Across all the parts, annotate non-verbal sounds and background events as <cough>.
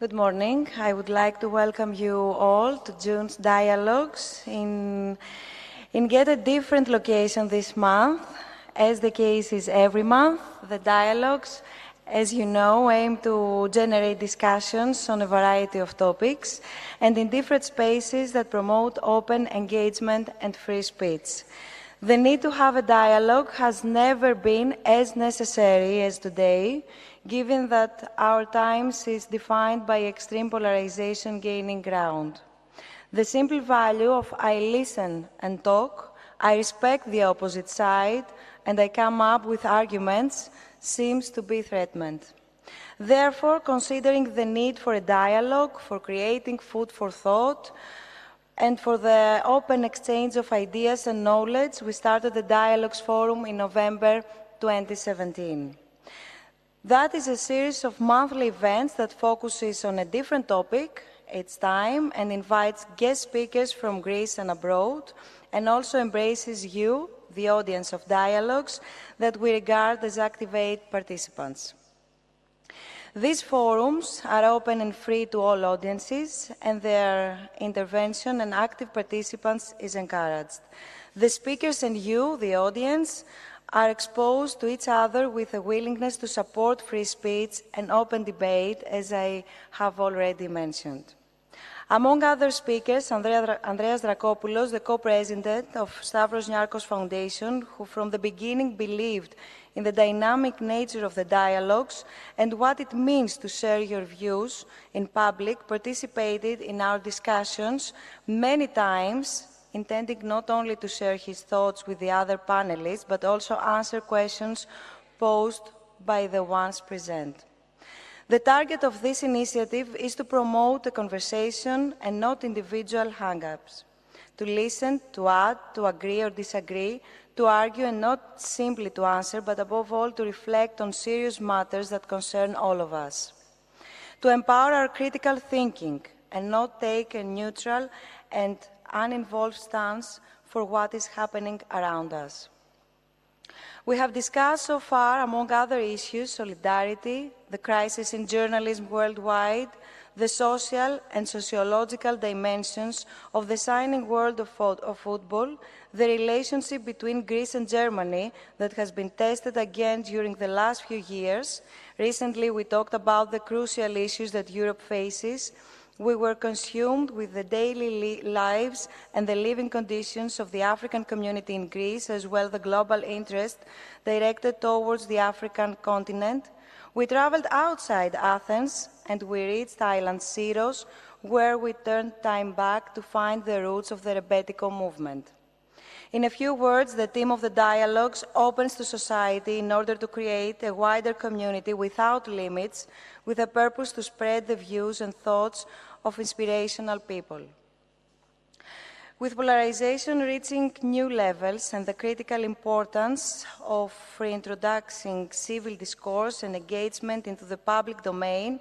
Good morning. I would like to welcome you all to June's Dialogues in, in yet a different location this month. As the case is every month, the dialogues, as you know, aim to generate discussions on a variety of topics and in different spaces that promote open engagement and free speech. The need to have a dialogue has never been as necessary as today, given that our times is defined by extreme polarization gaining ground. The simple value of I listen and talk, I respect the opposite side, and I come up with arguments seems to be threatened. Therefore, considering the need for a dialogue, for creating food for thought, and for the open exchange of ideas and knowledge, we started the Dialogues Forum in November 2017. That is a series of monthly events that focuses on a different topic each time and invites guest speakers from Greece and abroad, and also embraces you, the audience of dialogues, that we regard as activate participants. These forums are open and free to all audiences, and their intervention and active participants is encouraged. The speakers and you, the audience, are exposed to each other with a willingness to support free speech and open debate, as I have already mentioned. Among other speakers, Andrea, Andreas Drakopoulos, the co-president of Stavros Niarchos Foundation, who from the beginning believed in the dynamic nature of the dialogues and what it means to share your views in public, participated in our discussions many times, intending not only to share his thoughts with the other panelists, but also answer questions posed by the ones present. The target of this initiative is to promote a conversation and not individual hang-ups, to listen, to add, to agree or disagree, to argue and not simply to answer, but above all to reflect on serious matters that concern all of us. To empower our critical thinking and not take a neutral and uninvolved stance for what is happening around us. We have discussed so far, among other issues, solidarity, the crisis in journalism worldwide, the social and sociological dimensions of the signing world of, of, football, the relationship between Greece and Germany that has been tested again during the last few years. Recently, we talked about the crucial issues that Europe faces. We were consumed with the daily lives and the living conditions of the African community in Greece, as well as the global interest directed towards the African continent we traveled outside Athens and we reached island Syros, where we turned time back to find the roots of the Rebetiko movement. In a few words, the theme of the dialogues opens to society in order to create a wider community without limits, with a purpose to spread the views and thoughts of inspirational people. With polarization reaching new levels and the critical importance of reintroducing civil discourse and engagement into the public domain,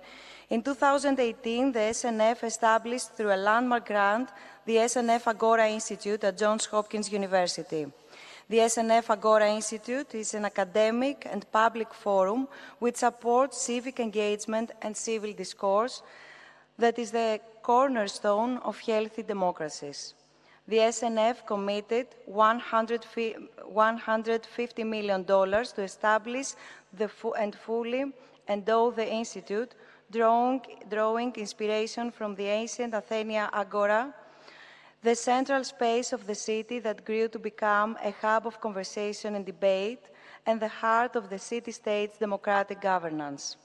in 2018 the SNF established through a landmark grant the SNF Agora Institute at Johns Hopkins University. The SNF Agora Institute is an academic and public forum which supports civic engagement and civil discourse that is the cornerstone of healthy democracies the SNF committed $150 million to establish the and fully endow the Institute, drawing, drawing inspiration from the ancient Athenia Agora, the central space of the city that grew to become a hub of conversation and debate and the heart of the city-state's democratic governance.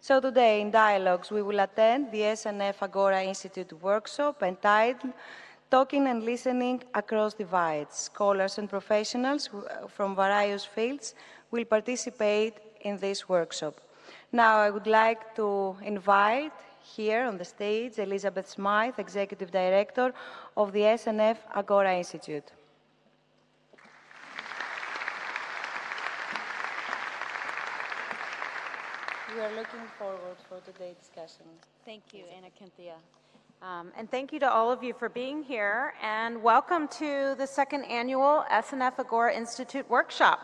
So today in Dialogues, we will attend the SNF Agora Institute workshop entitled talking and listening across divides. Scholars and professionals uh, from various fields will participate in this workshop. Now, I would like to invite here on the stage Elizabeth Smyth, Executive Director of the SNF Agora Institute. We are looking forward for today's discussion. Thank you, Anna Cynthia. Um, and thank you to all of you for being here, and welcome to the second annual SNF Agora Institute workshop.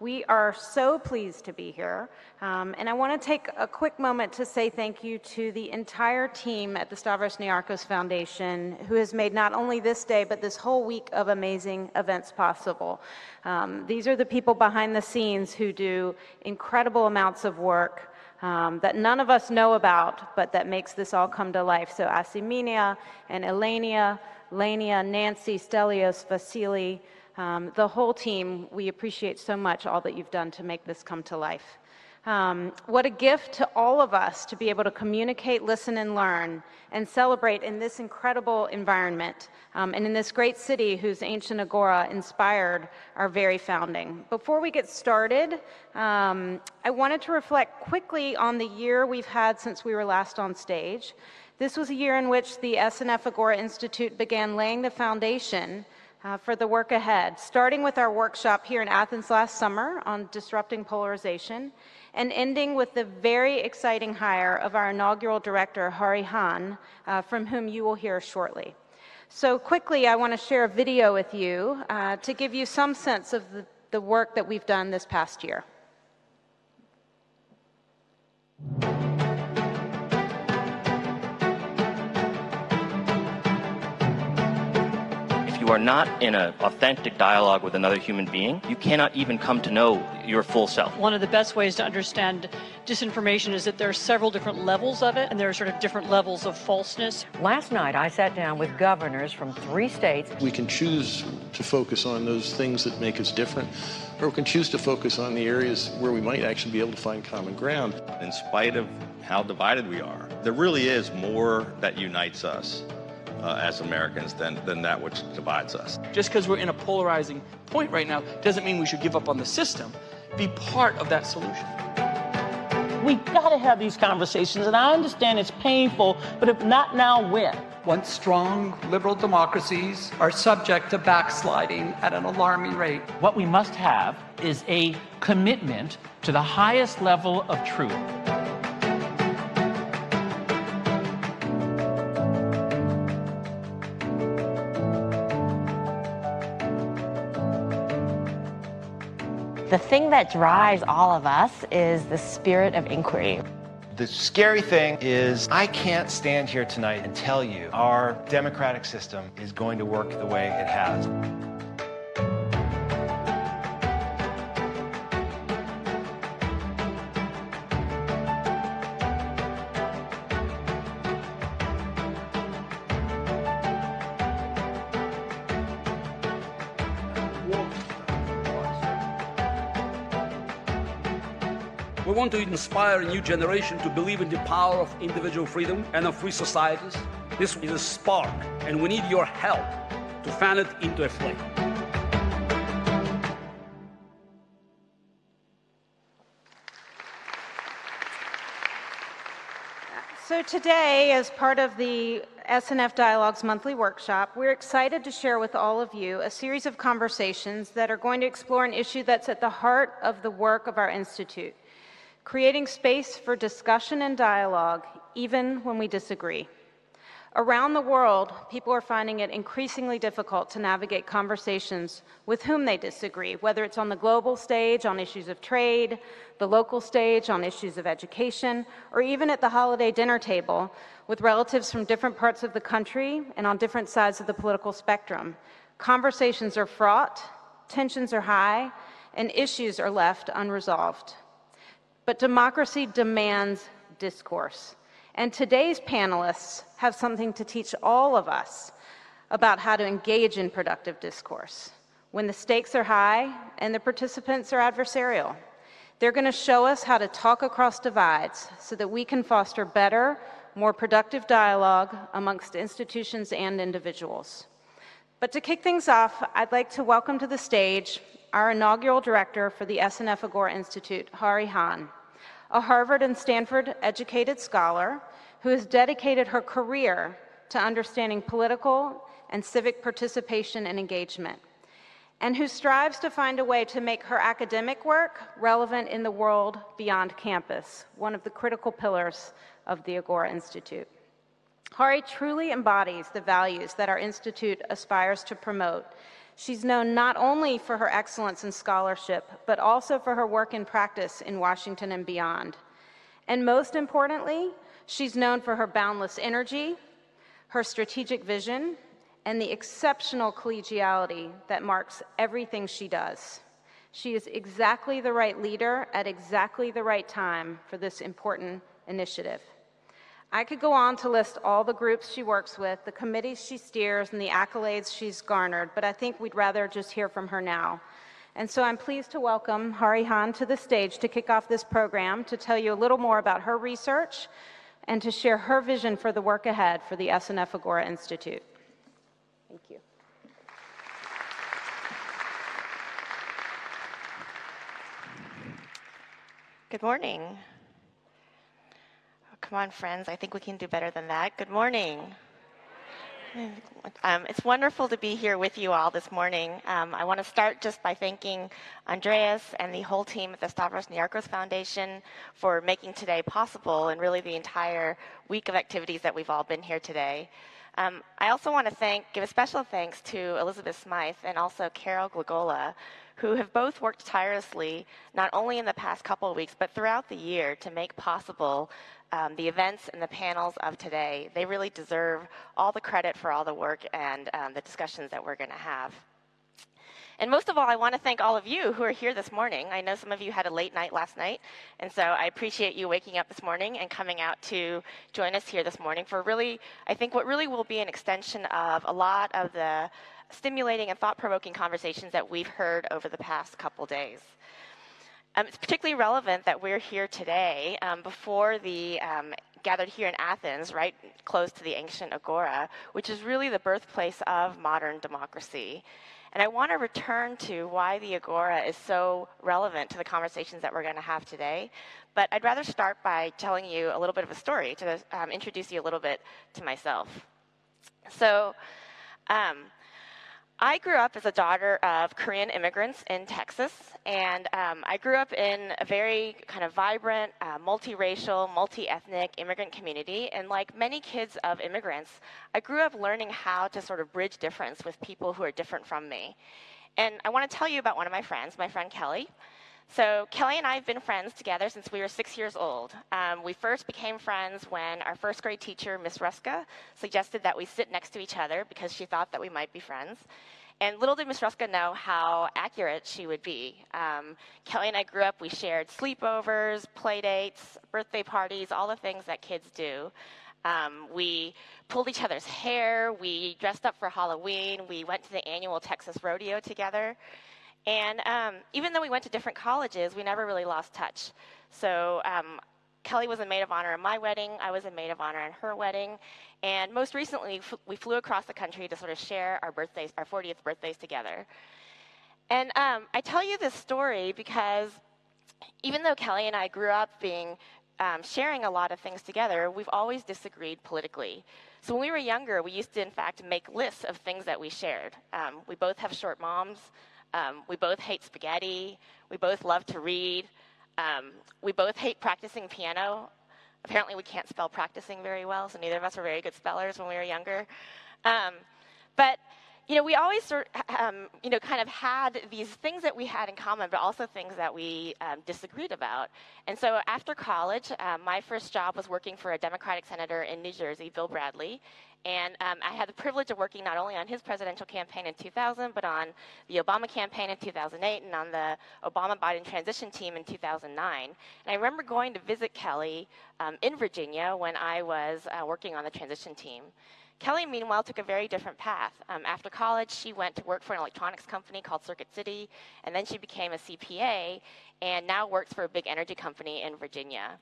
We are so pleased to be here. Um, and I want to take a quick moment to say thank you to the entire team at the Stavros Niarchos Foundation who has made not only this day, but this whole week of amazing events possible. Um, these are the people behind the scenes who do incredible amounts of work. Um, that none of us know about, but that makes this all come to life. So Asiminia and Elenia, Lania, Nancy, Stelios, Vasily, um, the whole team, we appreciate so much all that you've done to make this come to life. Um, what a gift to all of us to be able to communicate, listen, and learn, and celebrate in this incredible environment um, and in this great city whose ancient agora inspired our very founding. Before we get started, um, I wanted to reflect quickly on the year we've had since we were last on stage. This was a year in which the SNF Agora Institute began laying the foundation uh, for the work ahead, starting with our workshop here in Athens last summer on disrupting polarization, and ending with the very exciting hire of our inaugural director, Hahrie Han, uh, from whom you will hear shortly. So, quickly, I want to share a video with you uh, to give you some sense of the, the work that we've done this past year. You are not in an authentic dialogue with another human being, you cannot even come to know your full self. One of the best ways to understand disinformation is that there are several different levels of it, and there are sort of different levels of falseness. Last night, I sat down with governors from three states. We can choose to focus on those things that make us different, or we can choose to focus on the areas where we might actually be able to find common ground. In spite of how divided we are, there really is more that unites us uh, as Americans than, than that which divides us. Just because we're in a polarizing point right now doesn't mean we should give up on the system. Be part of that solution. We got to have these conversations, and I understand it's painful, but if not now, when? Once strong liberal democracies are subject to backsliding at an alarming rate. What we must have is a commitment to the highest level of truth. The thing that drives all of us is the spirit of inquiry. The scary thing is, I can't stand here tonight and tell you our democratic system is going to work the way it has. Want to inspire a new generation to believe in the power of individual freedom and of free societies. This is a spark, and we need your help to fan it into a flame. So today, as part of the SNF Dialogues monthly workshop, we're excited to share with all of you a series of conversations that are going to explore an issue that's at the heart of the work of our institute creating space for discussion and dialogue, even when we disagree. Around the world, people are finding it increasingly difficult to navigate conversations with whom they disagree, whether it's on the global stage on issues of trade, the local stage on issues of education, or even at the holiday dinner table with relatives from different parts of the country and on different sides of the political spectrum. Conversations are fraught, tensions are high, and issues are left unresolved. But democracy demands discourse. And today's panelists have something to teach all of us about how to engage in productive discourse when the stakes are high and the participants are adversarial. They're going to show us how to talk across divides so that we can foster better, more productive dialogue amongst institutions and individuals. But to kick things off, I'd like to welcome to the stage our inaugural director for the SNF Agora Institute, Hahrie Han a Harvard and Stanford educated scholar who has dedicated her career to understanding political and civic participation and engagement, and who strives to find a way to make her academic work relevant in the world beyond campus, one of the critical pillars of the Agora Institute. Hahrie truly embodies the values that our institute aspires to promote She's known not only for her excellence in scholarship, but also for her work in practice in Washington and beyond. And most importantly, she's known for her boundless energy, her strategic vision, and the exceptional collegiality that marks everything she does. She is exactly the right leader at exactly the right time for this important initiative. I could go on to list all the groups she works with, the committees she steers, and the accolades she's garnered, but I think we'd rather just hear from her now. And so I'm pleased to welcome Hahrie Han to the stage to kick off this program to tell you a little more about her research and to share her vision for the work ahead for the SNF Agora Institute. Thank you. Good morning. Come on, friends. I think we can do better than that. Good morning. Um, it's wonderful to be here with you all this morning. Um, I want to start just by thanking Andreas and the whole team at the Stavros Niarchos Foundation for making today possible and really the entire week of activities that we've all been here today. Um, I also want to thank, give a special thanks to Elizabeth Smyth and also Carol Glagola, who have both worked tirelessly, not only in the past couple of weeks, but throughout the year to make possible um, the events and the panels of today. They really deserve all the credit for all the work and um, the discussions that we're going to have. And most of all, I want to thank all of you who are here this morning. I know some of you had a late night last night, and so I appreciate you waking up this morning and coming out to join us here this morning for really, I think, what really will be an extension of a lot of the stimulating and thought provoking conversations that we've heard over the past couple days. Um, it's particularly relevant that we're here today um, before the um, gathered here in Athens, right close to the ancient Agora, which is really the birthplace of modern democracy. And I want to return to why the Agora is so relevant to the conversations that we're going to have today. But I'd rather start by telling you a little bit of a story to um, introduce you a little bit to myself. So, um, I grew up as a daughter of Korean immigrants in Texas, and um, I grew up in a very kind of vibrant, uh, multiracial, multi ethnic immigrant community. And like many kids of immigrants, I grew up learning how to sort of bridge difference with people who are different from me. And I want to tell you about one of my friends, my friend Kelly. So Kelly and I have been friends together since we were six years old. Um, we first became friends when our first grade teacher, Miss Ruska, suggested that we sit next to each other because she thought that we might be friends. And little did Miss Ruska know how accurate she would be. Um, Kelly and I grew up, we shared sleepovers, play dates, birthday parties, all the things that kids do. Um, we pulled each other's hair, we dressed up for Halloween, we went to the annual Texas Rodeo together. And um, even though we went to different colleges, we never really lost touch. So um, Kelly was a maid of honor in my wedding. I was a maid of honor in her wedding. And most recently, we flew across the country to sort of share our birthdays, our 40th birthdays together. And um, I tell you this story because even though Kelly and I grew up being um, sharing a lot of things together, we've always disagreed politically. So when we were younger, we used to, in fact, make lists of things that we shared. Um, we both have short moms. Um, we both hate spaghetti. We both love to read. Um, we both hate practicing piano. Apparently, we can't spell practicing very well, so neither of us were very good spellers when we were younger. Um, but you know, we always sort, um, you know, kind of had these things that we had in common, but also things that we um, disagreed about. And so after college, um, my first job was working for a Democratic senator in New Jersey, Bill Bradley. And um, I had the privilege of working not only on his presidential campaign in 2000, but on the Obama campaign in 2008 and on the Obama Biden transition team in 2009. And I remember going to visit Kelly um, in Virginia when I was uh, working on the transition team. Kelly, meanwhile, took a very different path. Um, after college, she went to work for an electronics company called Circuit City, and then she became a CPA and now works for a big energy company in Virginia.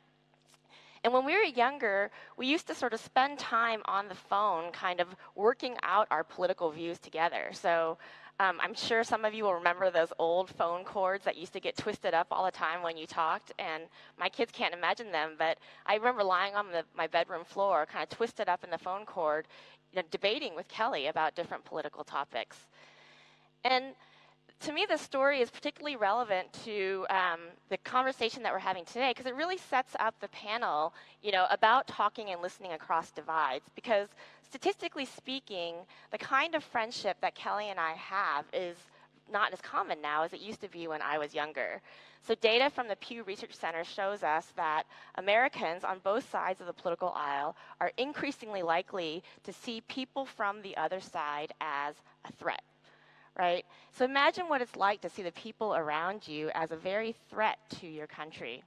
And when we were younger, we used to sort of spend time on the phone, kind of working out our political views together. So um, I'm sure some of you will remember those old phone cords that used to get twisted up all the time when you talked, and my kids can't imagine them, but I remember lying on the, my bedroom floor, kind of twisted up in the phone cord, you know, debating with Kelly about different political topics. And to me, this story is particularly relevant to um, the conversation that we're having today because it really sets up the panel, you know, about talking and listening across divides. Because statistically speaking, the kind of friendship that Kelly and I have is not as common now as it used to be when I was younger. So, data from the Pew Research Center shows us that Americans on both sides of the political aisle are increasingly likely to see people from the other side as a threat right? So imagine what it's like to see the people around you as a very threat to your country.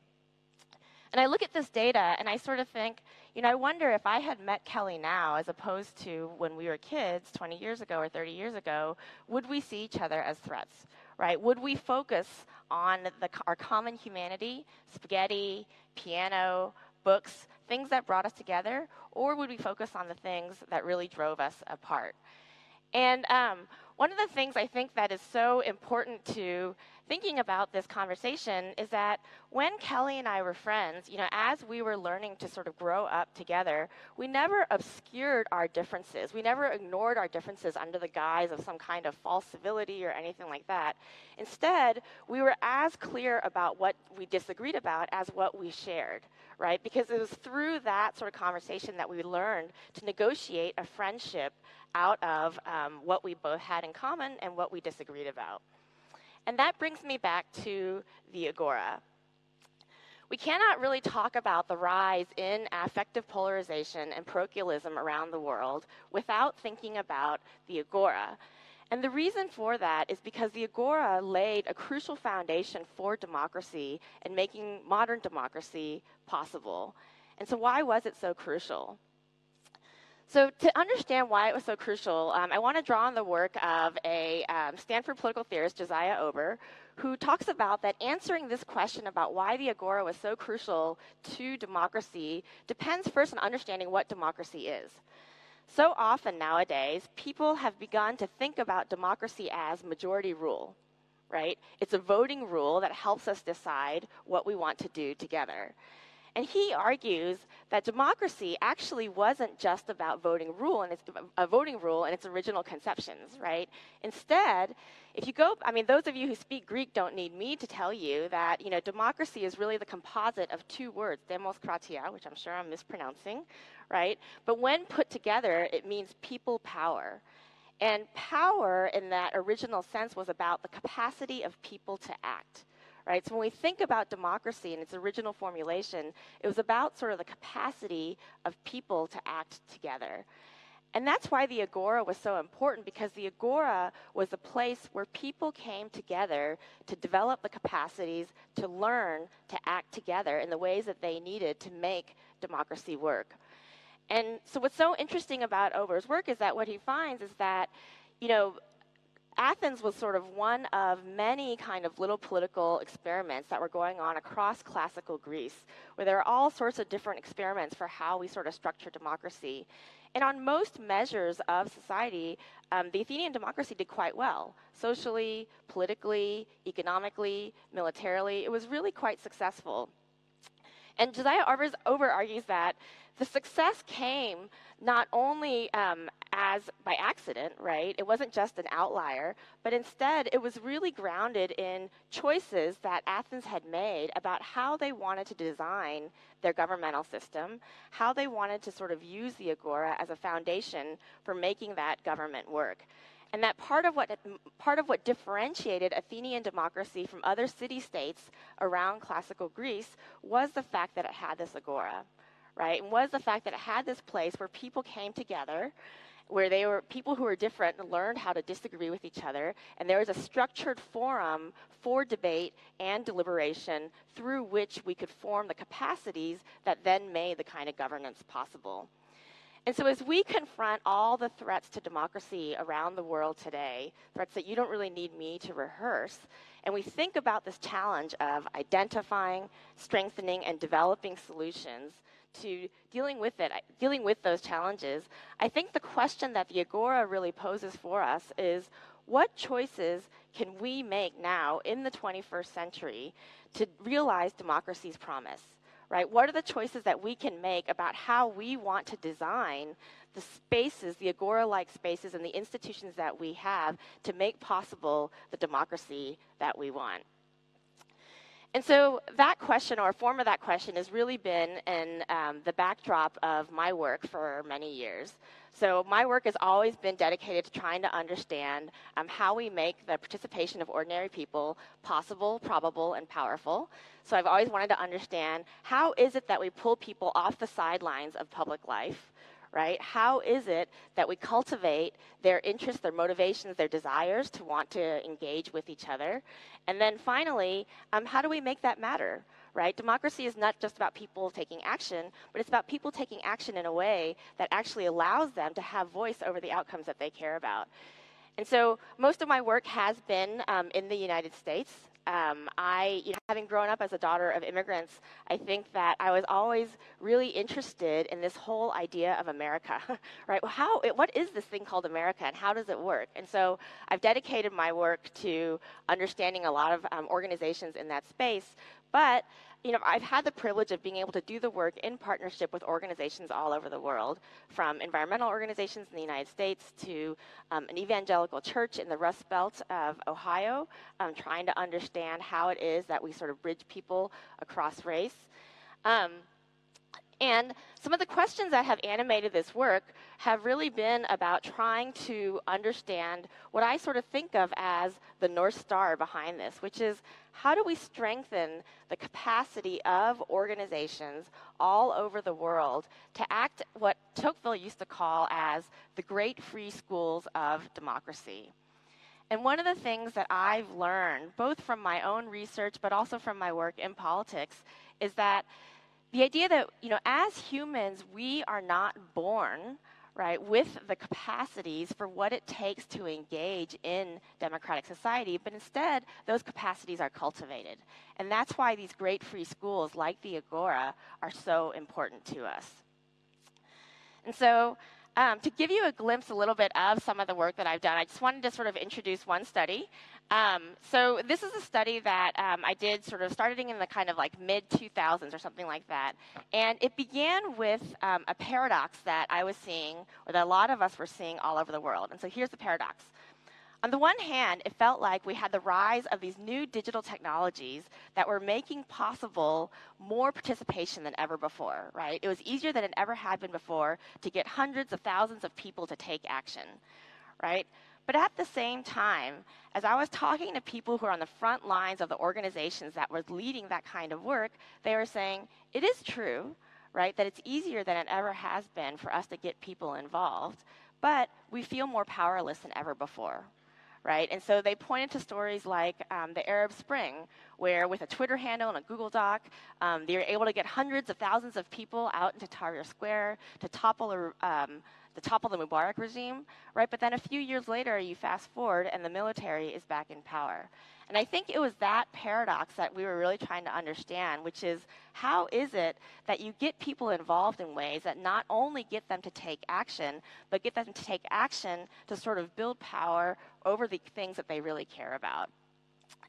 And I look at this data and I sort of think, you know, I wonder if I had met Kelly now as opposed to when we were kids 20 years ago or 30 years ago, would we see each other as threats, right? Would we focus on the, our common humanity, spaghetti, piano, books, things that brought us together, or would we focus on the things that really drove us apart? And um, one of the things I think that is so important to thinking about this conversation is that when Kelly and I were friends, you know, as we were learning to sort of grow up together, we never obscured our differences. We never ignored our differences under the guise of some kind of false civility or anything like that. Instead, we were as clear about what we disagreed about as what we shared, right? Because it was through that sort of conversation that we learned to negotiate a friendship out of um, what we both had in common and what we disagreed about. And that brings me back to the Agora. We cannot really talk about the rise in affective polarization and parochialism around the world without thinking about the Agora. And the reason for that is because the Agora laid a crucial foundation for democracy and making modern democracy possible. And so, why was it so crucial? So, to understand why it was so crucial, um, I want to draw on the work of a um, Stanford political theorist, Josiah Ober, who talks about that answering this question about why the Agora was so crucial to democracy depends first on understanding what democracy is. So often nowadays, people have begun to think about democracy as majority rule, right? It's a voting rule that helps us decide what we want to do together. And he argues that democracy actually wasn't just about voting rule and its a voting rule and its original conceptions, right? Instead, if you go, I mean, those of you who speak Greek don't need me to tell you that you know democracy is really the composite of two words, demokratia, which I'm sure I'm mispronouncing, right? But when put together, it means people power. And power, in that original sense, was about the capacity of people to act right? So when we think about democracy in its original formulation, it was about sort of the capacity of people to act together. And that's why the Agora was so important because the Agora was a place where people came together to develop the capacities to learn to act together in the ways that they needed to make democracy work. And so what's so interesting about Ober's work is that what he finds is that, you know, Athens was sort of one of many kind of little political experiments that were going on across classical Greece, where there are all sorts of different experiments for how we sort of structure democracy. And on most measures of society, um, the Athenian democracy did quite well. Socially, politically, economically, militarily, it was really quite successful. And Josiah Ober argues that the success came not only um, as by accident, right? It wasn't just an outlier, but instead it was really grounded in choices that Athens had made about how they wanted to design their governmental system, how they wanted to sort of use the agora as a foundation for making that government work. And that part of what part of what differentiated Athenian democracy from other city states around classical Greece was the fact that it had this agora right? And was the fact that it had this place where people came together, where they were people who were different and learned how to disagree with each other, and there was a structured forum for debate and deliberation through which we could form the capacities that then made the kind of governance possible. And so, as we confront all the threats to democracy around the world today, threats that you don't really need me to rehearse, and we think about this challenge of identifying, strengthening, and developing solutions to dealing with it, dealing with those challenges, I think the question that the Agora really poses for us is what choices can we make now in the 21st century to realize democracy's promise? Right? What are the choices that we can make about how we want to design the spaces, the agora like spaces, and the institutions that we have to make possible the democracy that we want? And so that question, or a form of that question, has really been in um, the backdrop of my work for many years. So my work has always been dedicated to trying to understand um, how we make the participation of ordinary people possible, probable, and powerful. So I've always wanted to understand how is it that we pull people off the sidelines of public life right? How is it that we cultivate their interests, their motivations, their desires to want to engage with each other? And then finally, um, how do we make that matter? Right? Democracy is not just about people taking action, but it's about people taking action in a way that actually allows them to have voice over the outcomes that they care about. And so most of my work has been um, in the United States. Um, I, you know, having grown up as a daughter of immigrants, I think that I was always really interested in this whole idea of America, <laughs> right? How, what is this thing called America, and how does it work? And so I've dedicated my work to understanding a lot of um, organizations in that space, but you know, I've had the privilege of being able to do the work in partnership with organizations all over the world, from environmental organizations in the United States to um, an evangelical church in the Rust Belt of Ohio, um, trying to understand how it is that we sort of bridge people across race. Um, and some of the questions that have animated this work have really been about trying to understand what I sort of think of as the North Star behind this, which is how do we strengthen the capacity of organizations all over the world to act what Tocqueville used to call as the great free schools of democracy. And one of the things that I've learned, both from my own research but also from my work in politics, is that the idea that, you know, as humans, we are not born, right, with the capacities for what it takes to engage in democratic society, but instead, those capacities are cultivated. And that's why these great free schools like the Agora are so important to us. And so, um, to give you a glimpse a little bit of some of the work that I've done, I just wanted to sort of introduce one study. Um, so this is a study that um, I did sort of starting in the kind of like mid 2000s or something like that. And it began with um, a paradox that I was seeing, or that a lot of us were seeing all over the world. And so here's the paradox. On the one hand, it felt like we had the rise of these new digital technologies that were making possible more participation than ever before, right? It was easier than it ever had been before to get hundreds of thousands of people to take action, right? But at the same time, as I was talking to people who are on the front lines of the organizations that were leading that kind of work, they were saying, it is true, right, that it's easier than it ever has been for us to get people involved, but we feel more powerless than ever before, right? And so they pointed to stories like um, the Arab Spring, where with a Twitter handle and a Google Doc, um, they were able to get hundreds of thousands of people out into Tahrir Square to topple a, um, the topple the Mubarak regime, right? But then a few years later, you fast forward, and the military is back in power. And I think it was that paradox that we were really trying to understand, which is how is it that you get people involved in ways that not only get them to take action, but get them to take action to sort of build power over the things that they really care about.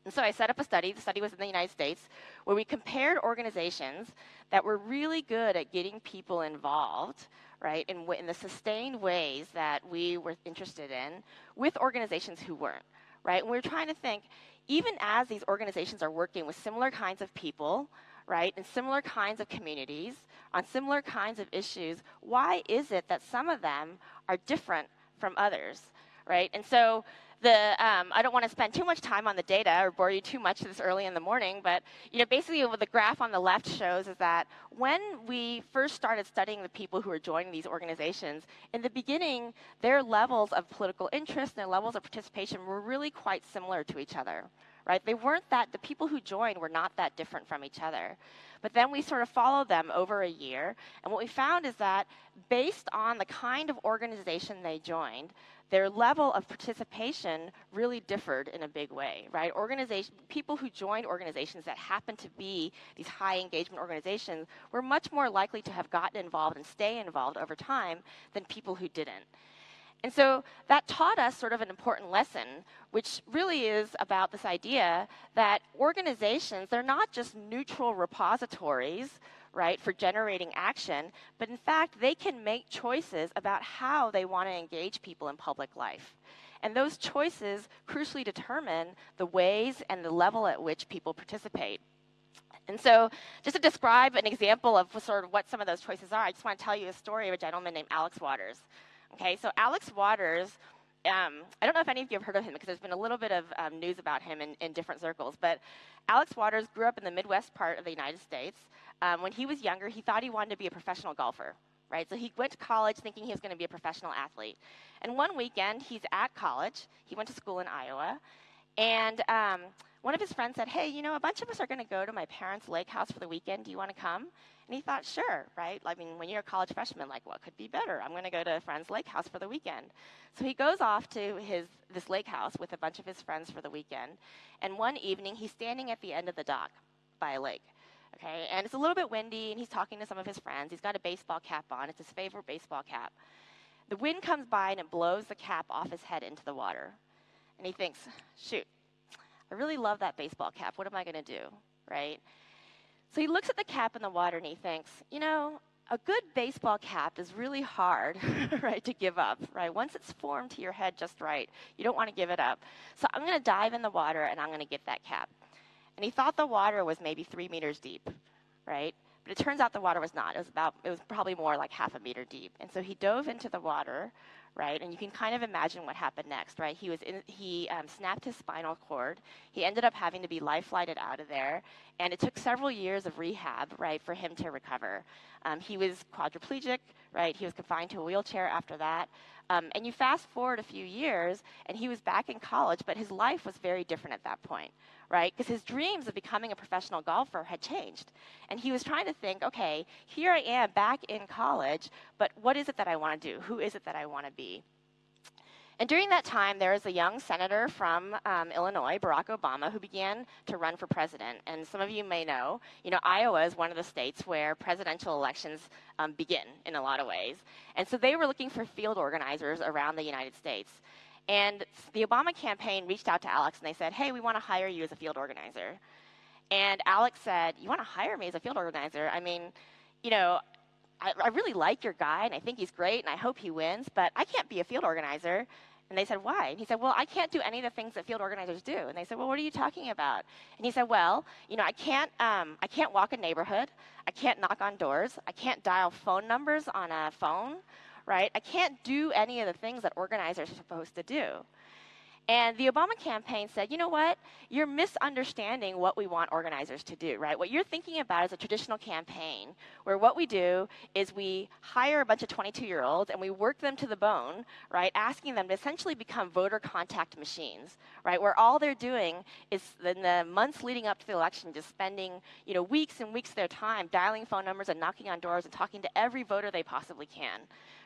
And so I set up a study. The study was in the United States, where we compared organizations that were really good at getting people involved, right, in, in the sustained ways that we were interested in, with organizations who weren't, right? And we were trying to think, even as these organizations are working with similar kinds of people, right, in similar kinds of communities, on similar kinds of issues, why is it that some of them are different from others, right? And so the um, I don't want to spend too much time on the data or bore you too much this early in the morning, but you know basically what the graph on the left shows is that when we first started studying the people who were joining these organizations, in the beginning their levels of political interest and their levels of participation were really quite similar to each other. Right? They weren't that the people who joined were not that different from each other. But then we sort of followed them over a year, and what we found is that based on the kind of organization they joined, their level of participation really differed in a big way, right? Organization, people who joined organizations that happened to be these high engagement organizations were much more likely to have gotten involved and stay involved over time than people who didn't. And so that taught us sort of an important lesson, which really is about this idea that organizations, they're not just neutral repositories right, for generating action, but in fact, they can make choices about how they want to engage people in public life. And those choices crucially determine the ways and the level at which people participate. And so, just to describe an example of sort of what some of those choices are, I just want to tell you a story of a gentleman named Alex Waters. Okay, so Alex Waters, um, I don't know if any of you have heard of him because there's been a little bit of um, news about him in, in, different circles, but Alex Waters grew up in the Midwest part of the United States. Um, when he was younger, he thought he wanted to be a professional golfer right? So he went to college thinking he was going to be a professional athlete. And one weekend, he's at college. He went to school in Iowa. And um, one of his friends said, Hey, you know, a bunch of us are going to go to my parents' lake house for the weekend. Do you want to come? And he thought, Sure, right? I mean, when you're a college freshman, like, what could be better? I'm going to go to a friend's lake house for the weekend. So he goes off to his, this lake house with a bunch of his friends for the weekend. And one evening, he's standing at the end of the dock by a lake. Okay, and it's a little bit windy, and he's talking to some of his friends. He's got a baseball cap on. It's his favorite baseball cap. The wind comes by and it blows the cap off his head into the water. And he thinks, shoot, I really love that baseball cap. What am I going to do? Right? So he looks at the cap in the water and he thinks, you know, a good baseball cap is really hard, <laughs> right, to give up, right? Once it's formed to your head just right, you don't want to give it up. So I'm going to dive in the water and I'm going to get that cap. And he thought the water was maybe three meters deep, right? But it turns out the water was not. It was about, it was probably more like half a meter deep. And so he dove into the water, right? And you can kind of imagine what happened next, right? He was in, he um, snapped his spinal cord. He ended up having to be life flighted out of there, and it took several years of rehab, right, for him to recover. Um, he was quadriplegic, right? He was confined to a wheelchair after that. Um, and you fast forward a few years, and he was back in college, but his life was very different at that point, right? Because his dreams of becoming a professional golfer had changed. And he was trying to think, okay, here I am back in college, but what is it that I want to do? Who is it that I want to be? And during that time, there was a young senator from um, Illinois, Barack Obama, who began to run for president. And some of you may know, you know, Iowa is one of the states where presidential elections um, begin in a lot of ways. And so they were looking for field organizers around the United States. And the Obama campaign reached out to Alex and they said, hey, we want to hire you as a field organizer. And Alex said, you want to hire me as a field organizer? I mean, you know, I, I, really like your guy and I think he's great and I hope he wins, but I can't be a field organizer. And they said, Why? And he said, Well, I can't do any of the things that field organizers do. And they said, Well, what are you talking about? And he said, Well, you know, I can't, um, I can't walk a neighborhood. I can't knock on doors. I can't dial phone numbers on a phone, right? I can't do any of the things that organizers are supposed to do. And the Obama campaign said, you know what? You're misunderstanding what we want organizers to do, right? What you're thinking about is a traditional campaign where what we do is we hire a bunch of 22 year olds and we work them to the bone, right? Asking them to essentially become voter contact machines, right? Where all they're doing is in the months leading up to the election just spending, you know, weeks and weeks of their time dialing phone numbers and knocking on doors and talking to every voter they possibly can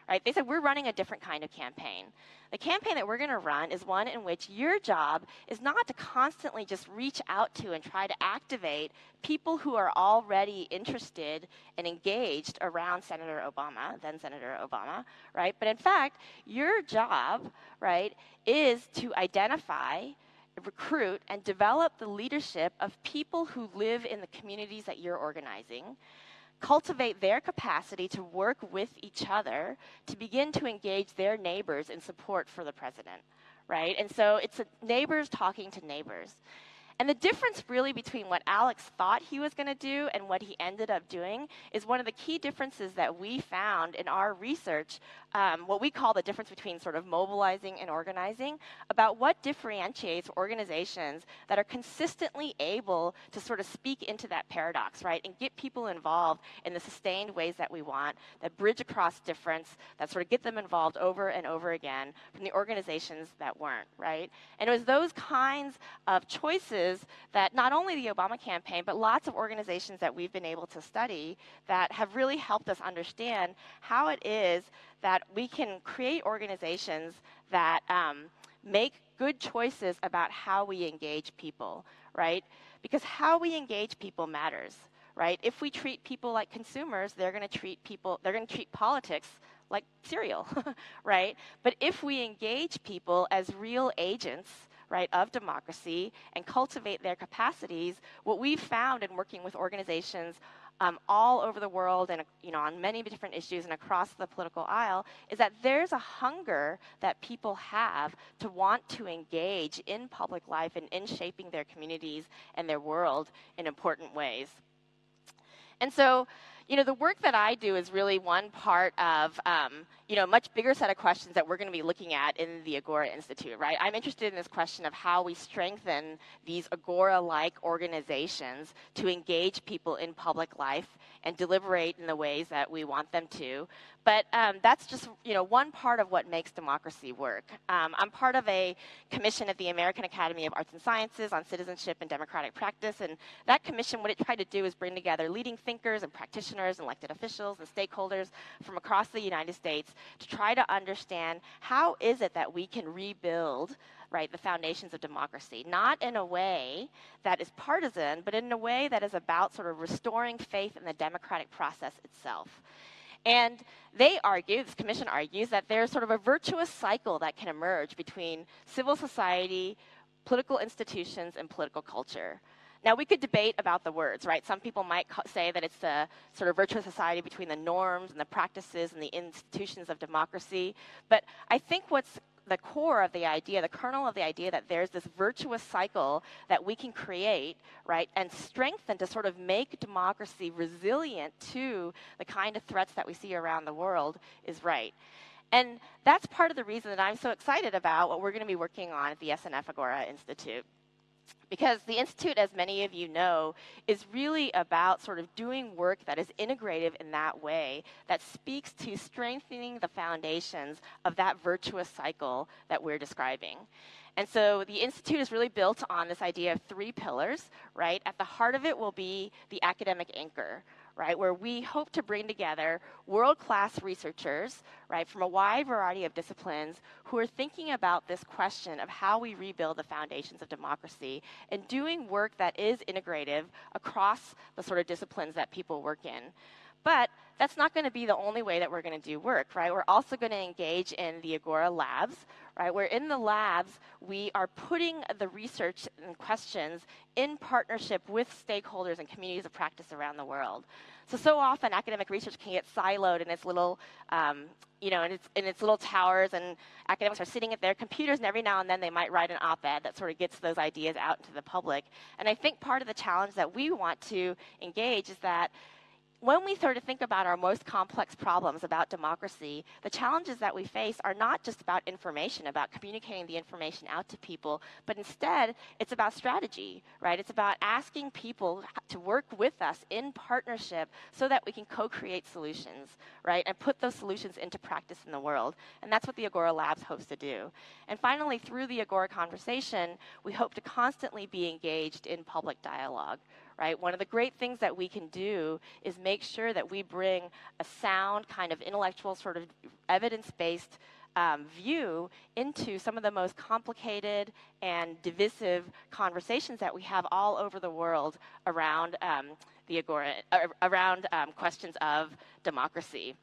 right? They said, we're running a different kind of campaign. The campaign that we're going to run is one in which your job is not to constantly just reach out to and try to activate people who are already interested and engaged around Senator Obama, then Senator Obama, right? But in fact, your job, right, is to identify recruit and develop the leadership of people who live in the communities that you're organizing cultivate their capacity to work with each other to begin to engage their neighbors in support for the president, right? And so it's neighbors talking to neighbors. And the difference really between what Alex thought he was going to do and what he ended up doing is one of the key differences that we found in our research, um, what we call the difference between sort of mobilizing and organizing, about what differentiates organizations that are consistently able to sort of speak into that paradox, right, and get people involved in the sustained ways that we want, that bridge across difference, that sort of get them involved over and over again from the organizations that weren't, right? And it was those kinds of choices that not only the Obama campaign, but lots of organizations that we've been able to study that have really helped us understand how it is that we can create organizations that um, make good choices about how we engage people, right? Because how we engage people matters, right? If we treat people like consumers, they're going to treat people, they're going to treat politics like cereal, <laughs> right? But if we engage people as real agents, right, of democracy and cultivate their capacities, what we've found in working with organizations um, all over the world and you know on many different issues and across the political aisle is that there's a hunger that people have to want to engage in public life and in shaping their communities and their world in important ways. And so you know, the work that I do is really one part of, um, you know, a much bigger set of questions that we're going to be looking at in the Agora Institute, right? I'm interested in this question of how we strengthen these Agora-like organizations to engage people in public life and deliberate in the ways that we want them to. But um, that's just you know one part of what makes democracy work. Um, I'm part of a commission at the American Academy of Arts and Sciences on citizenship and democratic practice, and that commission, what it tried to do is bring together leading thinkers and practitioners, and elected officials, and stakeholders from across the United States to try to understand how is it that we can rebuild right, the foundations of democracy, not in a way that is partisan, but in a way that is about sort of restoring faith in the democratic process itself. And they argue, this commission argues, that there's sort of a virtuous cycle that can emerge between civil society, political institutions, and political culture. Now, we could debate about the words, right? Some people might say that it's a sort of virtuous society between the norms and the practices and the institutions of democracy. But I think what's the core of the idea, the kernel of the idea that there's this virtuous cycle that we can create, right, and strengthen to sort of make democracy resilient to the kind of threats that we see around the world is right. And that's part of the reason that I'm so excited about what we're going to be working on at the SNF Agora Institute. Because the Institute, as many of you know, is really about sort of doing work that is integrative in that way, that speaks to strengthening the foundations of that virtuous cycle that we're describing. And so the Institute is really built on this idea of three pillars, right? At the heart of it will be the academic anchor, right, where we hope to bring together world class researchers, right, from a wide variety of disciplines who are thinking about this question of how we rebuild the foundations of democracy and doing work that is integrative across the sort of disciplines that people work in. But that's not going to be the only way that we're going to do work, right? We're also going to engage in the Agora labs, right? Where in the labs, we are putting the research and questions in partnership with stakeholders and communities of practice around the world. So, so often academic research can get siloed in its little, um, you know, in its, in its little towers, and academics are sitting at their computers, and every now and then they might write an op-ed that sort of gets those ideas out into the public. And I think part of the challenge that we want to engage is that when we start to think about our most complex problems about democracy, the challenges that we face are not just about information, about communicating the information out to people, but instead it's about strategy, right? It's about asking people to work with us in partnership so that we can co create solutions, right? And put those solutions into practice in the world. And that's what the Agora Labs hopes to do. And finally, through the Agora conversation, we hope to constantly be engaged in public dialogue, right? One of the great things that we can do is make sure that we bring a sound, kind of intellectual, sort of evidence based um, view into some of the most complicated and divisive conversations that we have all over the world around um, the agora, uh, around um, questions of democracy.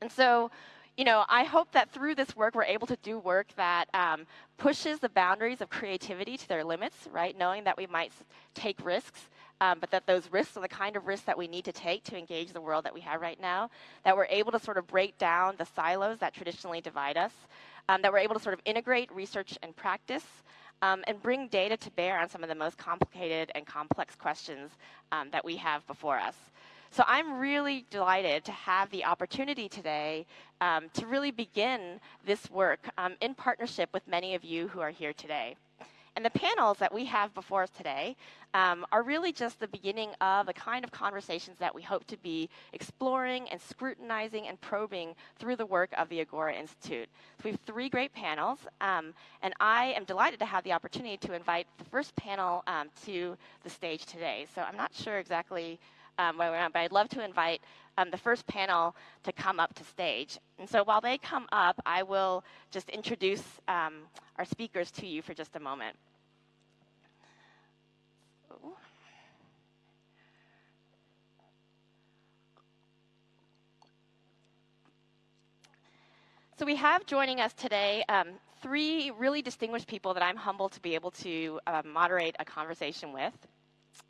And so, you know, I hope that through this work, we're able to do work that um, pushes the boundaries of creativity to their limits, right? Knowing that we might take risks um, but that those risks are the kind of risks that we need to take to engage the world that we have right now, that we're able to sort of break down the silos that traditionally divide us, um, that we're able to sort of integrate research and practice. Um, and bring data to bear on some of the most complicated and complex questions um, that we have before us. So I'm really delighted to have the opportunity today um, to really begin this work um, in partnership with many of you who are here today. And the panels that we have before us today um, are really just the beginning of the kind of conversations that we hope to be exploring and scrutinizing and probing through the work of the Agora Institute. So we have three great panels, um, and I am delighted to have the opportunity to invite the first panel um, to the stage today. So I'm not sure exactly um, where we're at, but I'd love to invite um, the first panel to come up to stage. And so while they come up, I will just introduce um, our speakers to you for just a moment. So we have joining us today um, three really distinguished people that I'm humbled to be able to uh, moderate a conversation with.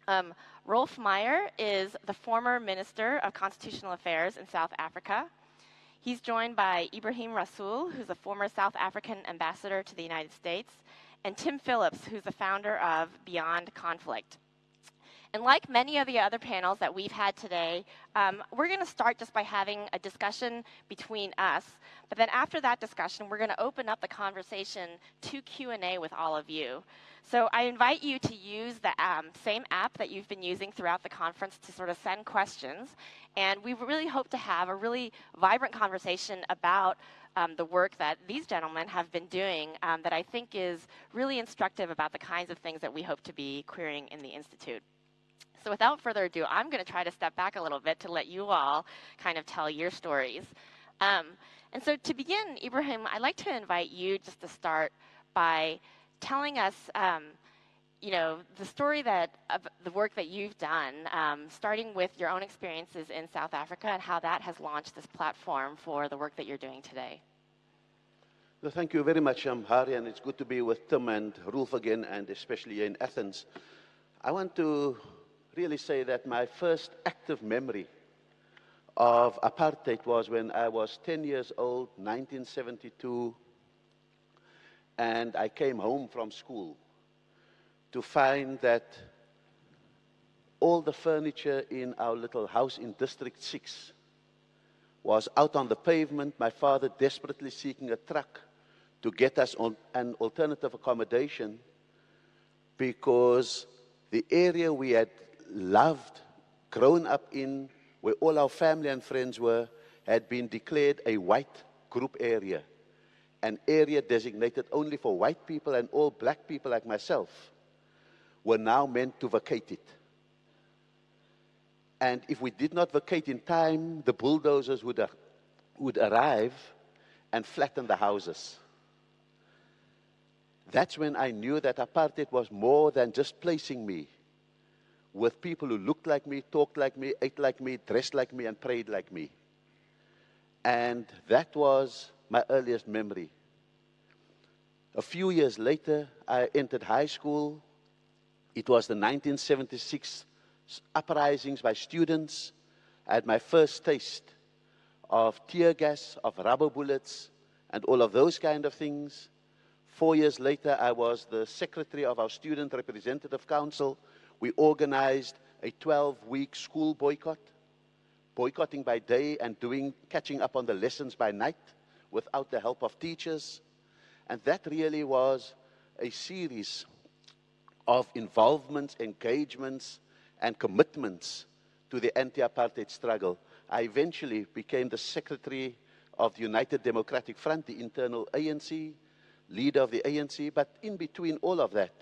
Um, Roelf Meyer is the former Minister of Constitutional Affairs in South Africa. He's joined by Ebrahim Rasool, who's a former South African ambassador to the United States, and Tim Phillips, who's the founder of Beyond Conflict. And like many of the other panels that we've had today, um, we're going to start just by having a discussion between us. But then after that discussion, we're going to open up the conversation to Q&A with all of you. So I invite you to use the um, same app that you've been using throughout the conference to sort of send questions. And we really hope to have a really vibrant conversation about um, the work that these gentlemen have been doing um, that I think is really instructive about the kinds of things that we hope to be querying in the Institute. So without further ado, I'm going to try to step back a little bit to let you all kind of tell your stories. Um, and so to begin, Ebrahim, I'd like to invite you just to start by telling us, um, you know, the story that of the work that you've done, um, starting with your own experiences in South Africa and how that has launched this platform for the work that you're doing today. Well, thank you very much, um, and it's good to be with Tim and Roelf again, and especially in Athens. I want to really say that my first active memory of apartheid was when I was 10 years old, 1972, and I came home from school to find that all the furniture in our little house in District 6 was out on the pavement, my father desperately seeking a truck to get us on an alternative accommodation because the area we had loved, grown up in, where all our family and friends were, had been declared a white group area, an area designated only for white people and all black people like myself were now meant to vacate it. And if we did not vacate in time, the bulldozers would, uh, would arrive and flatten the houses. That's when I knew that apartheid was more than just placing me with people who looked like me, talked like me, ate like me, dressed like me, and prayed like me. And that was my earliest memory. A few years later, I entered high school. It was the 1976 uprisings by students. I had my first taste of tear gas, of rubber bullets, and all of those kind of things. Four years later, I was the secretary of our Student Representative Council, we organized a 12 week school boycott, boycotting by day and doing, catching up on the lessons by night without the help of teachers. And that really was a series of involvements, engagements, and commitments to the anti apartheid struggle. I eventually became the secretary of the United Democratic Front, the internal ANC, leader of the ANC. But in between all of that,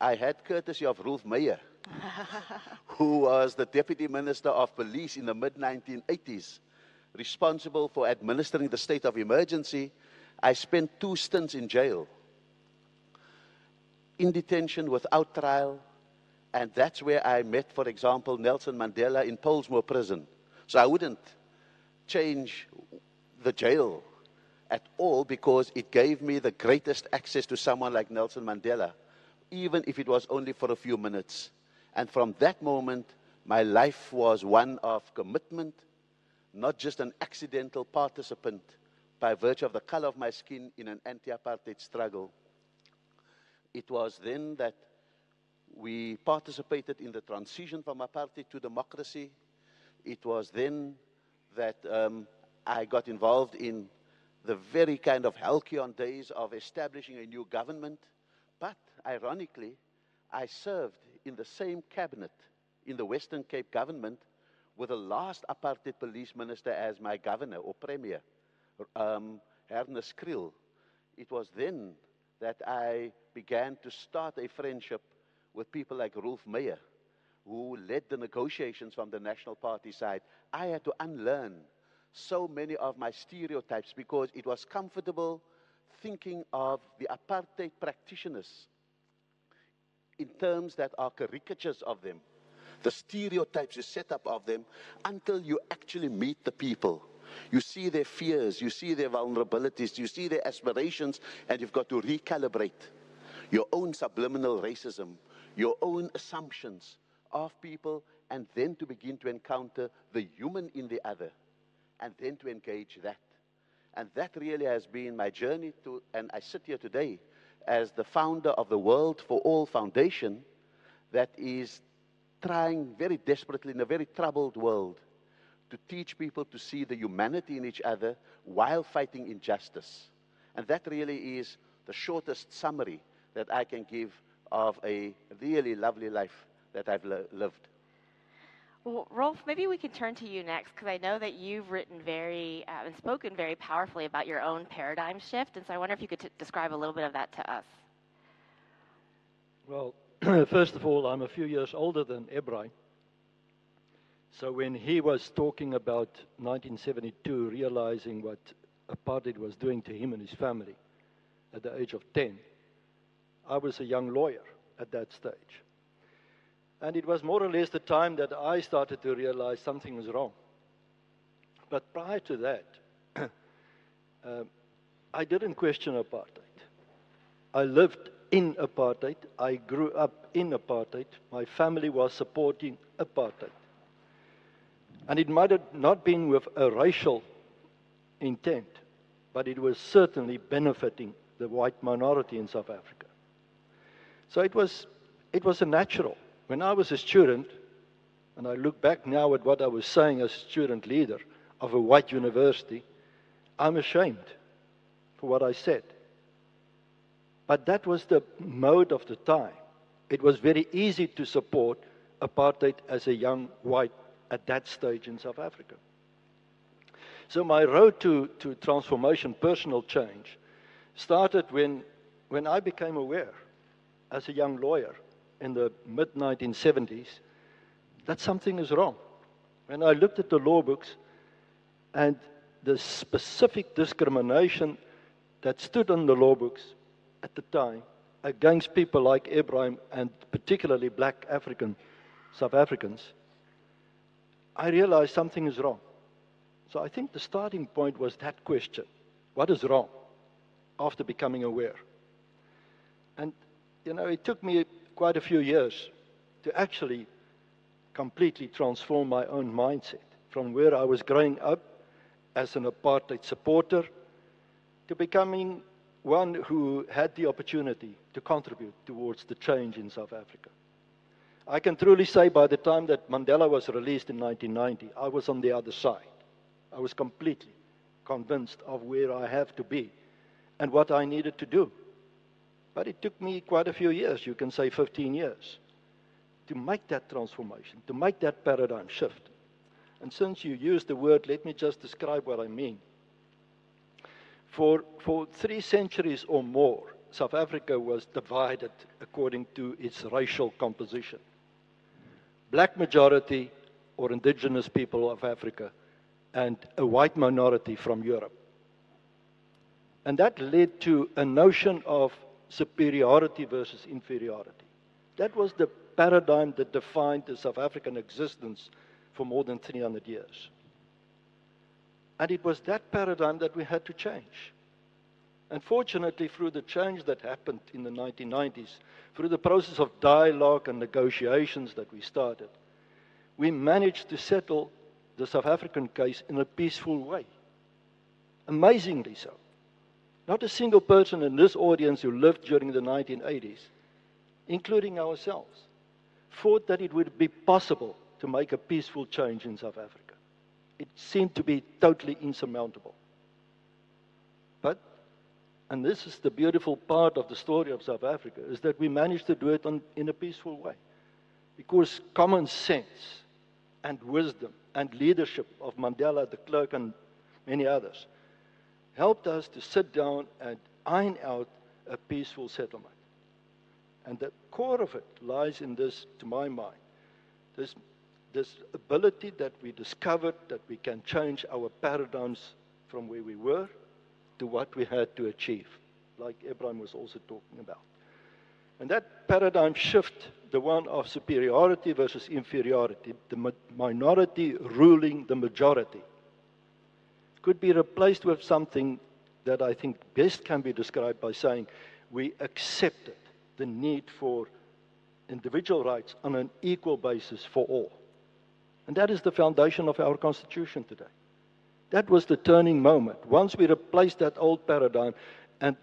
I had courtesy of Roelf Meyer, <laughs> who was the Deputy Minister of Police in the mid 1980s, responsible for administering the state of emergency. I spent two stints in jail, in detention without trial, and that's where I met, for example, Nelson Mandela in Pollsmoor prison. So I wouldn't change the jail at all because it gave me the greatest access to someone like Nelson Mandela even if it was only for a few minutes. And from that moment, my life was one of commitment, not just an accidental participant by virtue of the color of my skin in an anti apartheid struggle. It was then that we participated in the transition from apartheid to democracy. It was then that um, I got involved in the very kind of halcyon days of establishing a new government. Ironically, I served in the same cabinet in the Western Cape government with the last apartheid police minister as my governor or premier, um, Hernus Kriel. It was then that I began to start a friendship with people like Roelf Meyer, who led the negotiations from the National Party side. I had to unlearn so many of my stereotypes because it was comfortable thinking of the apartheid practitioners in terms that are caricatures of them, the stereotypes you set up of them, until you actually meet the people. You see their fears, you see their vulnerabilities, you see their aspirations, and you've got to recalibrate your own subliminal racism, your own assumptions, of people and then to begin to encounter the human in the other and then to engage that. And that really has been my journey to, and I sit here today as the founder of the World for All Foundation that is trying very desperately in a very troubled world to teach people to see the humanity in each other while fighting injustice. And that really is the shortest summary that I can give of a really lovely life that I've li- lived. Well, Roelf, maybe we could turn to you next because I know that you've written very uh, and spoken very powerfully about your own paradigm shift. And so I wonder if you could t- describe a little bit of that to us. Well, <clears throat> first of all, I'm a few years older than Ebrahim. So when he was talking about 1972, realizing what apartheid was doing to him and his family at the age of 10, I was a young lawyer at that stage. And it was more or less the time that I started to realize something was wrong. But prior to that, <clears throat> uh, I didn't question apartheid. I lived in apartheid. I grew up in apartheid. My family was supporting apartheid. And it might have not been with a racial intent, but it was certainly benefiting the white minority in South Africa. So it was, it was a natural. When I was a student, and I look back now at what I was saying as a student leader of a white university, I'm ashamed for what I said. But that was the mode of the time. It was very easy to support apartheid as a young white at that stage in South Africa. So my road to, to transformation, personal change, started when, when I became aware as a young lawyer in the mid 1970s that something is wrong. When I looked at the law books and the specific discrimination that stood on the law books at the time against people like Ebrahim and particularly black African South Africans, I realized something is wrong. So I think the starting point was that question what is wrong after becoming aware? And, you know, it took me quite a few years to actually completely transform my own mindset from where I was growing up as an apartheid supporter to becoming one who had the opportunity to contribute towards the change in South Africa. I can truly say by the time that Mandela was released in 1990, I was on the other side. I was completely convinced of where I have to be and what I needed to do. But it took me quite a few years, you can say 15 years, to make that transformation, to make that paradigm shift. And since you used the word, let me just describe what I mean. For, for three centuries or more, South Africa was divided according to its racial composition. Black majority or indigenous people of Africa, and a white minority from Europe. And that led to a notion of superiority versus inferiority. That was the paradigm that defined the South African existence for more than 300 years. And it was that paradigm that we had to change. Unfortunately, through the change that happened in the 1990s, through the process of dialogue and negotiations that we started, we managed to settle the South African case in a peaceful way. Amazingly so. Not a single person in this audience who lived during the 1980s, including ourselves, thought that it would be possible to make a peaceful change in South Africa. It seemed to be totally insurmountable. But, and this is the beautiful part of the story of South Africa, is that we managed to do it on, in a peaceful way. Because common sense and wisdom and leadership of Mandela, de Klerk, and many others helped us to sit down and iron out a peaceful settlement. And the core of it lies in this, to my mind, this, this ability that we discovered that we can change our paradigms from where we were to what we had to achieve, like Ebrahim was also talking about. And that paradigm shift, the one of superiority versus inferiority, the minority ruling the majority, could be replaced with something that I think best can be described by saying we accepted the need for individual rights on an equal basis for all. And that is the foundation of our Constitution today. That was the turning moment. Once we replaced that old paradigm and,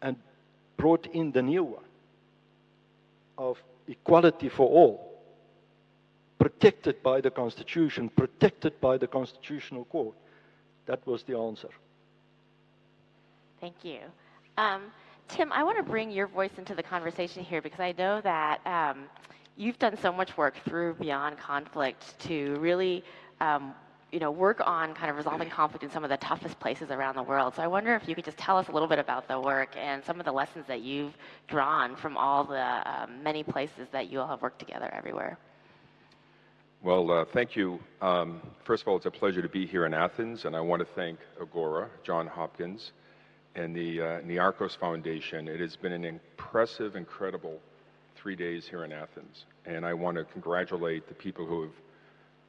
and brought in the new one of equality for all, protected by the Constitution, protected by the Constitutional Court, that was the answer. Thank you. Um, Tim, I want to bring your voice into the conversation here because I know that um, you've done so much work through Beyond Conflict to really um, you know, work on kind of resolving conflict in some of the toughest places around the world. So I wonder if you could just tell us a little bit about the work and some of the lessons that you've drawn from all the um, many places that you all have worked together everywhere. Well, uh, thank you. Um, first of all, it's a pleasure to be here in Athens, and I want to thank Agora, John Hopkins, and the uh, Niarchos Foundation. It has been an impressive, incredible three days here in Athens, and I want to congratulate the people who have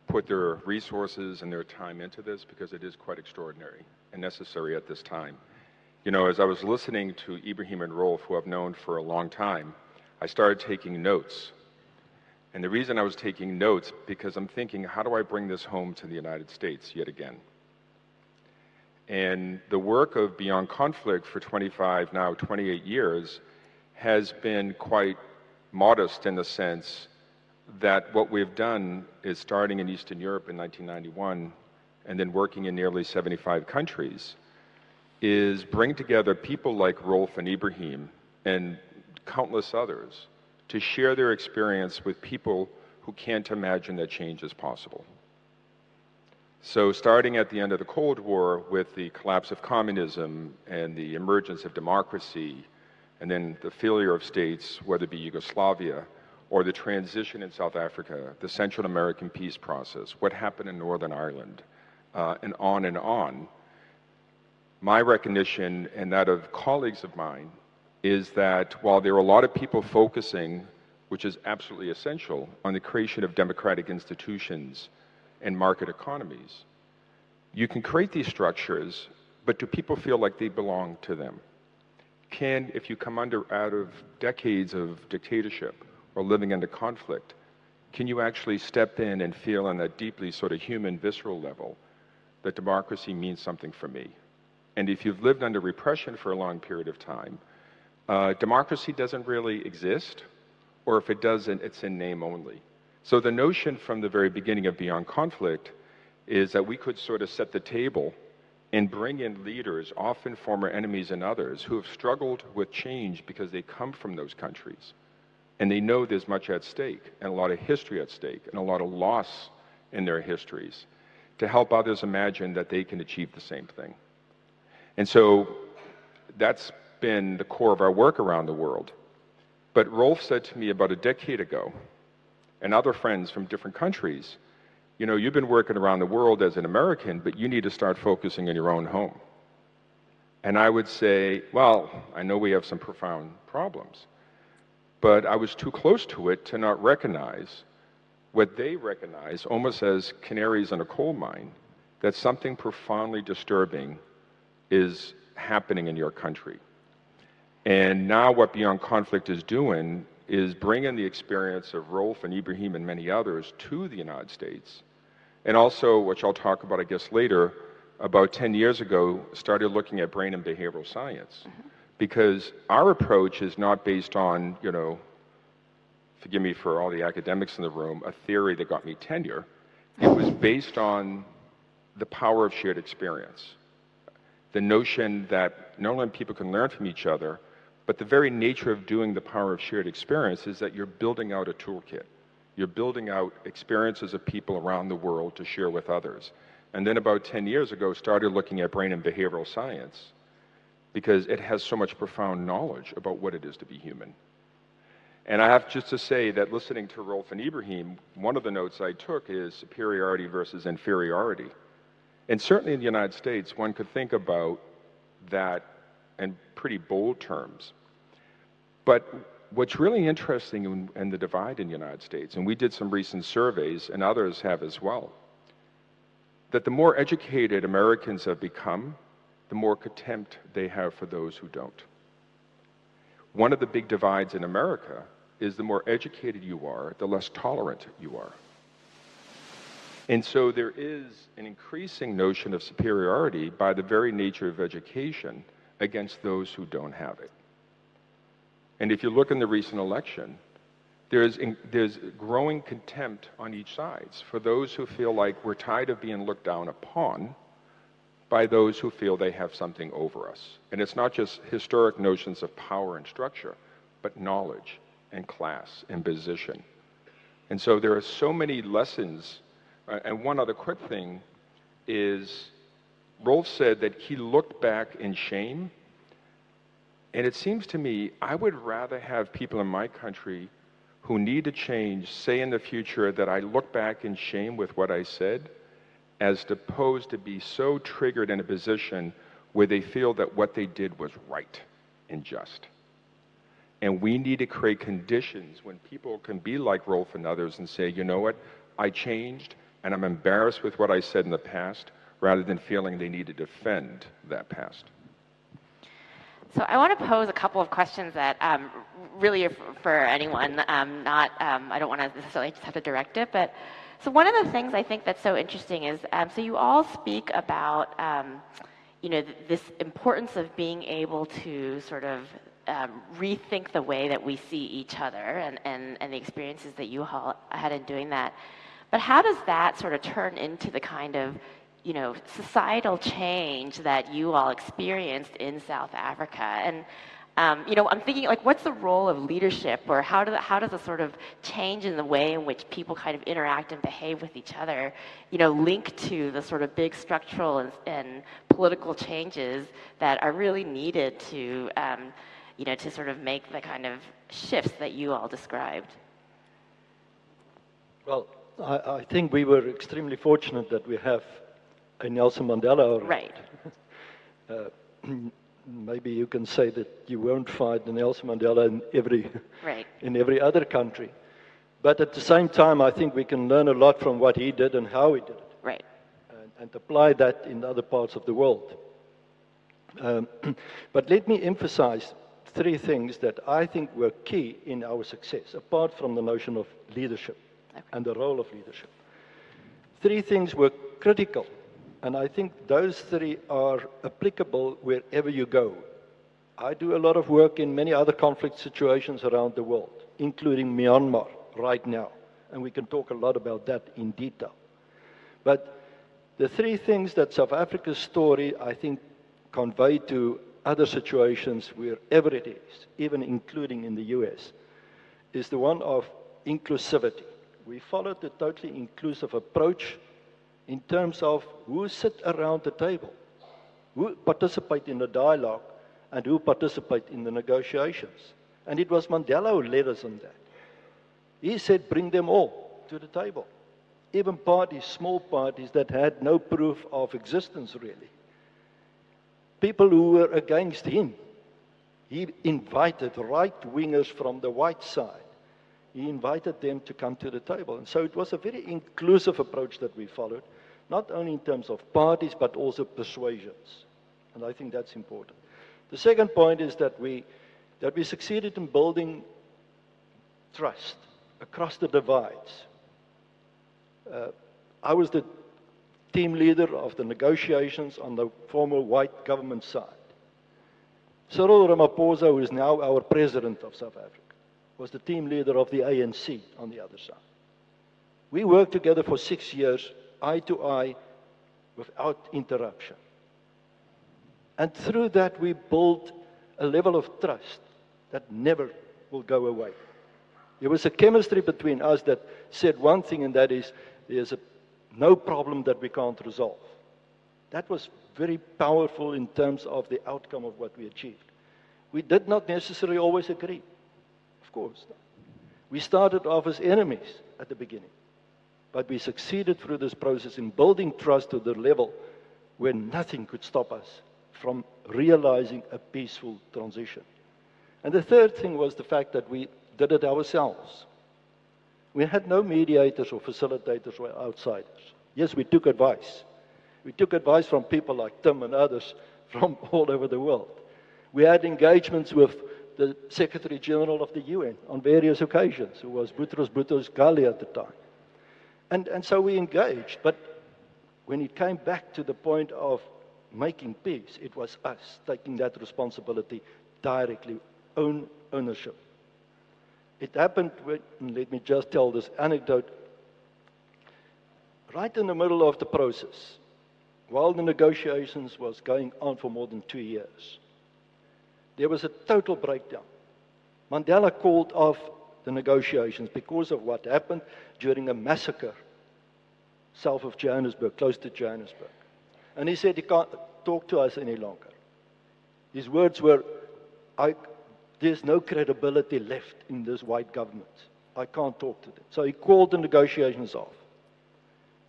put their resources and their time into this because it is quite extraordinary and necessary at this time. You know, as I was listening to Ebrahim and Roelf, who I've known for a long time, I started taking notes. And the reason I was taking notes because I'm thinking, how do I bring this home to the United States yet again? And the work of Beyond Conflict for 25, now 28 years, has been quite modest in the sense that what we've done is starting in Eastern Europe in 1991 and then working in nearly 75 countries is bring together people like Roelf and Ebrahim and countless others to share their experience with people who can't imagine that change is possible. So, starting at the end of the Cold War with the collapse of communism and the emergence of democracy, and then the failure of states, whether it be Yugoslavia, or the transition in South Africa, the Central American peace process, what happened in Northern Ireland, uh, and on and on. My recognition and that of colleagues of mine is that while there are a lot of people focusing, which is absolutely essential, on the creation of democratic institutions and market economies, you can create these structures, but do people feel like they belong to them? Can, if you come under out of decades of dictatorship, or living under conflict, can you actually step in and feel on that deeply sort of human, visceral level that democracy means something for me? And if you've lived under repression for a long period of time, uh, democracy doesn't really exist, or if it doesn't, it's in name only. So the notion from the very beginning of Beyond Conflict is that we could sort of set the table and bring in leaders, often former enemies and others, who have struggled with change because they come from those countries and they know there's much at stake and a lot of history at stake and a lot of loss in their histories to help others imagine that they can achieve the same thing. And so that's been the core of our work around the world. But Roelf said to me about a decade ago, and other friends from different countries, you know, you've been working around the world as an American, but you need to start focusing in your own home. And I would say, well, I know we have some profound problems but I was too close to it to not recognize what they recognize almost as canaries in a coal mine that something profoundly disturbing is happening in your country. And now, what Beyond Conflict is doing is bringing the experience of Roelf and Ebrahim and many others to the United States. And also, which I'll talk about, I guess, later, about 10 years ago, started looking at brain and behavioral science. Mm-hmm because our approach is not based on, you know, forgive me for all the academics in the room, a theory that got me tenure. It was <laughs> based on the power of shared experience. The notion that not only people can learn from each other, but the very nature of doing the power of shared experience is that you're building out a toolkit. You're building out experiences of people around the world to share with others. And then about 10 years ago, started looking at brain and behavioral science because it has so much profound knowledge about what it is to be human. And I have just to say that listening to Roelf and Ebrahim, one of the notes I took is superiority versus inferiority. And certainly in the United States, one could think about that in pretty bold terms. But what's really interesting in, in, the divide in the United States, and we did some recent surveys, and others have as well, that the more educated Americans have become, the more contempt they have for those who don't. One of the big divides in America is the more educated you are, the less tolerant you are. And so there is an increasing notion of superiority by the very nature of education against those who don't have it. And if you look in the recent election, there's, in, there's growing contempt on each side for those who feel like we're tired of being looked down upon by those who feel they have something over us. And it's not just historic notions of power and structure, but knowledge and class and position. And so there are so many lessons. Uh, and one other quick thing is Roelf said that he looked back in shame. And it seems to me I would rather have people in my country who need to change say in the future that I look back in shame with what I said, as opposed to be so triggered in a position where they feel that what they did was right and just. And we need to create conditions when people can be like Roelf and others and say, you know what, I changed and I'm embarrassed with what I said in the past, rather than feeling they need to defend that past. So I want to pose a couple of questions that um, really are for anyone. Um, not um, I don't want to necessarily just have to direct it, but so one of the things I think that's so interesting is um, so you all speak about um, you know th- this importance of being able to sort of um, rethink the way that we see each other and, and, and the experiences that you all had in doing that. But how does that sort of turn into the kind of you know, societal change that you all experienced in South Africa. And, um, you know, I'm thinking, like, what's the role of leadership, or how, do how does a sort of change in the way in which people kind of interact and behave with each other, you know, link to the sort of big structural and, and political changes that are really needed to, um, you know, to sort of make the kind of shifts that you all described? Well, I, I think we were extremely fortunate that we have a Nelson Mandela. Right. <laughs> Uh, <clears throat> maybe you can say that you won't find a Nelson Mandela in every right. <laughs> in every other country, but at the same time, I think we can learn a lot from what he did and how he did it. Right. And, and apply that in other parts of the world. Um, <clears throat> but let me emphasize three things that I think were key in our success, apart from the notion of leadership okay. and the role of leadership. Three things were critical and I think those three are applicable wherever you go. I do a lot of work in many other conflict situations around the world, including Myanmar right now. And we can talk a lot about that in detail. But the three things that South Africa's story, I think, convey to other situations wherever it is, even including in the US, is the one of inclusivity. We followed a totally inclusive approach in terms of who sit around the table, who participate in the dialogue, and who participate in the negotiations. And it was Mandela who led us in that. He said, bring them all to the table. Even parties, small parties that had no proof of existence really. People who were against him. He invited right wingers from the white side. He invited them to come to the table. And so it was a very inclusive approach that we followed not only in terms of parties, but also persuasions. And I think that's important. The second point is that we, that we succeeded in building trust across the divides. Uh, I was the team leader of the negotiations on the former white government side. Cyril Ramaphosa, who is now our president of South Africa, was the team leader of the ANC on the other side. We worked together for six years eye to eye without interruption. And through that, we build a level of trust that never will go away. There was a chemistry between us that said one thing, and that is there's a, no problem that we can't resolve. That was very powerful in terms of the outcome of what we achieved. We did not necessarily always agree, of course. We started off as enemies at the beginning. But we succeeded through this process in building trust to the level where nothing could stop us from realizing a peaceful transition. And the third thing was the fact that we did it ourselves. We had no mediators or facilitators or outsiders. Yes, we took advice. We took advice from people like Tim and others <laughs> from all over the world. We had engagements with the Secretary General of the UN on various occasions, who was Boutros Boutros Ghali at the time. And, and so we engaged, but when it came back to the point of making peace, it was us taking that responsibility directly, own ownership. It happened, when, let me just tell this anecdote. Right in the middle of the process, while the negotiations was going on for more than two years, there was a total breakdown. Mandela called off the negotiations because of what happened during a massacre south of Johannesburg, close to Johannesburg. And he said he can't talk to us any longer. His words were, there's no credibility left in this white government. I can't talk to them. So he called the negotiations off.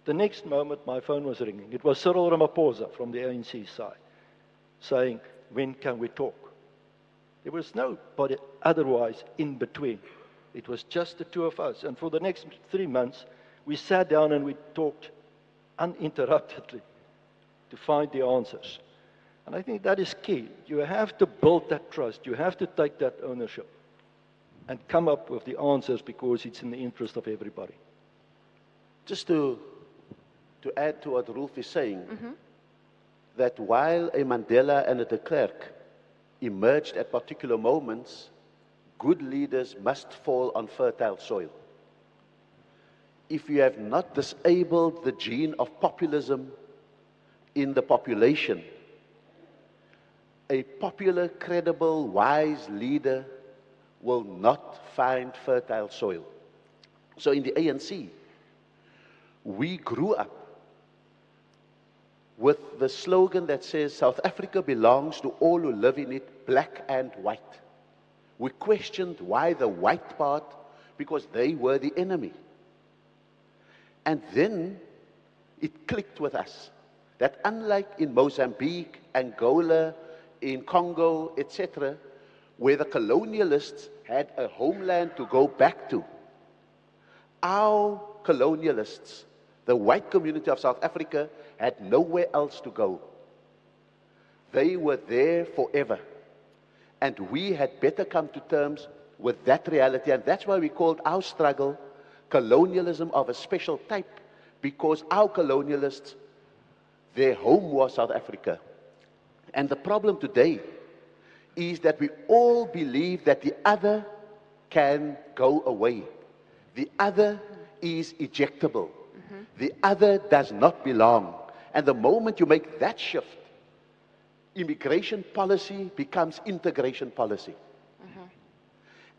The next moment, my phone was ringing. It was Cyril Ramaphosa from the ANC side saying, When can we talk? There was nobody otherwise in between. It was just the two of us. And for the next three months, we sat down and we talked uninterruptedly to find the answers. And I think that is key. You have to build that trust, you have to take that ownership and come up with the answers because it's in the interest of everybody. Just to, to add to what Roelf is saying, mm-hmm. that while a Mandela and a de Klerk emerged at particular moments, good leaders must fall on fertile soil. If you have not disabled the gene of populism in the population, a popular, credible, wise leader will not find fertile soil. So in the ANC, we grew up with the slogan that says South Africa belongs to all who live in it, black and white. We questioned why the white part, because they were the enemy. And then it clicked with us that unlike in Mozambique, Angola, in Congo, etc., where the colonialists had a homeland to go back to, our colonialists, the white community of South Africa, had nowhere else to go. They were there forever. And we had better come to terms with that reality. And that's why we called our struggle colonialism of a special type, because our colonialists, their home was South Africa. And the problem today is that we all believe that the other can go away. The other is ejectable. Mm-hmm. The other does not belong. And the moment you make that shift, immigration policy becomes integration policy. Uh-huh.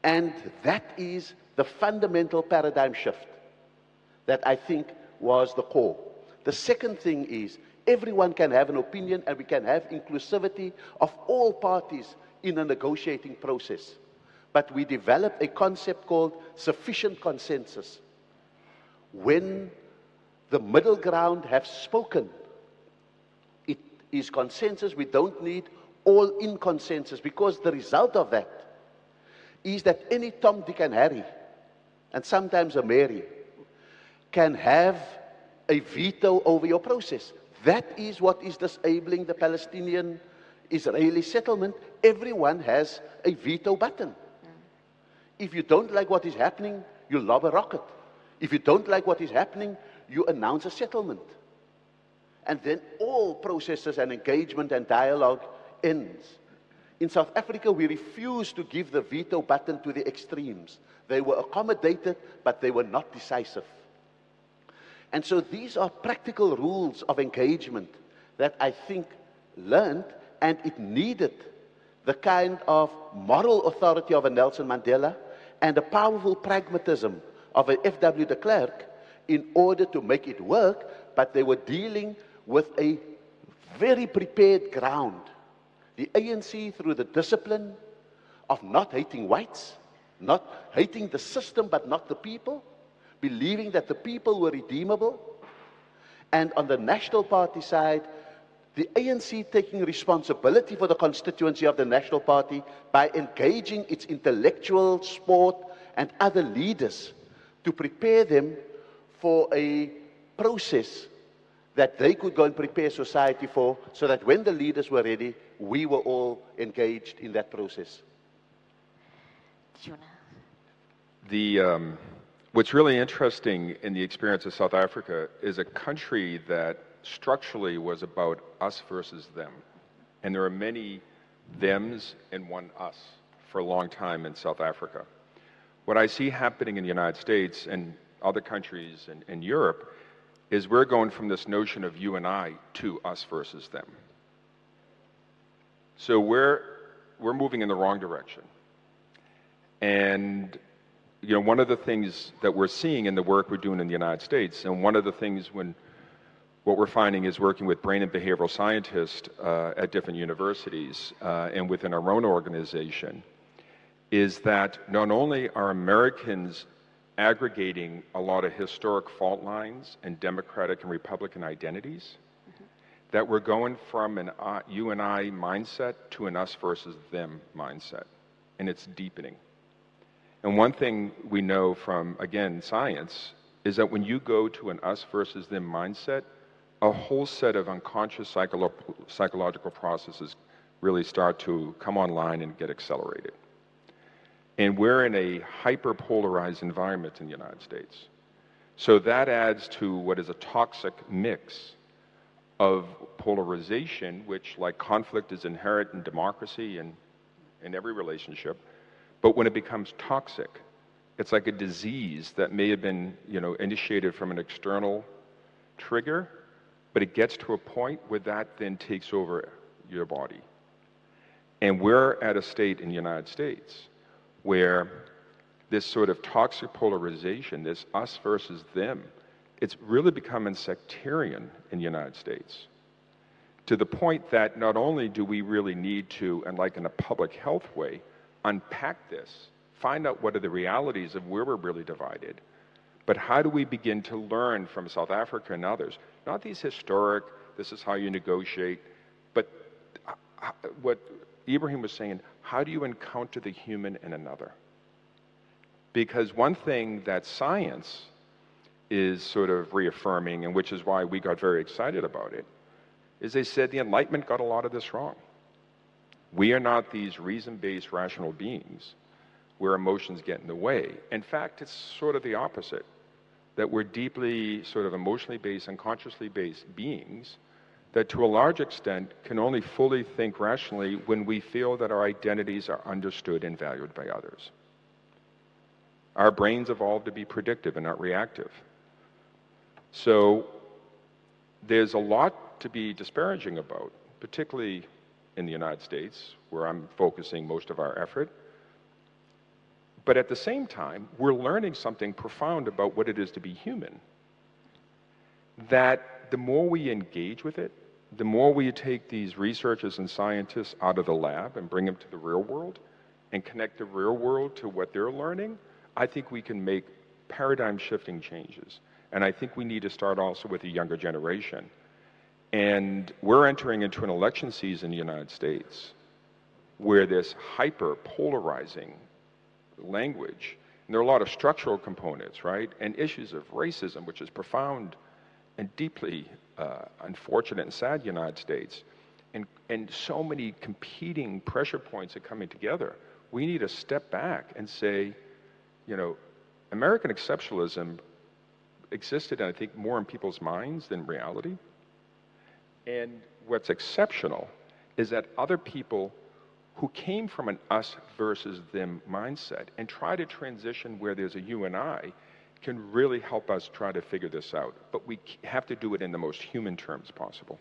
And that is the fundamental paradigm shift that I think was the core. The second thing is everyone can have an opinion and we can have inclusivity of all parties in a negotiating process. But we developed a concept called sufficient consensus. When the middle ground have spoken, is consensus. We don't need all in consensus because the result of that is that any Tom, Dick, and Harry, and sometimes a Mary, can have a veto over your process. That is what is disabling the Palestinian Israeli settlement. Everyone has a veto button. If you don't like what is happening, you lob a rocket. If you don't like what is happening, you announce a settlement. And then all processes and engagement and dialogue ends. In South Africa, we refused to give the veto button to the extremes. They were accommodated, but they were not decisive. And so these are practical rules of engagement that I think learned and it needed the kind of moral authority of a Nelson Mandela and a powerful pragmatism of a F.W. de Klerk in order to make it work, but they were dealing with a very prepared ground. The ANC, through the discipline of not hating whites, not hating the system but not the people, believing that the people were redeemable, and on the National Party side, the ANC taking responsibility for the constituency of the National Party by engaging its intellectual, sport, and other leaders to prepare them for a process that they could go and prepare society for, so that when the leaders were ready, we were all engaged in that process. you? The, um, what's really interesting in the experience of South Africa is a country that structurally was about us versus them. And there are many thems and one us for a long time in South Africa. What I see happening in the United States and other countries in, in Europe is we're going from this notion of you and I to us versus them. So we're, we're moving in the wrong direction. And you know, one of the things that we're seeing in the work we're doing in the United States, and one of the things when what we're finding is working with brain and behavioral scientists uh, at different universities uh, and within our own organization, is that not only are Americans aggregating a lot of historic fault lines and Democratic and Republican identities, that we're going from an uh, you and I mindset to an us versus them mindset, and it's deepening. And one thing we know from, again, science is that when you go to an us versus them mindset, a whole set of unconscious psycholo- psychological processes really start to come online and get accelerated. And we're in a hyper polarized environment in the United States. So that adds to what is a toxic mix of polarization, which, like conflict, is inherent in democracy and in every relationship. But when it becomes toxic, it's like a disease that may have been, you know, initiated from an external trigger, but it gets to a point where that then takes over your body. And we're at a state in the United States where this sort of toxic polarization, this us versus them, it's really becoming sectarian in the United States. To the point that not only do we really need to, and like in a public health way, unpack this, find out what are the realities of where we're really divided. But how do we begin to learn from South Africa and others? Not these historic, this is how you negotiate, but uh, what Ebrahim was saying, how do you encounter the human in another? Because one thing that science is sort of reaffirming, and which is why we got very excited about it, is they said the Enlightenment got a lot of this wrong. We are not these reason based rational beings where emotions get in the way. In fact, it's sort of the opposite that we're deeply sort of emotionally based and consciously based beings that to a large extent can only fully think rationally when we feel that our identities are understood and valued by others. Our brains evolved to be predictive and not reactive. So there's a lot to be disparaging about, particularly in the United States, where I'm focusing most of our effort. But at the same time, we're learning something profound about what it is to be human. That the more we engage with it, the more we take these researchers and scientists out of the lab and bring them to the real world and connect the real world to what they're learning, I think we can make paradigm shifting changes. And I think we need to start also with the younger generation and we're entering into an election season in the United States where this hyper polarizing language, and there are a lot of structural components, right? And issues of racism, which is profound and deeply uh, unfortunate and sad United States. And, and so many competing pressure points are coming together. We need to step back and say, you know, American exceptionalism existed, and I think, more in people's minds than reality. And what's exceptional is that other people who came from an us versus them mindset and try to transition where there's a you and I can really help us try to figure this out. But we have to do it in the most human terms possible.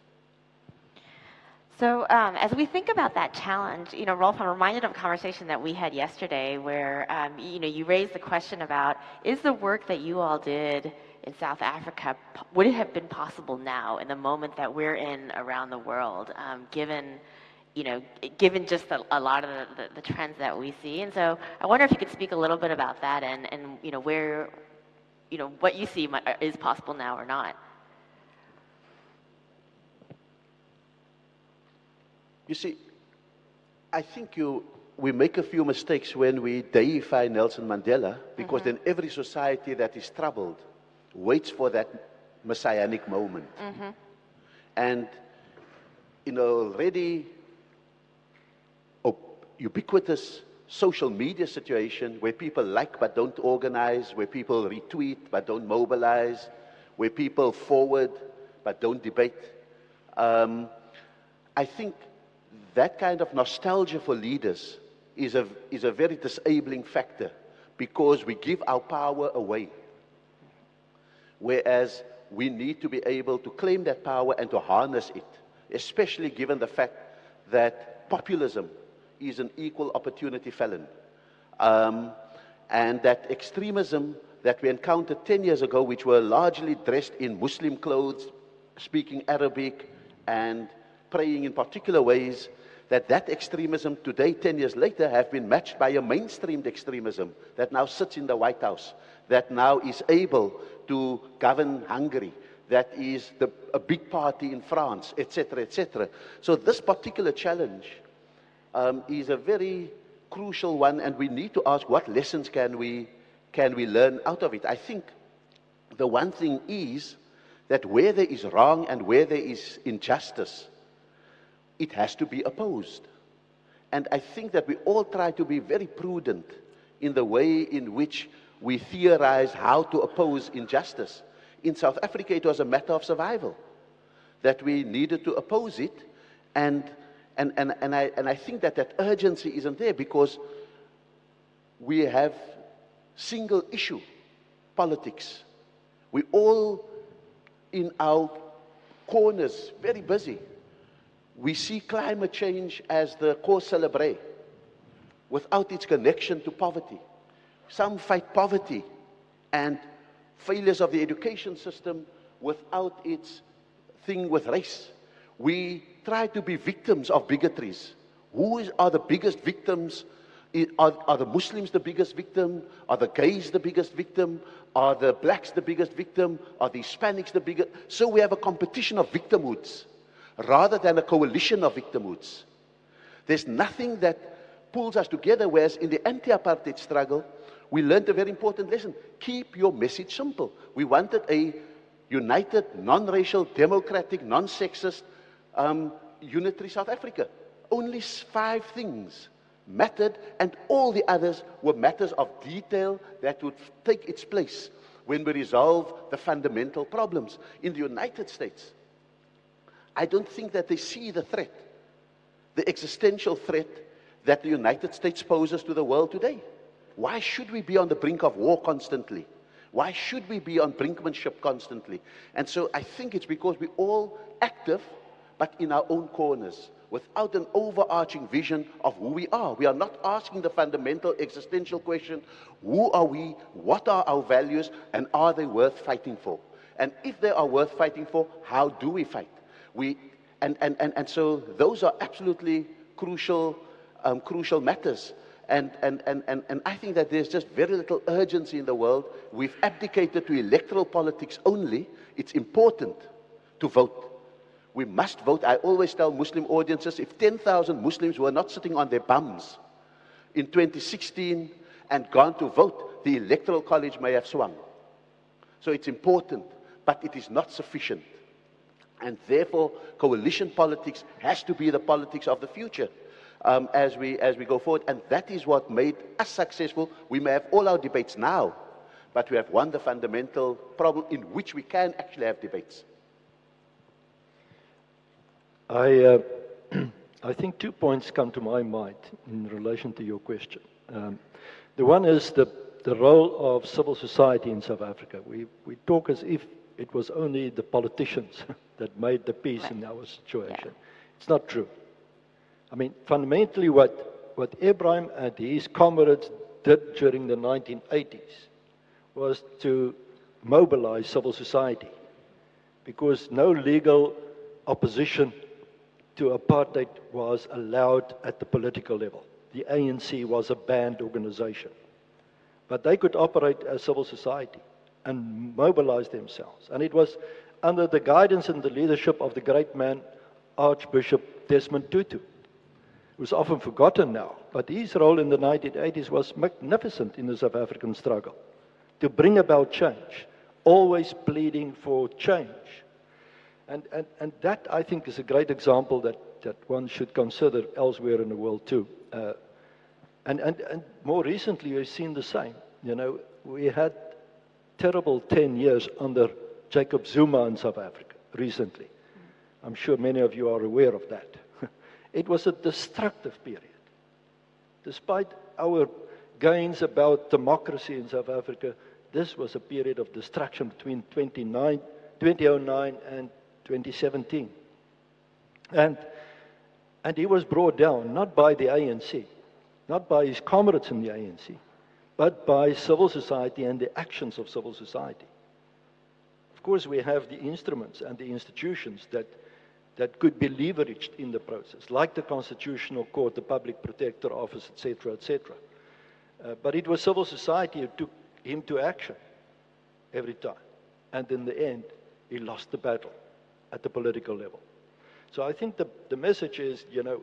So um, as we think about that challenge, you know, Roelf, I'm reminded of a conversation that we had yesterday where, um, you know, you raised the question about, is the work that you all did in South Africa, would it have been possible now in the moment that we're in around the world, um, given, you know, given just a, a lot of the, the, the, trends that we see? And so I wonder if you could speak a little bit about that and, and you know, where, you know, what you see is possible now or not. You see, I think you, we make a few mistakes when we deify Nelson Mandela because mm-hmm. in every society that is troubled, waits for that messianic moment. Mm-hmm. And in already ubiquitous social media situation where people like but don't organize, where people retweet but don't mobilize, where people forward but don't debate. Um, I think that kind of nostalgia for leaders is a, is a very disabling factor because we give our power away. Whereas we need to be able to claim that power and to harness it, especially given the fact that populism is an equal opportunity felon. Um, and that extremism that we encountered 10 years ago, which were largely dressed in Muslim clothes, speaking Arabic, and praying in particular ways, that that extremism today, 10 years later, have been matched by a mainstreamed extremism that now sits in the White House, that now is able to govern Hungary, that is the, a big party in France, etc., etc. So this particular challenge um, is a very crucial one, and we need to ask what lessons can we, can we learn out of it. I think the one thing is that where there is wrong and where there is injustice, it has to be opposed. And I think that we all try to be very prudent in the way in which we theorize how to oppose injustice. In South Africa, it was a matter of survival that we needed to oppose it. And, and, and, and, I, and I think that that urgency isn't there because we have single issue politics. We all in our corners, very busy. We see climate change as the cause celebre without its connection to poverty. Some fight poverty and failures of the education system without its thing with race. We try to be victims of bigotries. Who is, are the biggest victims? Are, are the Muslims the biggest victim? Are the gays the biggest victim? Are the blacks the biggest victim? Are the Hispanics the biggest? So we have a competition of victimhoods rather than a coalition of victimhoods. There's nothing that pulls us together, whereas in the anti apartheid struggle, we learned a very important lesson. Keep your message simple. We wanted a united, non racial, democratic, non sexist, um, unitary South Africa. Only five things mattered, and all the others were matters of detail that would take its place when we resolve the fundamental problems. In the United States, I don't think that they see the threat, the existential threat that the United States poses to the world today. Why should we be on the brink of war constantly? Why should we be on brinkmanship constantly? And so I think it's because we're all active, but in our own corners, without an overarching vision of who we are. We are not asking the fundamental existential question who are we? What are our values? And are they worth fighting for? And if they are worth fighting for, how do we fight? We, and, and, and, and so those are absolutely crucial, um, crucial matters. And, and, and, and, and I think that there's just very little urgency in the world. We've abdicated to electoral politics only. It's important to vote. We must vote. I always tell Muslim audiences if 10,000 Muslims were not sitting on their bums in 2016 and gone to vote, the electoral college may have swung. So it's important, but it is not sufficient. And therefore, coalition politics has to be the politics of the future um, as, we, as we go forward. And that is what made us successful. We may have all our debates now, but we have won the fundamental problem in which we can actually have debates. I, uh, <clears throat> I think two points come to my mind in relation to your question. Um, the one is the, the role of civil society in South Africa. We, we talk as if it was only the politicians <laughs> that made the peace right. in our situation. Yeah. It's not true. I mean, fundamentally, what, what Ebrahim and his comrades did during the 1980s was to mobilize civil society because no legal opposition to apartheid was allowed at the political level. The ANC was a banned organization. But they could operate as civil society and mobilize themselves. And it was under the guidance and the leadership of the great man, Archbishop Desmond Tutu who's often forgotten now, but his role in the 1980s was magnificent in the South African struggle to bring about change, always pleading for change. And, and, and that, I think, is a great example that, that one should consider elsewhere in the world too. Uh, And, and, and more recently, we've seen the same. You know, we had terrible 10 years under Jacob Zuma in South Africa recently. I'm sure many of you are aware of that. <laughs> it was a destructive period. Despite our gains about democracy in South Africa, this was a period of destruction between 2009 and 2017. And, and he was brought down not by the ANC, not by his comrades in the ANC, but by civil society and the actions of civil society. Of course, we have the instruments and the institutions that, that could be leveraged in the process, like the Constitutional Court, the Public Protector Office, etc., etc. Uh, but it was civil society who took him to action every time. And in the end, he lost the battle at the political level. So I think the, the message is, you know,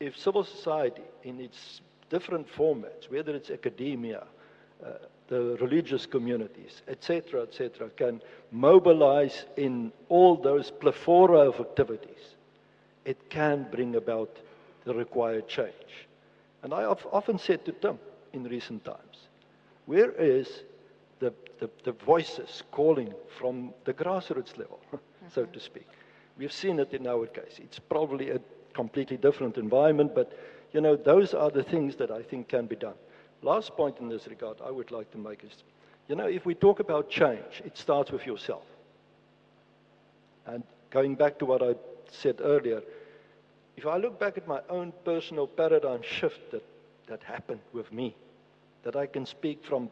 if civil society in its different formats, whether it's academia, uh, the religious communities, etc., etc., can mobilize in all those plethora of activities, it can bring about the required change. And I have often said to Tim in recent times, where is the, the, voices calling from the grassroots level, <laughs> so mm-hmm. to speak? We've seen it in our case. It's probably a completely different environment, but you know, those are the things that I think can be done. Last point in this regard I would like to make is, you know, if we talk about change, it starts with yourself. And going back to what I said earlier, if I look back at my own personal paradigm shift that, that happened with me, that I can speak from,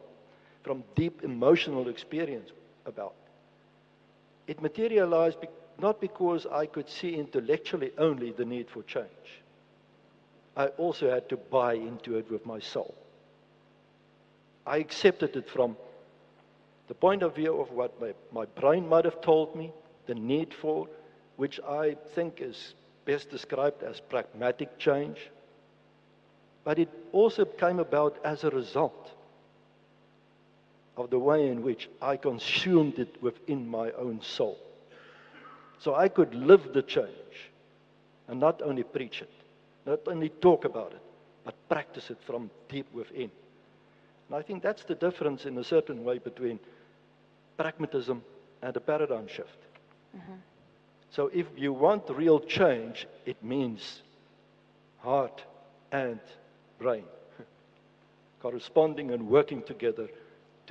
from deep emotional experience about, it materialized be- not because I could see intellectually only the need for change. I also had to buy into it with my soul. I accepted it from the point of view of what my, my brain might have told me, the need for, which I think is best described as pragmatic change. But it also came about as a result of the way in which I consumed it within my own soul. So I could live the change and not only preach it, not only talk about it, but practice it from deep within. And I think that's the difference in a certain way between pragmatism and a paradigm shift. Mm-hmm. So if you want real change, it means heart and brain <laughs> corresponding and working together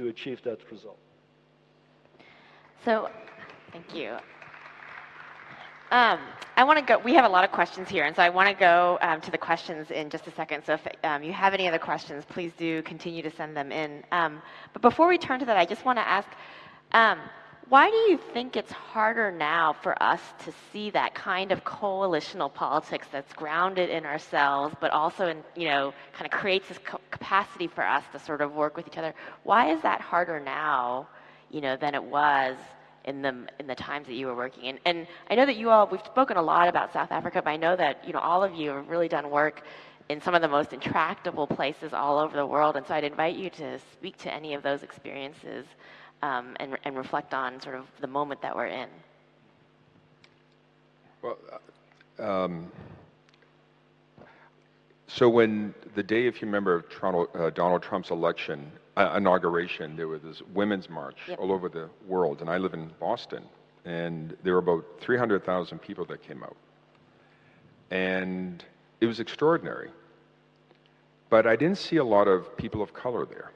to achieve that result. So, thank you. Um, I want to go. We have a lot of questions here, and so I want to go um, to the questions in just a second. So if um, you have any other questions, please do continue to send them in. Um, but before we turn to that, I just want to ask, um, why do you think it's harder now for us to see that kind of coalitional politics that's grounded in ourselves, but also in you know kind of creates this capacity for us to sort of work with each other? Why is that harder now, you know, than it was? in the in the times that you were working. And, and I know that you all we've spoken a lot about South Africa, but I know that you know all of you have really done work in some of the most intractable places all over the world. And so I'd invite you to speak to any of those experiences um, and and reflect on sort of the moment that we're in. Well. Uh, um, so when the day, if you remember, Toronto, uh, Donald Trump's election, uh, inauguration, there was this women's march yep. all over the world, and I live in Boston, and there were about 300,000 people that came out, and it was extraordinary. But I didn't see a lot of people of color there.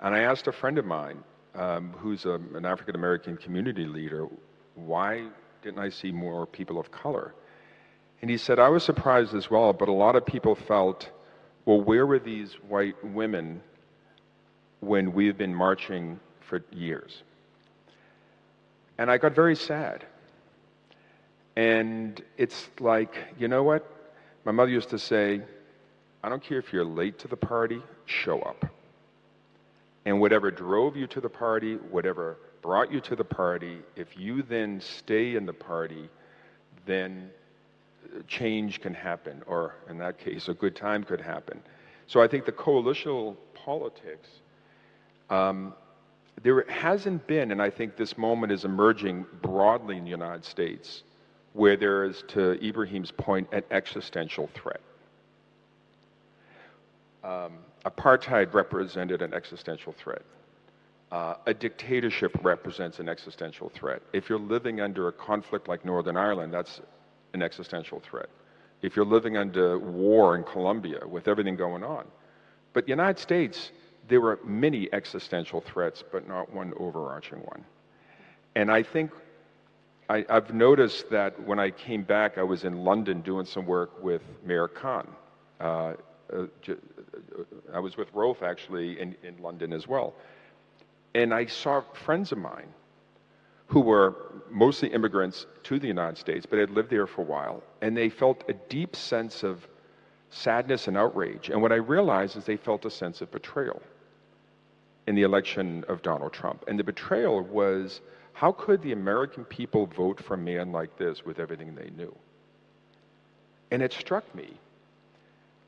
And I asked a friend of mine, um, who's a, an African American community leader, why didn't I see more people of color? And he said, I was surprised as well, but a lot of people felt, well, where were these white women when we've been marching for years. And I got very sad. And it's like, you know what? My mother used to say, I don't care if you're late to the party, show up. And whatever drove you to the party, whatever brought you to the party, if you then stay in the party, then change can happen, or in that case, a good time could happen. So I think the coalitional politics um, there hasn't been, and I think this moment is emerging broadly in the United States, where there is, to Ebrahim's point, an existential threat. um, apartheid represented an existential threat. Uh, a dictatorship represents an existential threat. If you're living under a conflict like Northern Ireland, that's an existential threat. If you're living under war in Colombia with everything going on. But the United States, there were many existential threats, but not one overarching one. And I think I, have noticed that when I came back, I was in London doing some work with Mayor Khan. Uh, uh, I was with Roelf actually in, in London as well. And I saw friends of mine who were mostly immigrants to the United States, but had lived there for a while, and they felt a deep sense of sadness and outrage. And what I realized is they felt a sense of betrayal in the election of Donald Trump. And the betrayal was how could the American people vote for a man like this with everything they knew? And it struck me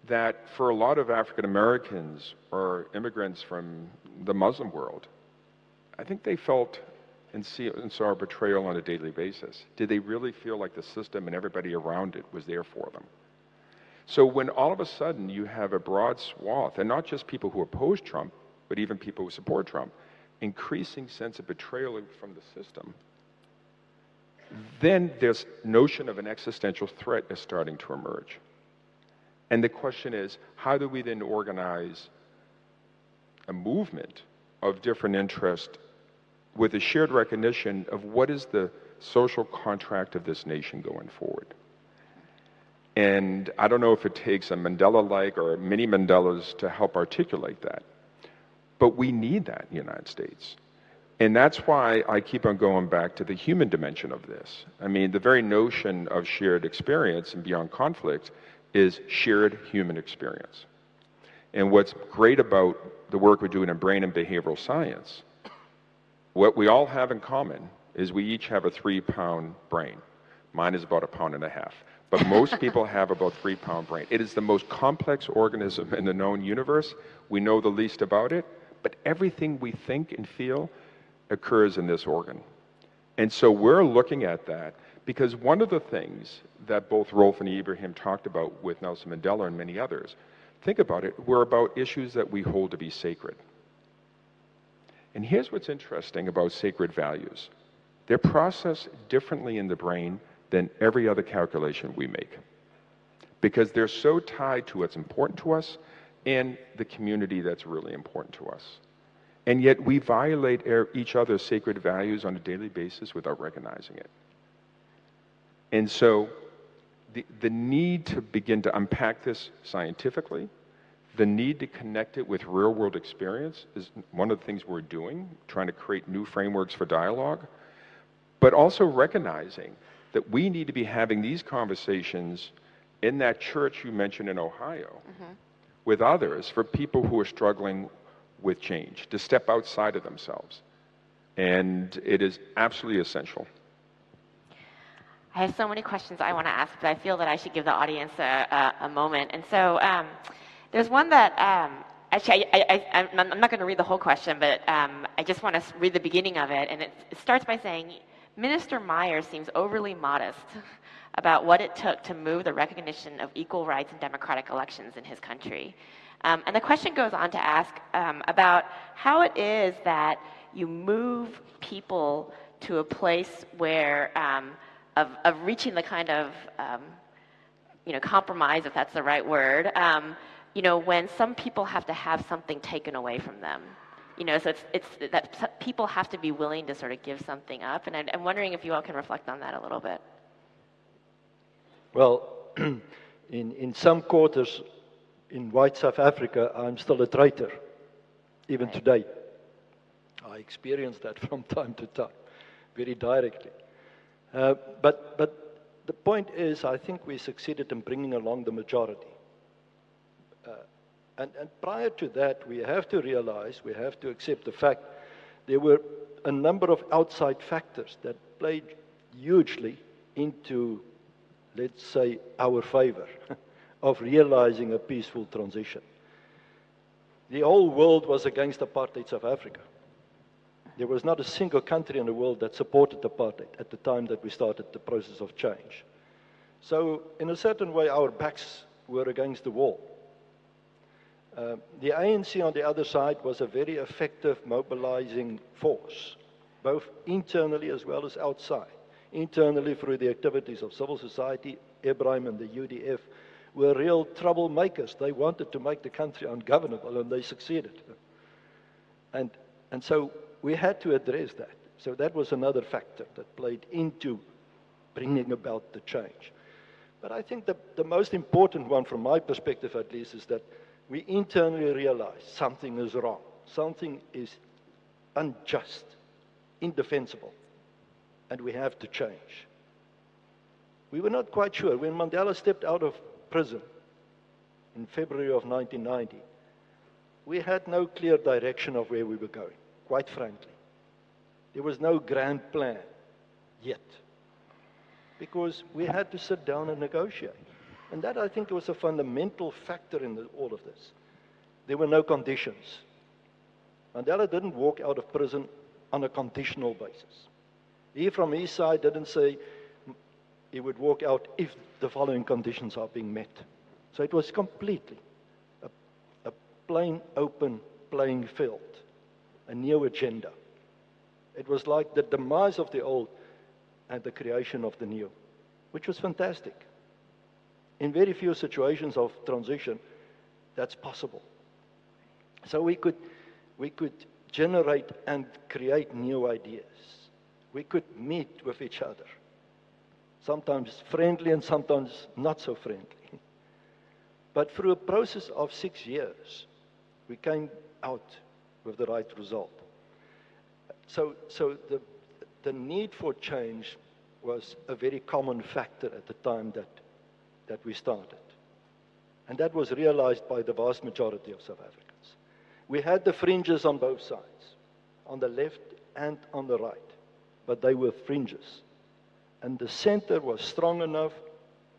that for a lot of African Americans or immigrants from the Muslim world, I think they felt and, see, and saw betrayal on a daily basis. Did they really feel like the system and everybody around it was there for them? So when all of a sudden you have a broad swath, and not just people who oppose Trump, but even people who support Trump, increasing sense of betrayal from the system, then this notion of an existential threat is starting to emerge. And the question is, how do we then organize a movement of different interests with a shared recognition of what is the social contract of this nation going forward? And I don't know if it takes a Mandela like or many Mandelas to help articulate that. But we need that in the United States. And that's why I keep on going back to the human dimension of this. I mean, the very notion of shared experience and beyond conflict is shared human experience. And what's great about the work we're doing in brain and behavioral science, what we all have in common is we each have a three pound brain. Mine is about a pound and a half. But most <laughs> people have about three pound brain. It is the most complex organism in the known universe. We know the least about it, but everything we think and feel occurs in this organ. And so we're looking at that because one of the things that both Roelf and Ebrahim talked about with Nelson Mandela and many others, think about it, were about issues that we hold to be sacred. And here's what's interesting about sacred values they're processed differently in the brain than every other calculation we make because they're so tied to what's important to us and the community that's really important to us. And yet we violate each other's sacred values on a daily basis without recognizing it. And so the, the need to begin to unpack this scientifically, the need to connect it with real world experience is one of the things we're doing, trying to create new frameworks for dialogue, but also recognizing that we need to be having these conversations in that church you mentioned in Ohio mm-hmm. with others for people who are struggling with change, to step outside of themselves. And it is absolutely essential. I have so many questions I want to ask, but I feel that I should give the audience a, a, a moment. And so um, there's one that, um, actually, I, am not going to read the whole question, but um, I just want to read the beginning of it. And it, it starts by saying, Minister Meyer seems overly modest <laughs> about what it took to move the recognition of equal rights in democratic elections in his country. Um, and the question goes on to ask um, about how it is that you move people to a place where um, of, of reaching the kind of um, you know compromise, if that's the right word. Um, you know, when some people have to have something taken away from them. You know, so it's, it's that people have to be willing to sort of give something up. And I'm, I'm wondering if you all can reflect on that a little bit. Well, <clears throat> in, in some quarters in white South Africa, I'm still a traitor, even today. I experience that <laughs> from time to time, very directly. Uh, but, but the point is, I think we succeeded in bringing along the majority. Uh, and, and prior to that, we have to realize, we have to accept the fact there were a number of outside factors that played hugely into, let's say, our favor <laughs> of realizing a peaceful transition. The whole world was against apartheid South Africa. There was not a single country in the world that supported apartheid at the time that we started the process of change. So, in a certain way, our backs were against the wall. Uh, the ANC on the other side was a very effective mobilizing force, both internally as well as outside. Internally, through the activities of civil society, Ebrahim and the UDF were real troublemakers. They wanted to make the country ungovernable, and they succeeded. And, and so we had to address that. So that was another factor that played into bringing about the change. But I think the, the most important one, from my perspective at least, is that we internally realize something is wrong, something is unjust, indefensible, and we have to change. We were not quite sure. When Mandela stepped out of prison in February of 1990, we had no clear direction of where we were going, quite frankly. There was no grand plan yet because we had to sit down and negotiate. And that, I think, was a fundamental factor in the, all of this. There were no conditions. Mandela didn't walk out of prison on a conditional basis. He, from his side, didn't say he would walk out if the following conditions are being met. So it was completely a, a plain, open playing field, a new agenda. It was like the demise of the old and the creation of the new, which was fantastic. In very few situations of transition, that's possible. So we could, we could generate and create new ideas. We could meet with each other, sometimes friendly and sometimes not so friendly. But through a process of six years, we came out with the right result. So, so the, the need for change was a very common factor at the time that, that we started. And that was realized by the vast majority of South Africans. We had the fringes on both sides, on the left and on the right, but they were fringes. And the center was strong enough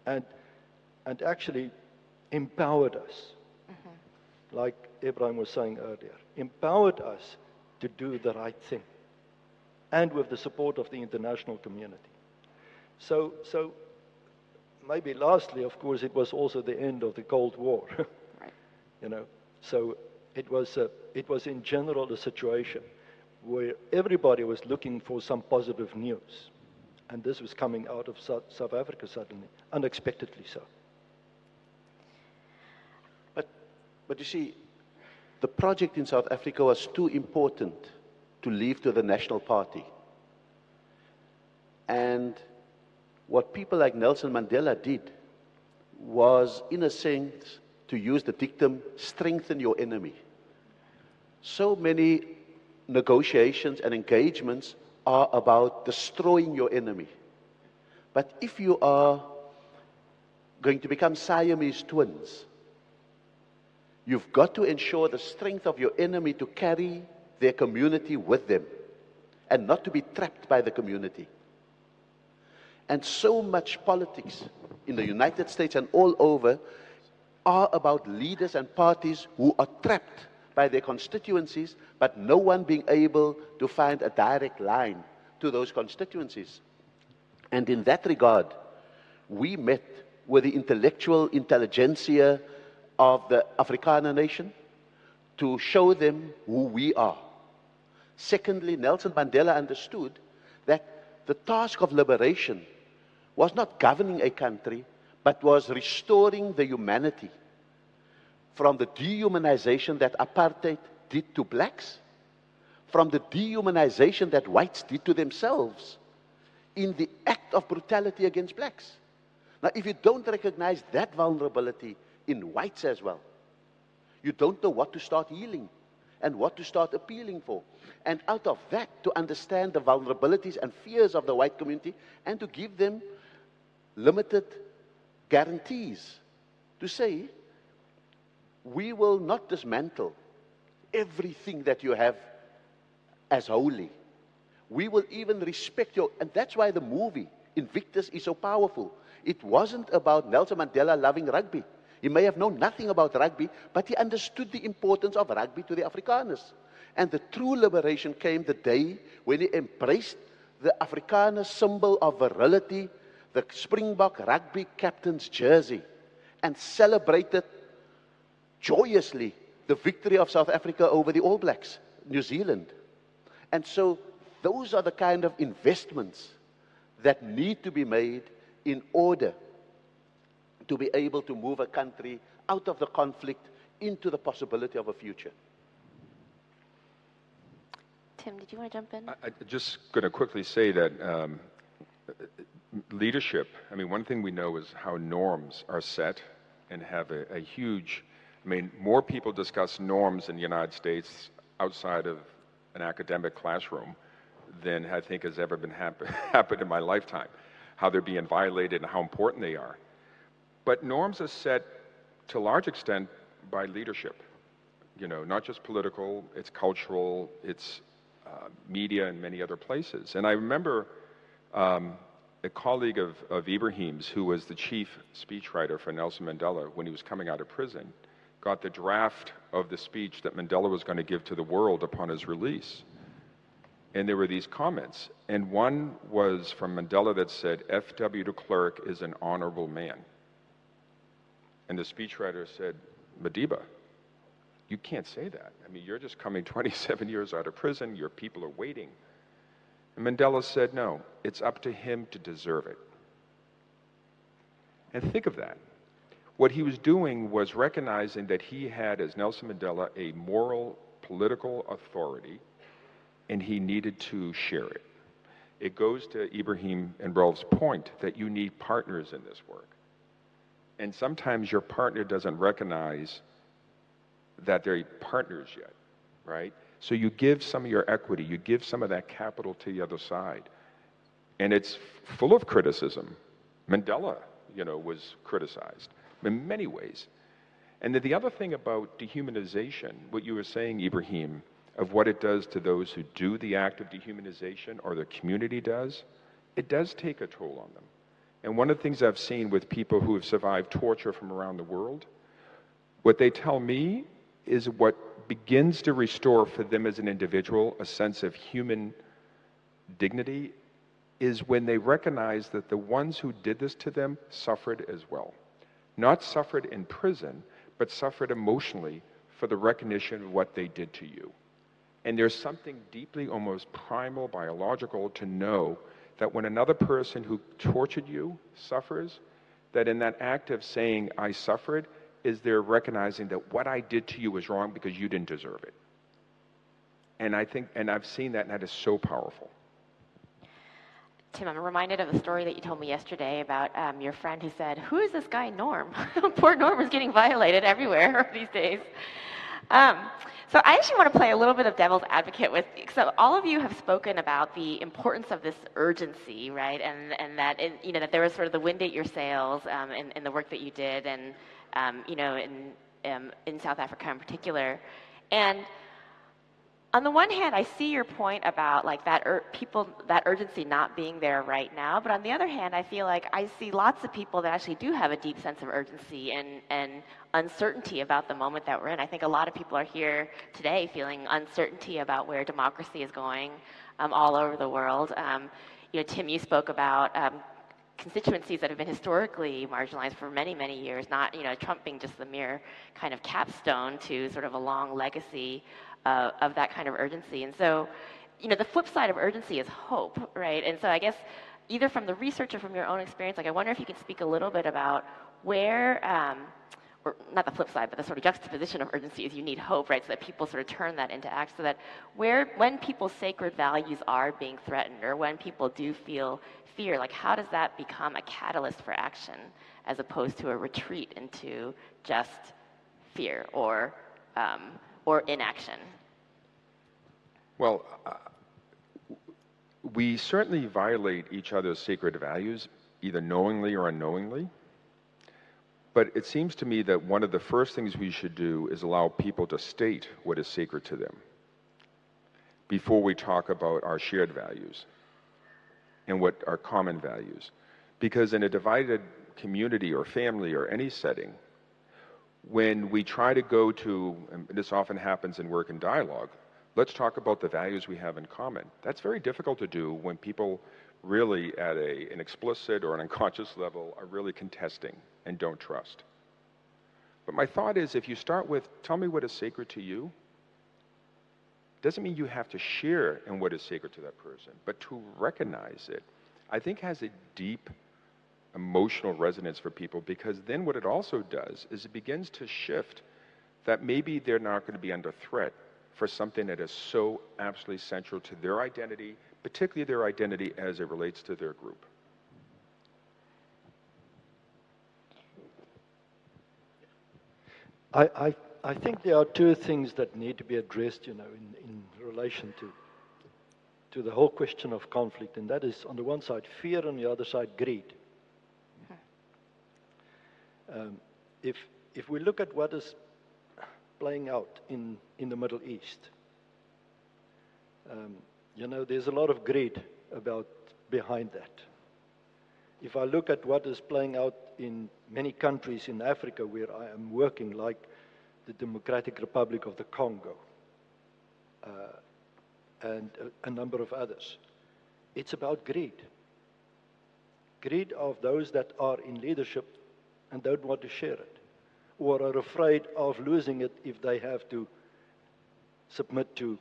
and, and actually empowered us. Like Ebrahim was saying earlier, empowered us to do the right thing and with the support of the international community. So, so maybe lastly, of course, it was also the end of the Cold War. <laughs> right. You know, so it was, a, it was in general a situation where everybody was looking for some positive news. And this was coming out of South, South Africa suddenly, unexpectedly so. But, but you see, the project in South Africa was too important to leave to the National Party. And what people like Nelson Mandela did was, in a sense, to use the dictum, strengthen your enemy. So many negotiations and engagements are about destroying your enemy. But if you are going to become Siamese twins, you've got to ensure the strength of your enemy to carry their community with them and not to be trapped by the community. And so much politics in the United States and all over are about leaders and parties who are trapped by their constituencies, but no one being able to find a direct line to those constituencies. And in that regard, we met with the intellectual intelligentsia of the Afrikaner nation to show them who we are. Secondly, Nelson Mandela understood that the task of liberation was not governing a country, but was restoring the humanity from the dehumanization that apartheid did to blacks, from the dehumanization that whites did to themselves in the act of brutality against blacks. Now, if you don't recognize that vulnerability in whites as well, you don't know what to start healing and what to start appealing for. And out of that, to understand the vulnerabilities and fears of the white community and to give them limited guarantees to say, we will not dismantle everything that you have as holy. We will even respect your, and that's why the movie Invictus is so powerful. It wasn't about Nelson Mandela loving rugby. He may have known nothing about rugby, but he understood the importance of rugby to the Afrikaners. And the true liberation came the day when he embraced the Afrikaner symbol of virility, the Springbok rugby captain's jersey, and celebrated joyously the victory of South Africa over the All Blacks, New Zealand. And so those are the kind of investments that need to be made in order to be able to move a country out of the conflict into the possibility of a future. Tim, did you want to jump in? I, I just going to quickly say that um, leadership, I mean, one thing we know is how norms are set and have a, a huge, I mean, more people discuss norms in the United States outside of an academic classroom than I think has ever been happen, <laughs> happened in my lifetime. How they're being violated and how important they are. But norms are set to a large extent by leadership. You know, not just political, it's cultural, it's uh, media, and many other places. And I remember um, a colleague of, of Ebrahim's, who was the chief speechwriter for Nelson Mandela when he was coming out of prison, got the draft of the speech that Mandela was going to give to the world upon his release. And there were these comments. And one was from Mandela that said, F.W. de Klerk is an honorable man. And the speechwriter said, Madiba, you can't say that. I mean, you're just coming <laughs> 27 years out of prison, your people are waiting. And Mandela said, no, it's up to him to deserve it. And think of that. What he was doing was recognizing that he had, as Nelson Mandela, a moral, political authority, and he needed to share it. It goes to Ebrahim and Roelf's point that you need partners in this work. And sometimes your partner doesn't recognize that they're partners yet, right? So you give some of your equity, you give some of that capital to the other side. And it's full of criticism. Mandela, you know, was criticized in many ways. And then the other thing about dehumanization, what you were saying, Ebrahim, of what it does to those who do the act of dehumanization or the community does, it does take a toll on them. And one of the things I've seen with people who have survived torture from around the world, what they tell me is what begins to restore for them as an individual a sense of human dignity is when they recognize that the ones who did this to them suffered as well. Not suffered in prison, but suffered emotionally for the recognition of what they did to you. And there's something deeply, almost primal, biological to know that when another person who tortured you suffers, that in that act of saying, I suffered, is they're recognizing that what I did to you was wrong because you didn't deserve it. And I think, and I've seen that, and that is so powerful. Tim, I'm reminded of a story that you told me yesterday about um, your friend who said, Who is this guy, Norm? <laughs> Poor Norm is getting violated everywhere <laughs> these days. Um, so I actually want to play a little bit of devil's advocate with. So all of you have spoken about the importance of this urgency, right? And and that you know that there was sort of the wind at your sails um, in, in the work that you did, and um, you know in um, in South Africa in particular. And on the one hand, I see your point about like that ur- people that urgency not being there right now. But on the other hand, I feel like I see lots of people that actually do have a deep sense of urgency and and uncertainty about the moment that we're in. I think a lot of people are here today feeling uncertainty about where democracy is going um, all over the world. Um, you know, Tim, you spoke about um, constituencies that have been historically marginalized for many, many years, not, you know, Trump being just the mere kind of capstone to sort of a long legacy uh, of that kind of urgency. And so, you know, the flip side of urgency is hope, right? And so I guess either from the research or from your own experience, like I wonder if you can speak a little bit about where, um, or not the flip side, but the sort of juxtaposition of urgency is you need hope, right? So that people sort of turn that into act, so that where, when people's sacred values are being threatened, or when people do feel fear, like how does that become a catalyst for action as opposed to a retreat into just fear or um, or inaction? Well, uh, we certainly violate each other's sacred values, either knowingly or unknowingly. But it seems to me that one of the first things we should do is allow people to state what is sacred to them before we talk about our shared values and what are common values. Because in a divided community or family or any setting, when we try to go to, and this often happens in work and dialogue, let's talk about the values we have in common. That's very difficult to do when people really at a, an explicit or an unconscious level are really contesting and don't trust. But my thought is if you start with, tell me what is sacred to you, doesn't mean you have to share in what is sacred to that person, but to recognize it, I think has a deep emotional resonance for people because then what it also does is it begins to shift that maybe they're not going to be under threat for something that is so absolutely central to their identity, particularly their identity as it relates to their group. I, I, I think there are two things that need to be addressed, you know, in, in relation to, to the whole question of conflict, and that is, on the one side, fear, on the other side, greed. Um, if, if we look at what is playing out in, in the Middle East, um, you know, there's a lot of greed about behind that. If I look at what is playing out in many countries in Africa where I am working, like the Democratic Republic of the Congo uh, and a, a number of others, it's about greed. Greed of those that are in leadership and don't want to share it, or are afraid of losing it if they have to submit to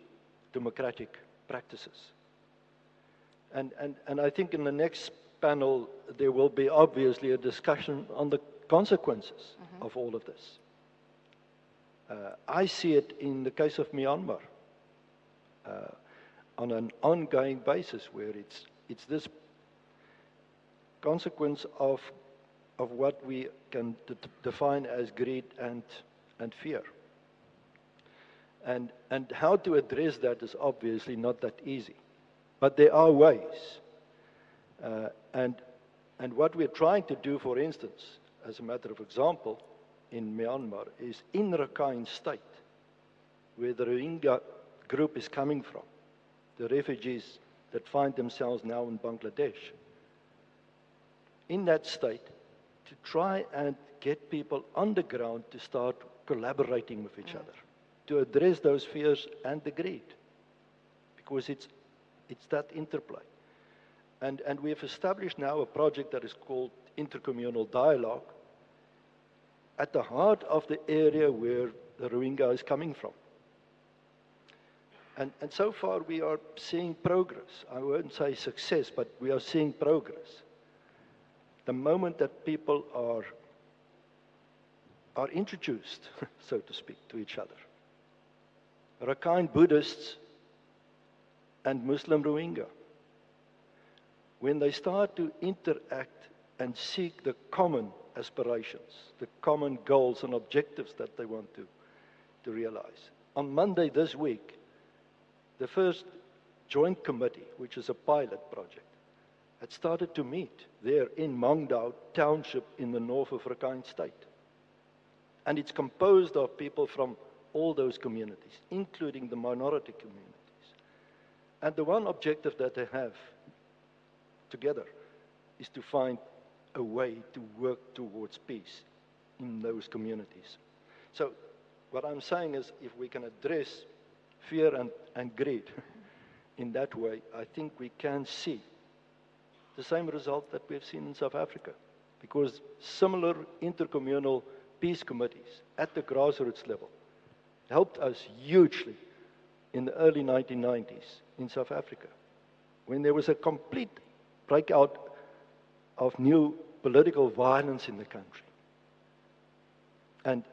democratic practices. And, and, and I think in the next panel, there will be obviously a discussion on the consequences mm-hmm. of all of this. Uh, I see it in the case of Myanmar uh, on an ongoing basis where it's, it's this consequence of of what we can define as greed and, and fear. And, and how to address that is obviously not that easy. But there are ways. Uh, and, and what we're trying to do, for instance, as a matter of example, in Myanmar, is in Rakhine State, where the Rohingya group is coming from, the refugees that find themselves now in Bangladesh. In that state, to try and get people on the ground to start collaborating with each other, to address those fears and the greed, because it's, it's that interplay. And, and we have established now a project that is called Intercommunal Dialogue at the heart of the area where the Rohingya is coming from. And, and so far we are seeing progress. I won't say success, but we are seeing progress the moment that people are, are introduced, <laughs> so to speak, to each other, Rakhine Buddhists and Muslim Rohingya, when they start to interact and seek the common aspirations, the common goals and objectives that they want to, to realize. On Monday this week, the first joint committee, which is a pilot project, had started to meet there in Maung Daw township in the north of Rakhine State. And it's composed of people from all those communities, including the minority communities. And the one objective that they have together is to find a way to work towards peace in those communities. So, what I'm saying is if we can address fear and, and greed <laughs> in that way, I think we can see the same result that we've seen in South Africa. Because similar intercommunal peace committees at the grassroots level helped us hugely in the early 1990s in South Africa when there was a complete breakout of new political violence in the country. And,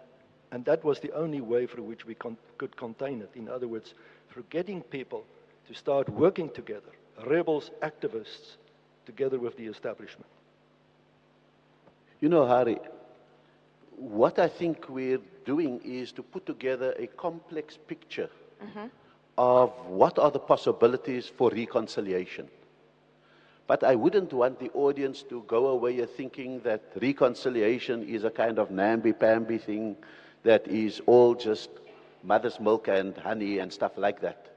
and that was the only way through which we con- could contain it. In other words, through getting people to start working together, rebels, activists, together with the establishment. You know, Hahrie, what I think we're doing is to put together a complex picture mm-hmm. of what are the possibilities for reconciliation. But I wouldn't want the audience to go away thinking that reconciliation is a kind of namby-pamby thing that is all just mother's milk and honey and stuff like that.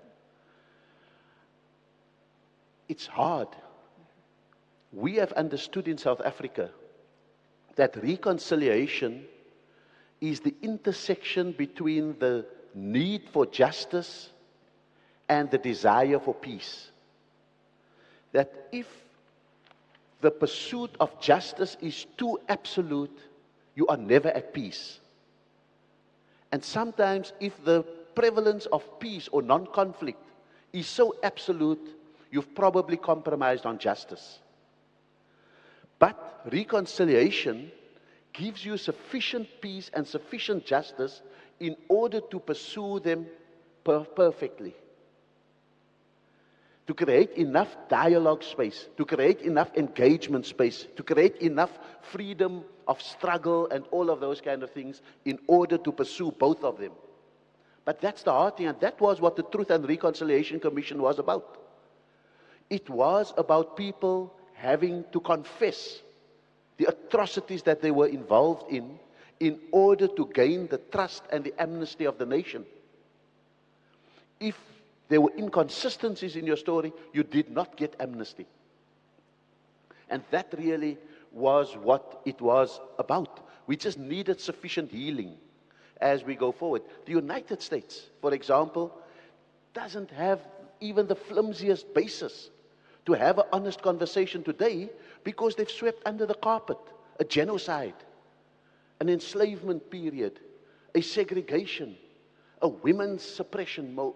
It's hard we have understood in South Africa that reconciliation is the intersection between the need for justice and the desire for peace. That if the pursuit of justice is too absolute, you are never at peace. And sometimes, if the prevalence of peace or non conflict is so absolute, you've probably compromised on justice. But reconciliation gives you sufficient peace and sufficient justice in order to pursue them per- perfectly. To create enough dialogue space, to create enough engagement space, to create enough freedom of struggle and all of those kind of things in order to pursue both of them. But that's the hard thing, and that was what the Truth and Reconciliation Commission was about. It was about people having to confess the atrocities that they were involved in in order to gain the trust and the amnesty of the nation. If there were inconsistencies in your story, you did not get amnesty. And that really was what it was about. We just needed sufficient healing as we go forward. The United States, for example, doesn't have even the flimsiest basis to have an honest conversation today because they've swept under the carpet a genocide, an enslavement period, a segregation, a women's suppression mode,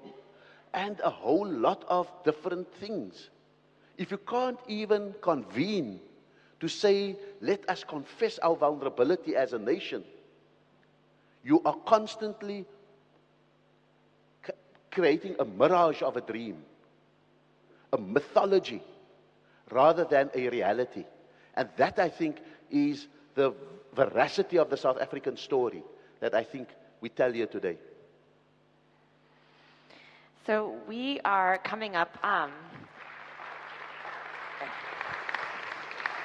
and a whole lot of different things. If you can't even convene to say, let us confess our vulnerability as a nation, you are constantly creating a mirage of a dream, a mythology, rather than a reality. And that, I think, is the veracity of the South African story that I think we tell here today. So we are coming up. Um,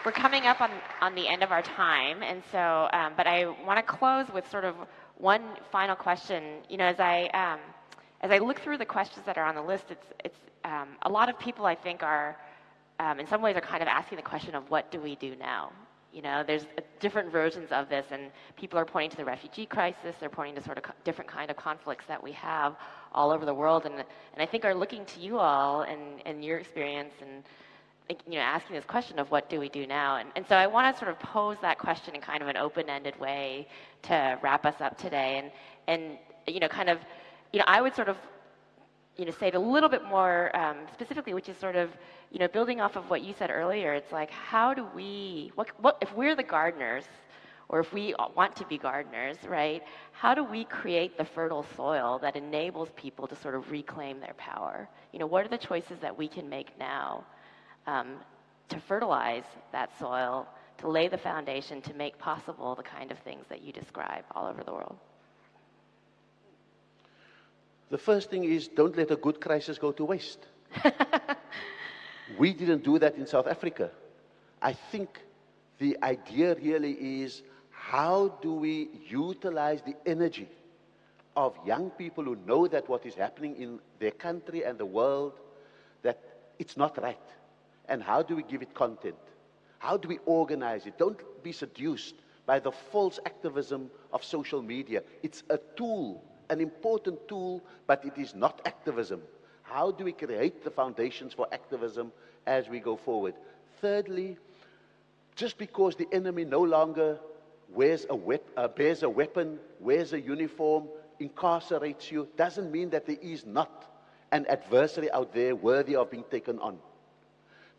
we're coming up on, on the end of our time, and so, um, but I want to close with sort of one final question. You know, as I um, as I look through the questions that are on the list, it's it's um, a lot of people I think are, um, in some ways, are kind of asking the question of what do we do now. You know, there's different versions of this, and people are pointing to the refugee crisis. They're pointing to sort of different kind of conflicts that we have all over the world, and and I think are looking to you all and and your experience and you know asking this question of what do we do now, and and so I want to sort of pose that question in kind of an open-ended way to wrap us up today, and and you know kind of you know I would sort of you know, say it a little bit more um, specifically, which is sort of, you know, building off of what you said earlier. It's like, how do we, what, what, if we're the gardeners, or if we want to be gardeners, right? How do we create the fertile soil that enables people to sort of reclaim their power? You know, what are the choices that we can make now um, to fertilize that soil, to lay the foundation, to make possible the kind of things that you describe all over the world? The first thing is don't let a good crisis go to waste. <laughs> we didn't do that in South Africa. I think the idea really is how do we utilize the energy of young people who know that what is happening in their country and the world, that it's not right? And how do we give it content? How do we organize it? Don't be seduced by the false activism of social media. It's a tool an important tool, but it is not activism. How do we create the foundations for activism as we go forward? Thirdly, just because the enemy no longer wears a wep- uh, bears a weapon, wears a uniform, incarcerates you, doesn't mean that there is not an adversary out there worthy of being taken on.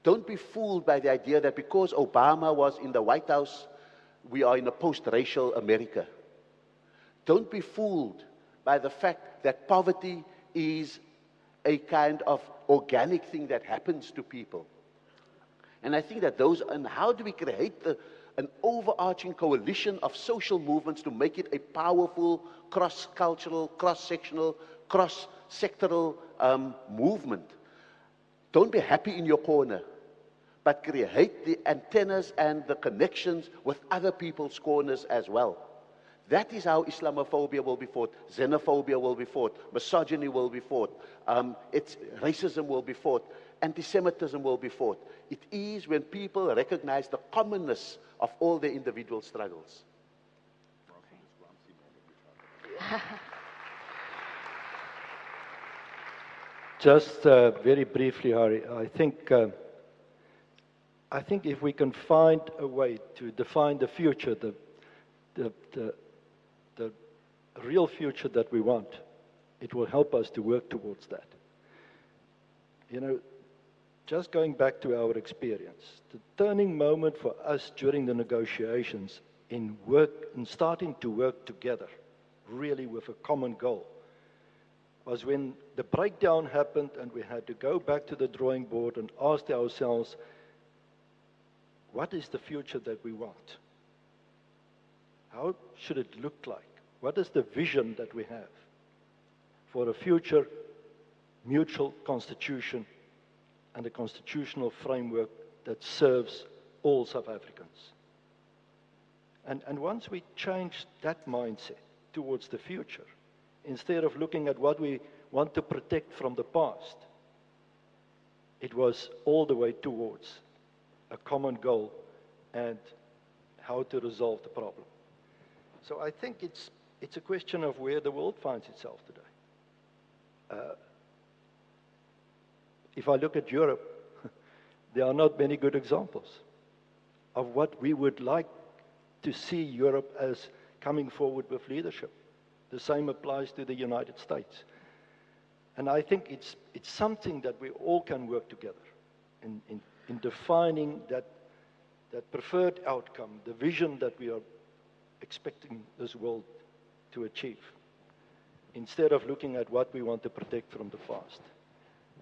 Don't be fooled by the idea that because Obama was in the White House, we are in a post racial America. Don't be fooled by the fact that poverty is a kind of organic thing that happens to people. And I think that those, and how do we create the, an overarching coalition of social movements to make it a powerful, cross cultural, cross sectional, cross sectoral um, movement? Don't be happy in your corner, but create the antennas and the connections with other people's corners as well. That is how Islamophobia will be fought, xenophobia will be fought, misogyny will be fought, um, it's, racism will be fought, anti Semitism will be fought. It is when people recognize the commonness of all their individual struggles. <laughs> Just uh, very briefly, Hahrie, I think, uh, I think if we can find a way to define the future, the, the, the real future that we want, it will help us to work towards that. You know, just going back to our experience, the turning moment for us during the negotiations in work in starting to work together, really with a common goal, was when the breakdown happened and we had to go back to the drawing board and ask ourselves, what is the future that we want? How should it look like? What is the vision that we have for a future mutual constitution and a constitutional framework that serves all South Africans? And, and once we change that mindset towards the future, instead of looking at what we want to protect from the past, it was all the way towards a common goal and how to resolve the problem. So I think it's, it's a question of where the world finds itself today. Uh, if I look at Europe, <laughs> there are not many good examples of what we would like to see Europe as coming forward with leadership. The same applies to the United States. And I think it's, it's something that we all can work together in, in, in defining that, that preferred outcome, the vision that we are expecting this world to achieve, instead of looking at what we want to protect from the past.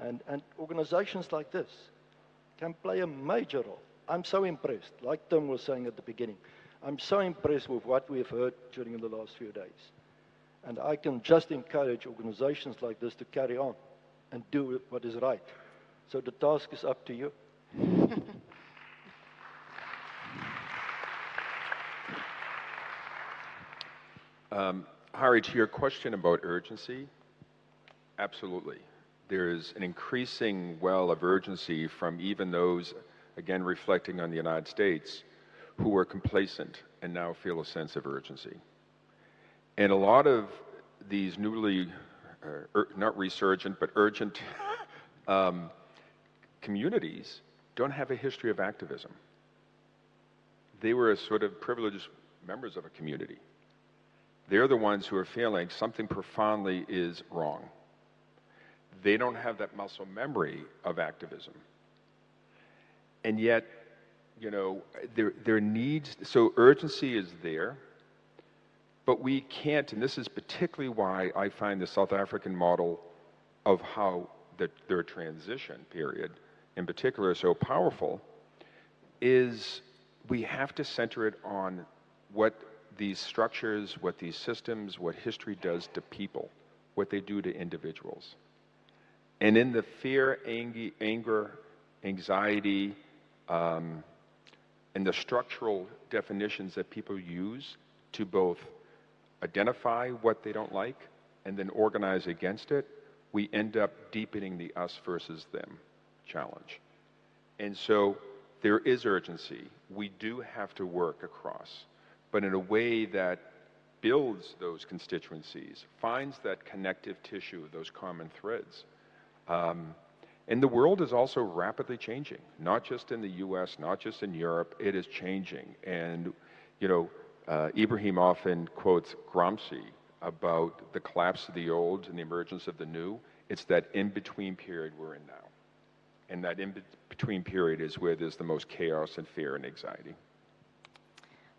And, and organizations like this can play a major role. I'm so impressed, like Tim was saying at the beginning, I'm so impressed with what we've heard during the last few days. And I can just encourage organizations like this to carry on and do what is right. So the task is up to you. <laughs> um, Hahrie, to your question about urgency, absolutely. There's an increasing well of urgency from even those, again, reflecting on the United States, who were complacent and now feel a sense of urgency. And a lot of these newly, uh, not resurgent, but urgent <laughs> um, communities don't have a history of activism. They were a sort of privileged members of a community. They're the ones who are feeling something profoundly is wrong. They don't have that muscle memory of activism. And yet, you know, there, there needs, so urgency is there. But we can't, and this is particularly why I find the South African model of how the, their transition period in particular is so powerful, is we have to center it on what these structures, what these systems, what history does to people, what they do to individuals. And in the fear, anger, anxiety, um, and the structural definitions that people use to both identify what they don't like and then organize against it, we end up deepening the us versus them challenge. And so there is urgency. We do have to work across, but in a way that builds those constituencies, finds that connective tissue, those common threads. Um, and the world is also rapidly changing, not just in the US, not just in Europe, it is changing. And, you know, uh, Ebrahim often quotes Gramsci about the collapse of the old and the emergence of the new. It's that in between period we're in now. And that in between period is where there's the most chaos and fear and anxiety.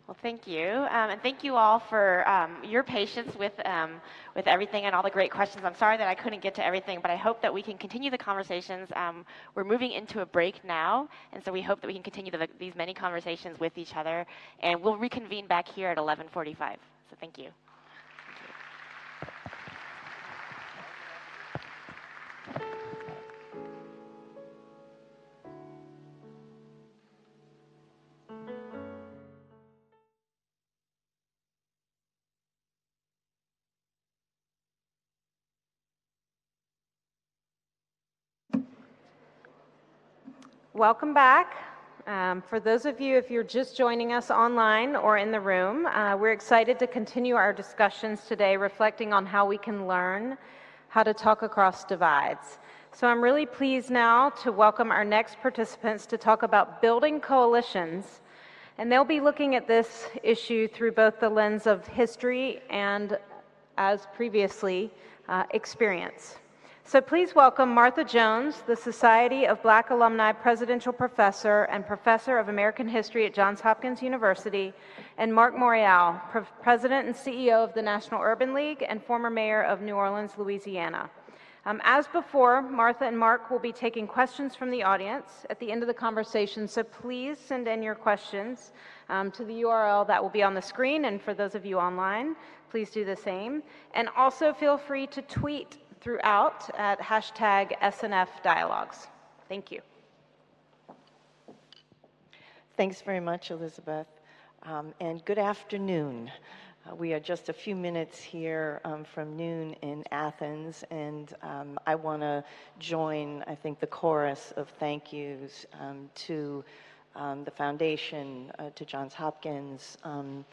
Well, thank you, um, and thank you all for um, your patience with um, with everything and all the great questions. I'm sorry that I couldn't get to everything, but I hope that we can continue the conversations. Um, we're moving into a break now, and so we hope that we can continue the, these many conversations with each other, and we'll reconvene back here at 11:45. So thank you. Welcome back. Um, for those of you, if you're just joining us online or in the room, uh, we're excited to continue our discussions today reflecting on how we can learn how to talk across divides. So I'm really pleased now to welcome our next participants to talk about building coalitions. And they'll be looking at this issue through both the lens of history and as previously uh, experienced. So please welcome Martha Jones, the Society of Black Alumni Presidential Professor and Professor of American History at Johns Hopkins University, and Marc Morial, Pre- President and CEO of the National Urban League and former mayor of New Orleans, Louisiana. Um, as before, Martha and Marc will be taking questions from the audience at the end of the conversation, so please send in your questions um, to the URL that will be on the screen, and for those of you online, please do the same. And also feel free to tweet throughout at hashtag SNF Dialogues. Thank you. Thanks very much, Elizabeth. Um, and good afternoon. Uh, we are just a few minutes here um, from noon in Athens, and um, I want to join, I think, the chorus of thank yous um, to um, the foundation, uh, to Johns Hopkins, um,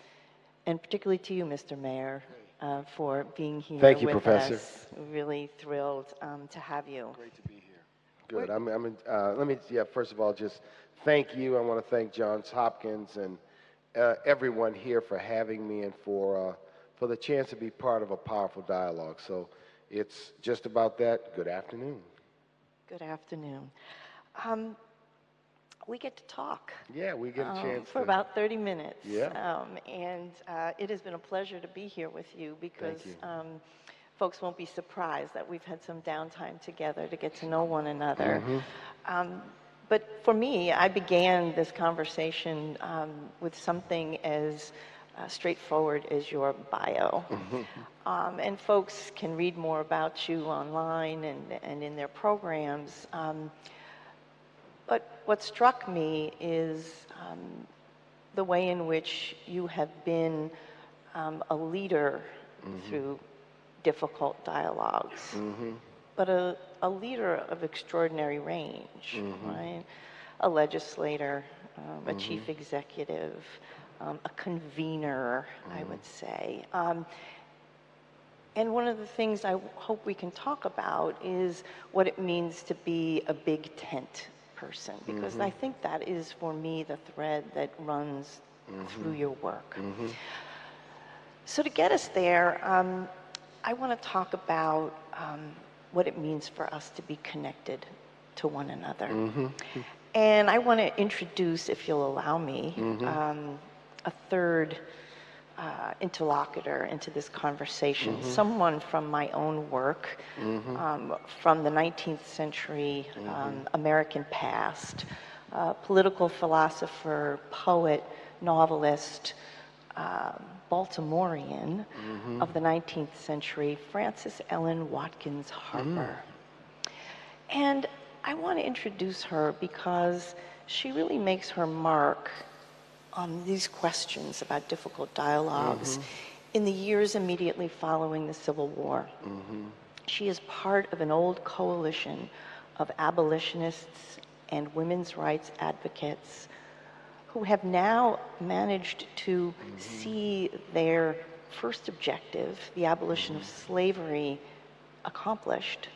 and particularly to you, Mr. Mayor uh, for being here Thank you, with Professor. us. Really thrilled um, to have you. Great to be here. Good. I'm, I'm in, uh, let me, yeah, first of all, just thank you. I want to thank Johns Hopkins and uh, everyone here for having me and for, uh, for the chance to be part of a powerful dialogue. So it's just about that. Good afternoon. Good afternoon. Um, we get to talk. Yeah, we get a um, chance for to- about 30 minutes. Yeah. Um, and uh, it has been a pleasure to be here with you because you. Um, folks won't be surprised that we've had some downtime together to get to know one another. Mhm. Um, but for me, I began this conversation um, with something as uh, straightforward as your bio. Um, and folks can read more about you online and, and in their programs. What struck me is um, the way in which you have been um, a leader through difficult dialogues, Mhm. but a, a leader of extraordinary range, Mhm. right? A legislator, um, a chief Mhm. executive, um, a convener, I would say. Um, and one of the things I hope we can talk about is what it means to be a big tent person, because I think that is for me the thread that runs through Mhm. your work. Mhm. So to get us there, um, I want to talk about um, what it means for us to be connected to one another. Mhm. And I want to introduce, if you'll allow me, Mhm. um, a third uh, interlocutor into this conversation, Mhm. someone from my own work, Mhm. um, from the 19th century um, American past, uh, political philosopher, poet, novelist, um, Baltimorean Mhm. of the 19th century, Frances Ellen Watkins Harper. And I want to introduce her because she really makes her mark on these questions about difficult dialogues Mhm. in the years immediately following the Civil War. Mhm. She is part of an old coalition of abolitionists and women's rights advocates who have now managed to see their first objective, the abolition of slavery, accomplished.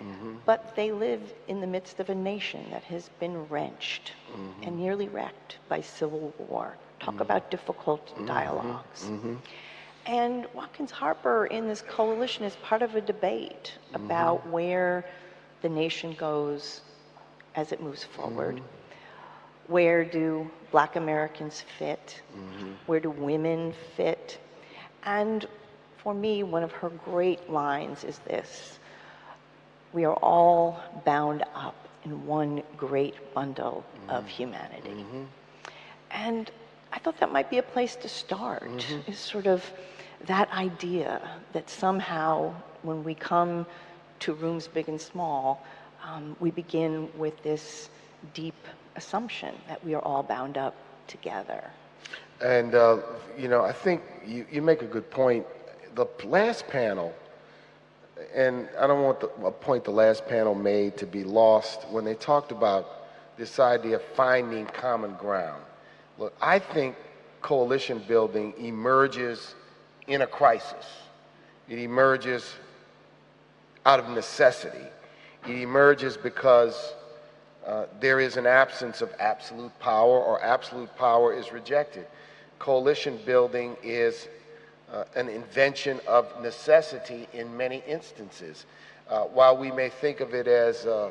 Mhm. But they live in the midst of a nation that has been wrenched Mhm. and nearly wrecked by civil war. Talk Mhm. about difficult Mhm. dialogues. Mhm. And Watkins Harper in this coalition is part of a debate about where the nation goes as it moves forward. Where do black Americans fit? Where do women fit? And for me, one of her great lines is this We are all bound up in one great bundle of humanity. Mhm. And I thought that might be a place to start, Mhm. is sort of that idea that somehow when we come to rooms big and small, um, we begin with this deep assumption that we are all bound up together. And, uh, you know, I think you, you make a good point. The last panel, and I don't want the, a point the last panel made to be lost when they talked about this idea of finding common ground. Look, I think coalition building emerges in a crisis. It emerges out of necessity. It emerges because uh, there is an absence of absolute power or absolute power is rejected. Coalition building is uh, an invention of necessity in many instances. Uh, while we may think of it as a,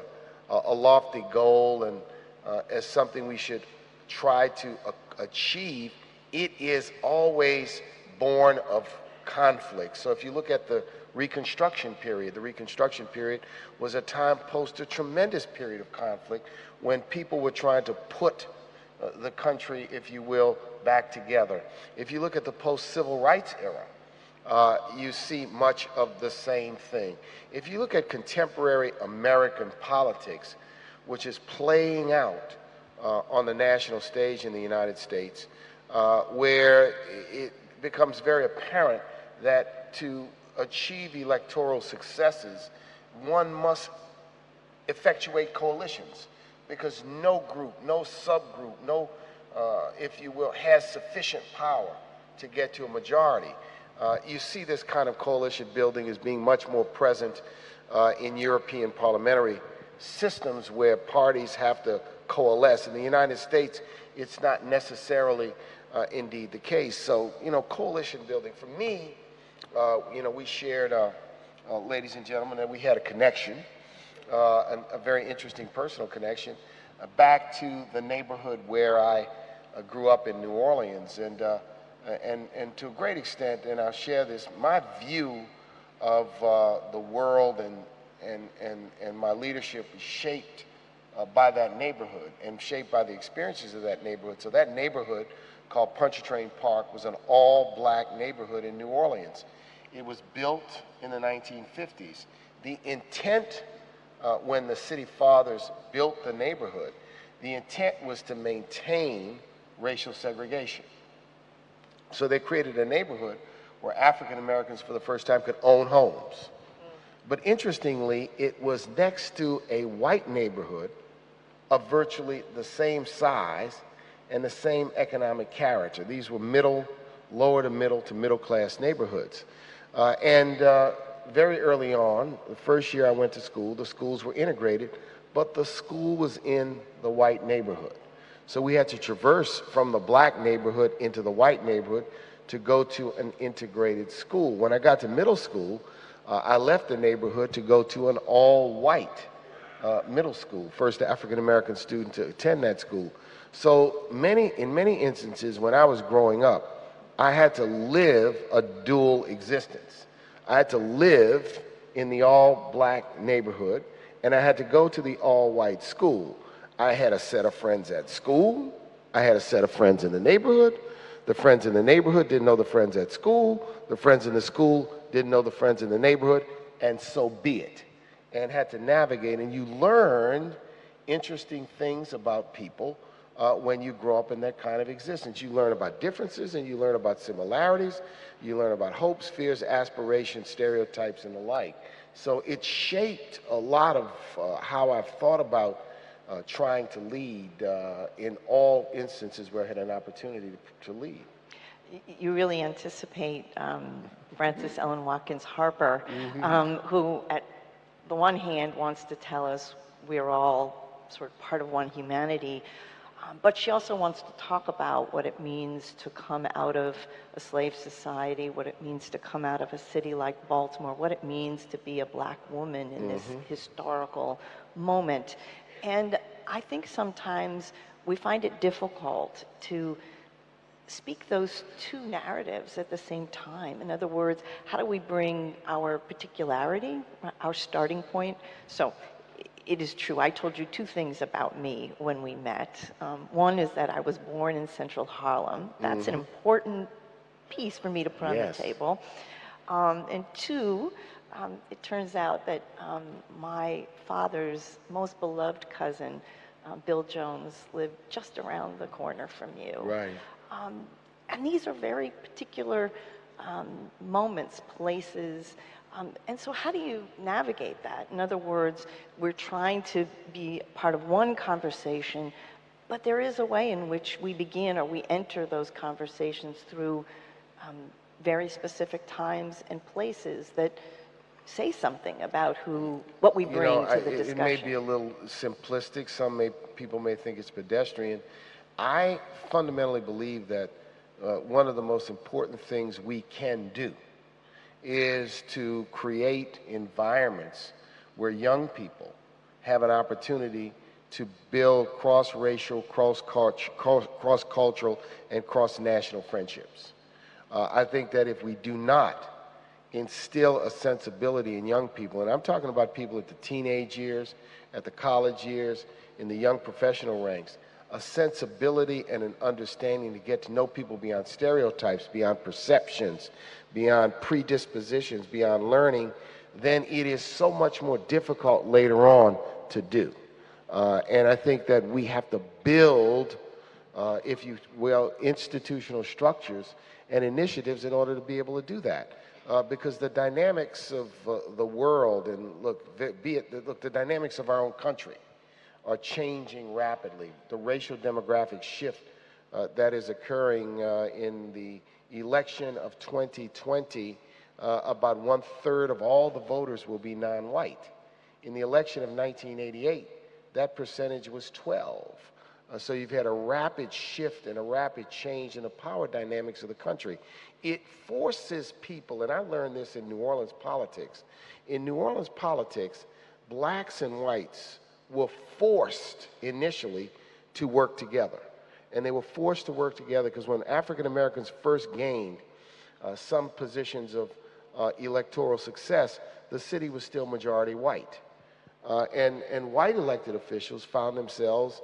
a lofty goal and uh, as something we should try to achieve, it is always born of conflict. So if you look at the Reconstruction period, the Reconstruction period was a time post a tremendous period of conflict when people were trying to put uh, the country, if you will, back together. If you look at the post civil rights era, uh, you see much of the same thing. If you look at contemporary American politics, which is playing out uh, on the national stage in the United States, uh, where it becomes very apparent that to achieve electoral successes, one must effectuate coalitions because no group, no subgroup, no, uh, if you will, has sufficient power to get to a majority. Uh, you see this kind of coalition building as being much more present uh, in European parliamentary systems where parties have to coalesce. In the United States, it's not necessarily uh, indeed the case. So, you know, coalition building, for me, uh, you know, we shared, uh, ladies and gentlemen, that we had a connection a, a, very interesting personal connection back to the neighborhood where I grew up in New Orleans. And, uh, and, and to a great extent, and I'll share this, my view of uh, the world and, and, and, and my leadership is shaped uh, by that neighborhood and shaped by the experiences of that neighborhood. So that neighborhood called Pontchartrain Park was an all-black neighborhood in New Orleans. It was built in the 1950s. The intent uh, when the city fathers built the neighborhood, the intent was to maintain racial segregation. So they created a neighborhood where African Americans for the first time could own homes. But interestingly, it was next to a white neighborhood of virtually the same size and the same economic character. These were middle, lower to middle to middle class neighborhoods. Uh, and uh, very early on, the first year I went to school, the schools were integrated, but the school was in the white neighborhood. So we had to traverse from the black neighborhood into the white neighborhood to go to an integrated school. When I got to middle school, uh, I left the neighborhood to go to an all white uh, middle school, first African American student to attend that school. So many, in many instances, when I was growing up, I had to live a dual existence. I had to live in the all black neighborhood and I had to go to the all white school. I had a set of friends at school, I had a set of friends in the neighborhood. The friends in the neighborhood didn't know the friends at school, the friends in the school didn't know the friends in the neighborhood, and so be it. And had to navigate, and you learn interesting things about people uh, when you grow up in that kind of existence. You learn about differences and you learn about similarities. You learn about hopes, fears, aspirations, stereotypes, and the like. So it shaped a lot of uh, how I've thought about uh, trying to lead uh, in all instances where I had an opportunity to, to lead. You really anticipate um, Frances Ellen Watkins Harper, mm-hmm. um, who, at the one hand, wants to tell us we're all sort of part of one humanity, um, but she also wants to talk about what it means to come out of a slave society, what it means to come out of a city like Baltimore, what it means to be a black woman in mm-hmm. this historical moment. And I think sometimes we find it difficult to speak those two narratives at the same time. In other words, how do we bring our particularity, our starting point? So it is true. I told you two things about me when we met. Um, one is that I was born in central Harlem. That's mm-hmm. an important piece for me to put yes. on the table. Um, and two, um, it turns out that um, my father's most beloved cousin, uh, Bill Jones, lived just around the corner from you. Right. Um, and these are very particular um, moments, places. Um, and so, how do you navigate that? In other words, we're trying to be part of one conversation, but there is a way in which we begin or we enter those conversations through um, very specific times and places that say something about who, what we bring you know, to the I, discussion. It may be a little simplistic. Some may, people may think it's pedestrian. I fundamentally believe that uh, one of the most important things we can do is to create environments where young people have an opportunity to build cross-racial, cross-cultural, and cross-national friendships. Uh, I think that if we do not instill a sensibility in young people, and I'm talking about people at the teenage years, at the college years, in the young professional ranks, a sensibility and an understanding to get to know people beyond stereotypes, beyond perceptions, beyond predispositions, beyond learning, then it is so much more difficult later on to do. Uh, and I think that we have to build, uh, if you will, institutional structures and initiatives in order to be able to do that. Uh, because the dynamics of uh, the world and look, be it, look, the dynamics of our own country are changing rapidly. The racial demographic shift uh, that is occurring uh, in the election of 2020, about one third of all the voters will be non-white. In the election of 1988, that percentage was 12. Uh, so you've had a rapid shift and a rapid change in the power dynamics of the country. It forces people, and I learned this in New Orleans politics. In New Orleans politics, blacks and whites were forced initially to work together. And they were forced to work together because when African Americans first gained uh, some positions of uh, electoral success, the city was still majority white. Uh, and, and white elected officials found themselves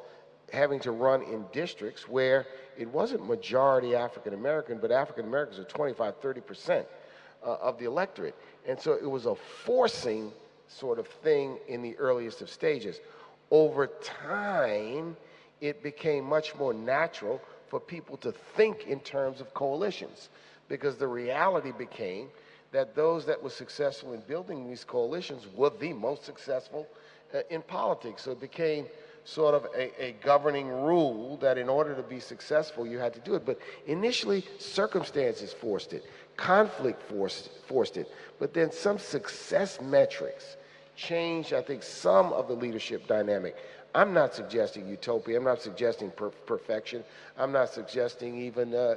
having to run in districts where it wasn't majority African American, but African Americans are 25, 30% uh, of the electorate. And so it was a forcing sort of thing in the earliest of stages. Over time, it became much more natural for people to think in terms of coalitions because the reality became that those that were successful in building these coalitions were the most successful uh, in politics. So it became sort of a, a, governing rule that in order to be successful, you had to do it. But initially, circumstances forced it, conflict forced, forced it, but then some success metrics changed, I think, some of the leadership dynamic. I'm not suggesting utopia. I'm not suggesting per perfection. I'm not suggesting even, uh,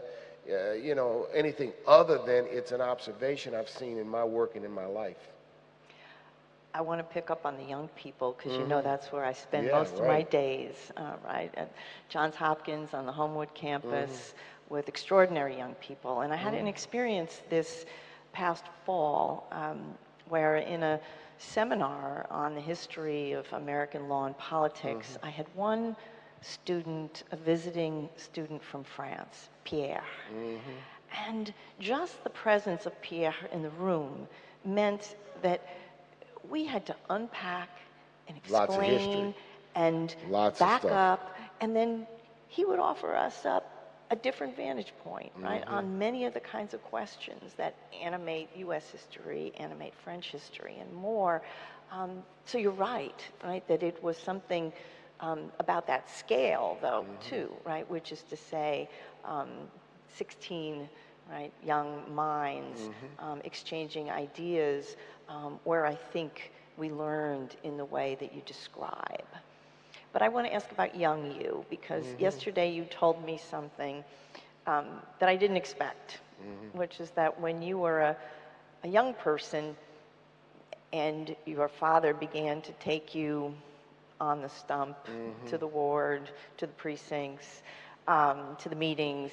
uh, you know, anything other than it's an observation I've seen in my work and in my life. I want to pick up on the young people because mm-hmm. you know mm-hmm. that's where I spend yeah, most right. of my days, uh, right? At Johns Hopkins on the Homewood campus mm-hmm. with extraordinary young people. And I had mm-hmm. an experience this past fall um, where in a seminar on the history of American law and politics, mm-hmm. I had one student, a visiting student from France, Pierre. Mm-hmm. And just the presence of Pierre in the room meant that we had to unpack and explain and Lots back up, and then he would offer us up a different vantage point, right, mm-hmm. on many of the kinds of questions that animate U.S. history, animate French history, and more. Um, so you're right, right, that it was something um, about that scale, though, mm-hmm. too, right, which is to say, um, 16 right, young minds mm-hmm. um, exchanging ideas um, where I think we learned in the way that you describe. But I want to ask about young you because mm-hmm. yesterday you told me something um, that I didn't expect, mm-hmm. which is that when you were a, a young person and your father began to take you on the stump mm-hmm. to the ward, to the precincts, um, to the meetings,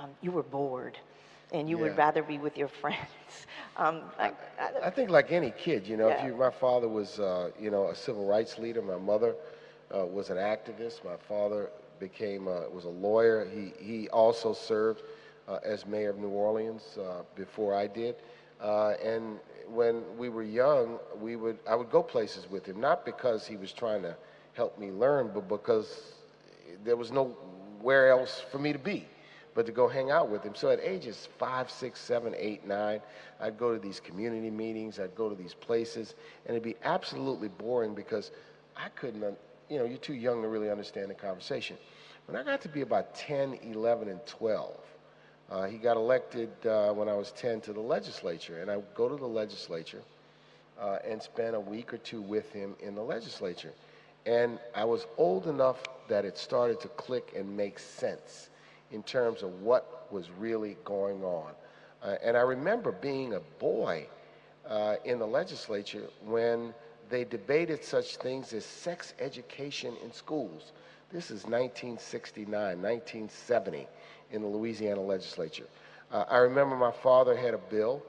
um, you were bored and you yeah. would rather be with your <laughs> friends. Um, I, I, I, think like any kid, you know, yeah. if you, my father was, uh, you know, a civil rights leader. My mother uh, was an activist. My father became, uh, was a lawyer. He, he also served uh, as mayor of New Orleans uh, before I did. Uh, and when we were young, we would, I would go places with him, not because he was trying to help me learn, but because there was nowhere else for me to be but to go hang out with him. So at ages five, six, seven, eight, nine, I'd go to these community meetings, I'd go to these places, and it'd be absolutely boring because I couldn't, you know, you're too young to really understand the conversation. When I got to be about 10, 11, and 12, uh, he got elected uh, when I was 10 to the legislature, and I would go to the legislature uh, and spend a week or two with him in the legislature. And I was old enough that it started to click and make sense in terms of what was really going on. Uh, and I remember being a boy uh, in the legislature when they debated such things as sex education in schools. This is 1969, 1970 in the Louisiana legislature. Uh, I remember my father had a bill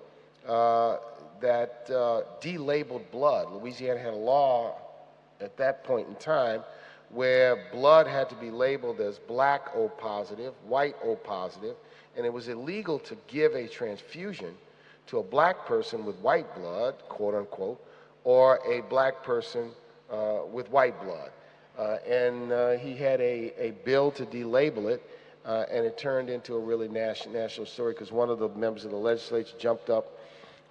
uh, that uh, delabeled blood. Louisiana had a law at that point in time where blood had to be labeled as black O positive, white O positive, and it was illegal to give a transfusion to a black person with white blood, quote unquote, or a black person uh, with white blood. Uh, and uh, he had a, a bill to delabel it, uh, and it turned into a really national, national story because one of the members of the legislature jumped up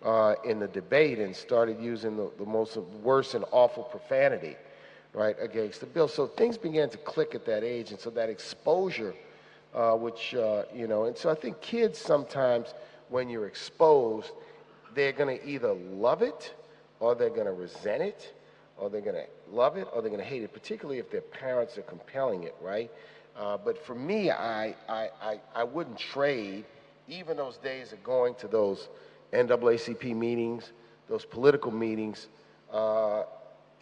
uh, in the debate and started using the, the most worst and awful profanity right, against the bill. So things began to click at that age, and so that exposure, uh, which, uh, you know, and so I think kids sometimes, when you're exposed, they're going to either love it or they're going to resent it or they're going to love it or they're going to hate it, particularly if their parents are compelling it, right? Uh, but for me, I, I, I, I wouldn't trade even those days of going to those NAACP meetings, those political meetings, uh,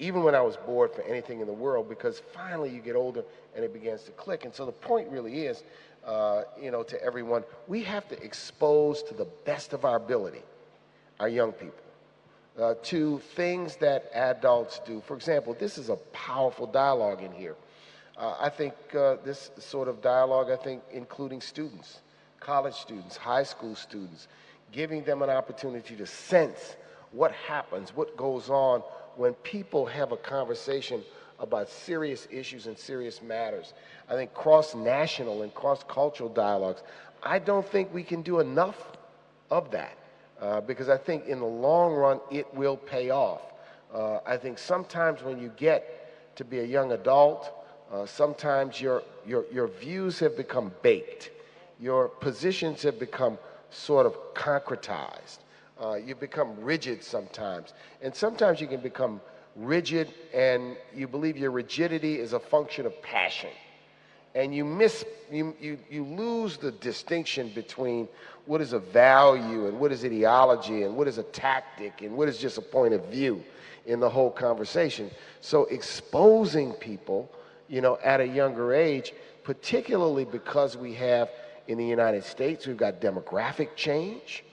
even when I was bored for anything in the world, because finally you get older and it begins to click. And so the point really is, uh, you know, to everyone, we have to expose to the best of our ability our young people uh, to things that adults do. For example, this is a powerful dialogue in here. Uh, I think uh, this sort of dialogue, I think, including students, college students, high school students, giving them an opportunity to sense what happens, what goes on when people have a conversation about serious issues and serious matters. I think cross national and cross cultural dialogues, I don't think we can do enough of that uh, because I think in the long run it will pay off. Uh, I think sometimes when you get to be a young adult, uh, sometimes your, your, your views have become baked, your positions have become sort of concretized. Uh, you become rigid sometimes. And sometimes you can become rigid and you believe your rigidity is a function of passion. And you miss, you, you, you lose the distinction between what is a value and what is ideology and what is a tactic and what is just a point of view in the whole conversation. So exposing people, you know, at a younger age, particularly because we have in the United States, we've got demographic change.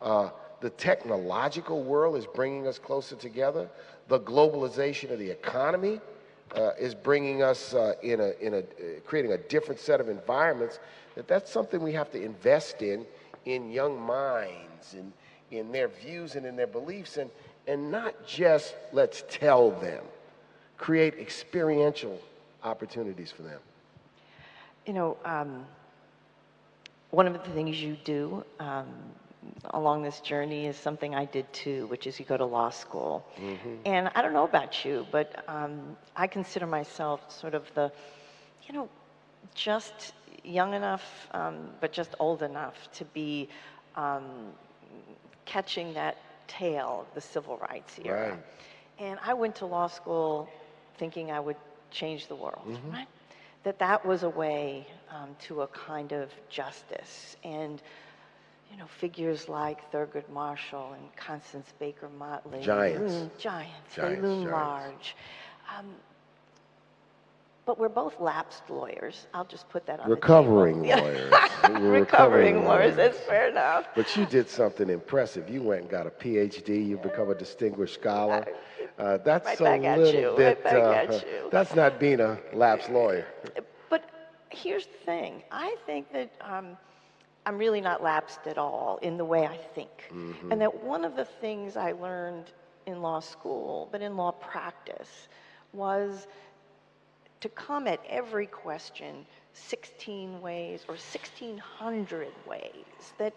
Uh, the technological world is bringing us closer together. The globalization of the economy uh, is bringing us uh, in a, in a, uh, creating a different set of environments. That that's something we have to invest in, in young minds and in their views and in their beliefs, and, and not just let's tell them. Create experiential opportunities for them. You know, um, one of the things you do um, along this journey is something I did too, which is you go to law school. Mm-hmm. And I don't know about you, but um, I consider myself sort of the, you know, just young enough, um, but just old enough to be um, catching that tail of the civil rights era. Right. And I went to law school thinking I would change the world, mm-hmm. right? That that was a way um, to a kind of justice. And you know, figures like Thurgood Marshall and Constance Baker Motley. Giants. Mm, giants. giants. They loom giants. large. Um, but we're both lapsed lawyers. I'll just put that on recovering the <laughs> lawyers. recovering, recovering lawyers. That's fair enough. But you did something impressive. You went and got a PhD. You've become a distinguished scholar. <laughs> Uh, that's right a back little at you. bit. Right uh, at you. That's not being a lapsed lawyer. But here's the thing. I think that. Um, I'm really not lapsed at all in the way I think. Mm-hmm. And that one of the things I learned in law school, but in law practice, was to come at every question 16 ways or 1600 ways. That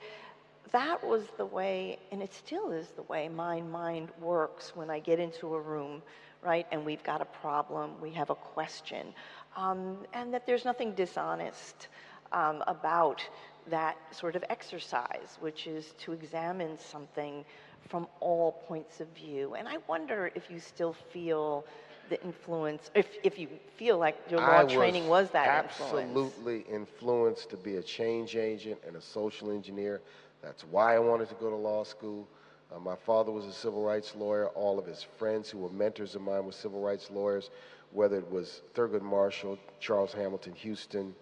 that was the way, and it still is the way my mind works when I get into a room, right? And we've got a problem, we have a question, um, and that there's nothing dishonest um, about that sort of exercise, which is to examine something from all points of view. And I wonder if you still feel the influence, if, if you feel like your law I was training was that influence. absolutely influenced to be a change agent and a social engineer. That's why I wanted to go to law school. Uh, my father was a civil rights lawyer. All of his friends who were mentors of mine were civil rights lawyers, whether it was Thurgood Marshall, Charles Hamilton Houston,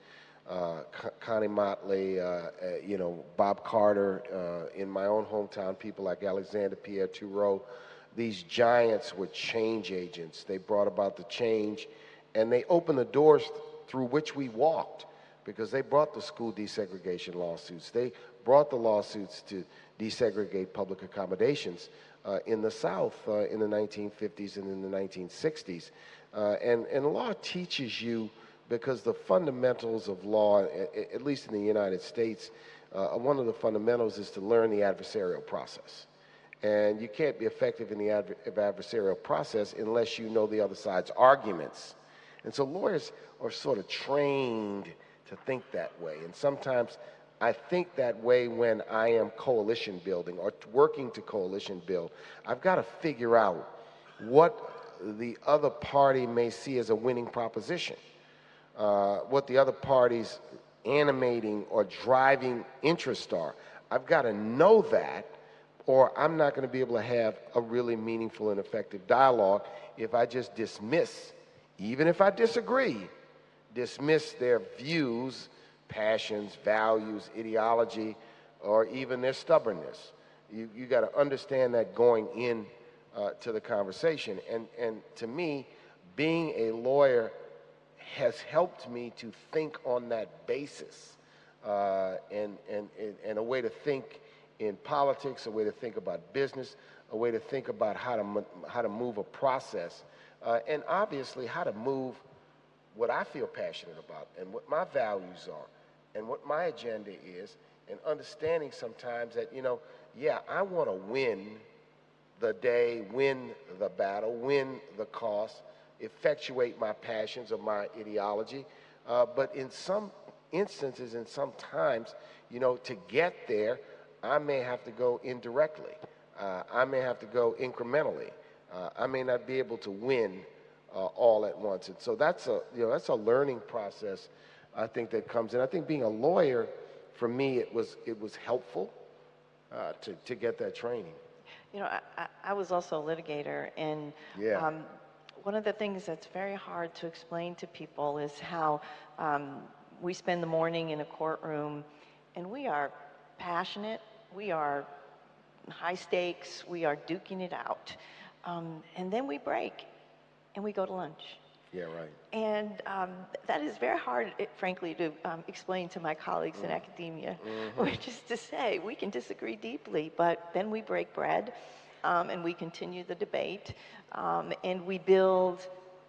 uh, Connie Motley, uh, uh, you know, Bob Carter, uh, in my own hometown, people like Alexander Pierre Tureaud. These giants were change agents. They brought about the change, and they opened the doors through which we walked because they brought the school desegregation lawsuits. They brought the lawsuits to desegregate public accommodations uh, in the South uh, in the 1950s and in the 1960s. Uh, and, and law teaches you because the fundamentals of law, at least in the United States, uh, one of the fundamentals is to learn the adversarial process. And you can't be effective in the adver- adversarial process unless you know the other side's arguments. And so lawyers are sort of trained to think that way. And sometimes I think that way when I am coalition building or working to coalition build. I've got to figure out what the other party may see as a winning proposition, uh, what the other party's animating or driving interest are. I've got to know that, or I'm not going to be able to have a really meaningful and effective dialogue if I just dismiss, even if I disagree, dismiss their views, passions, values, ideology, or even their stubbornness. You, you got to understand that going in uh, to the conversation. And, and to me, being a lawyer has helped me to think on that basis uh, and, and, and, a way to think in politics, a way to think about business, a way to think about how to, how to move a process, uh, and obviously how to move what I feel passionate about and what my values are and what my agenda is, and understanding sometimes that, you know, yeah, I want to win the day, win the battle, win the cause, effectuate my passions or my ideology. Uh, but in some instances and sometimes, you know, to get there, I may have to go indirectly. Uh, I may have to go incrementally. Uh, I may not be able to win uh, all at once. And so that's a, you know, that's a learning process, I think, that comes in. I think being a lawyer, for me, it was, it was helpful uh, to, to get that training. You know, I, I, I was also a litigator, and Yeah. um, one of the things that's very hard to explain to people is how um, we spend the morning in a courtroom, and we are passionate, we are high stakes, we are duking it out, um, and then we break, and we go to lunch. Yeah, right. And um, that is very hard, frankly, to um, explain to my colleagues in Mm. academia, <laughs> Mhm. which is to say, we can disagree deeply, but then we break bread um, and we continue the debate um, and we build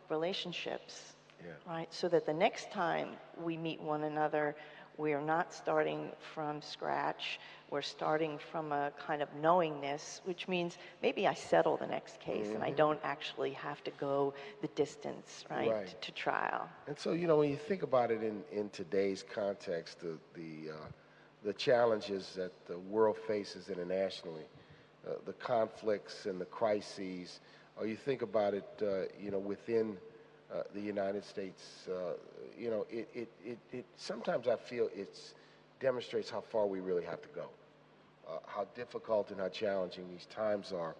relationships, Yeah. right? So that the next time we meet one another, we are not starting from scratch. We're starting from a kind of knowingness, which means maybe I settle the next case and I Mhm. don't actually have to go the distance, right, Right. to trial. And so, you know, when you think about it in, in today's context, the, the, uh, the challenges that the world faces internationally, uh, the conflicts and the crises, or you think about it, uh, you know, within uh, the United States, uh, you know, it, it, it, it, sometimes I feel it demonstrates how far we really have to go, uh, how difficult and how challenging these times are.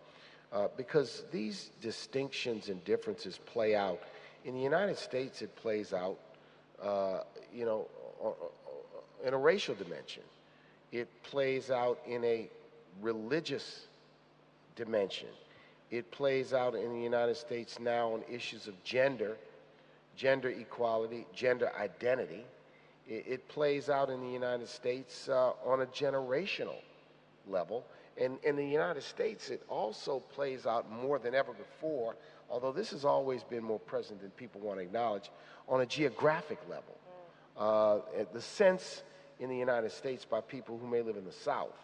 Uh, because these distinctions and differences play out. In the United States, it plays out, uh, you know, in a racial dimension. It plays out in a religious dimension. It plays out in the United States now on issues of gender, gender equality, gender identity. It, it plays out in the United States uh, on a generational level. And in the United States, it also plays out more than ever before, although this has always been more present than people want to acknowledge, on a geographic level. Uh, the sense in the United States by people who may live in the South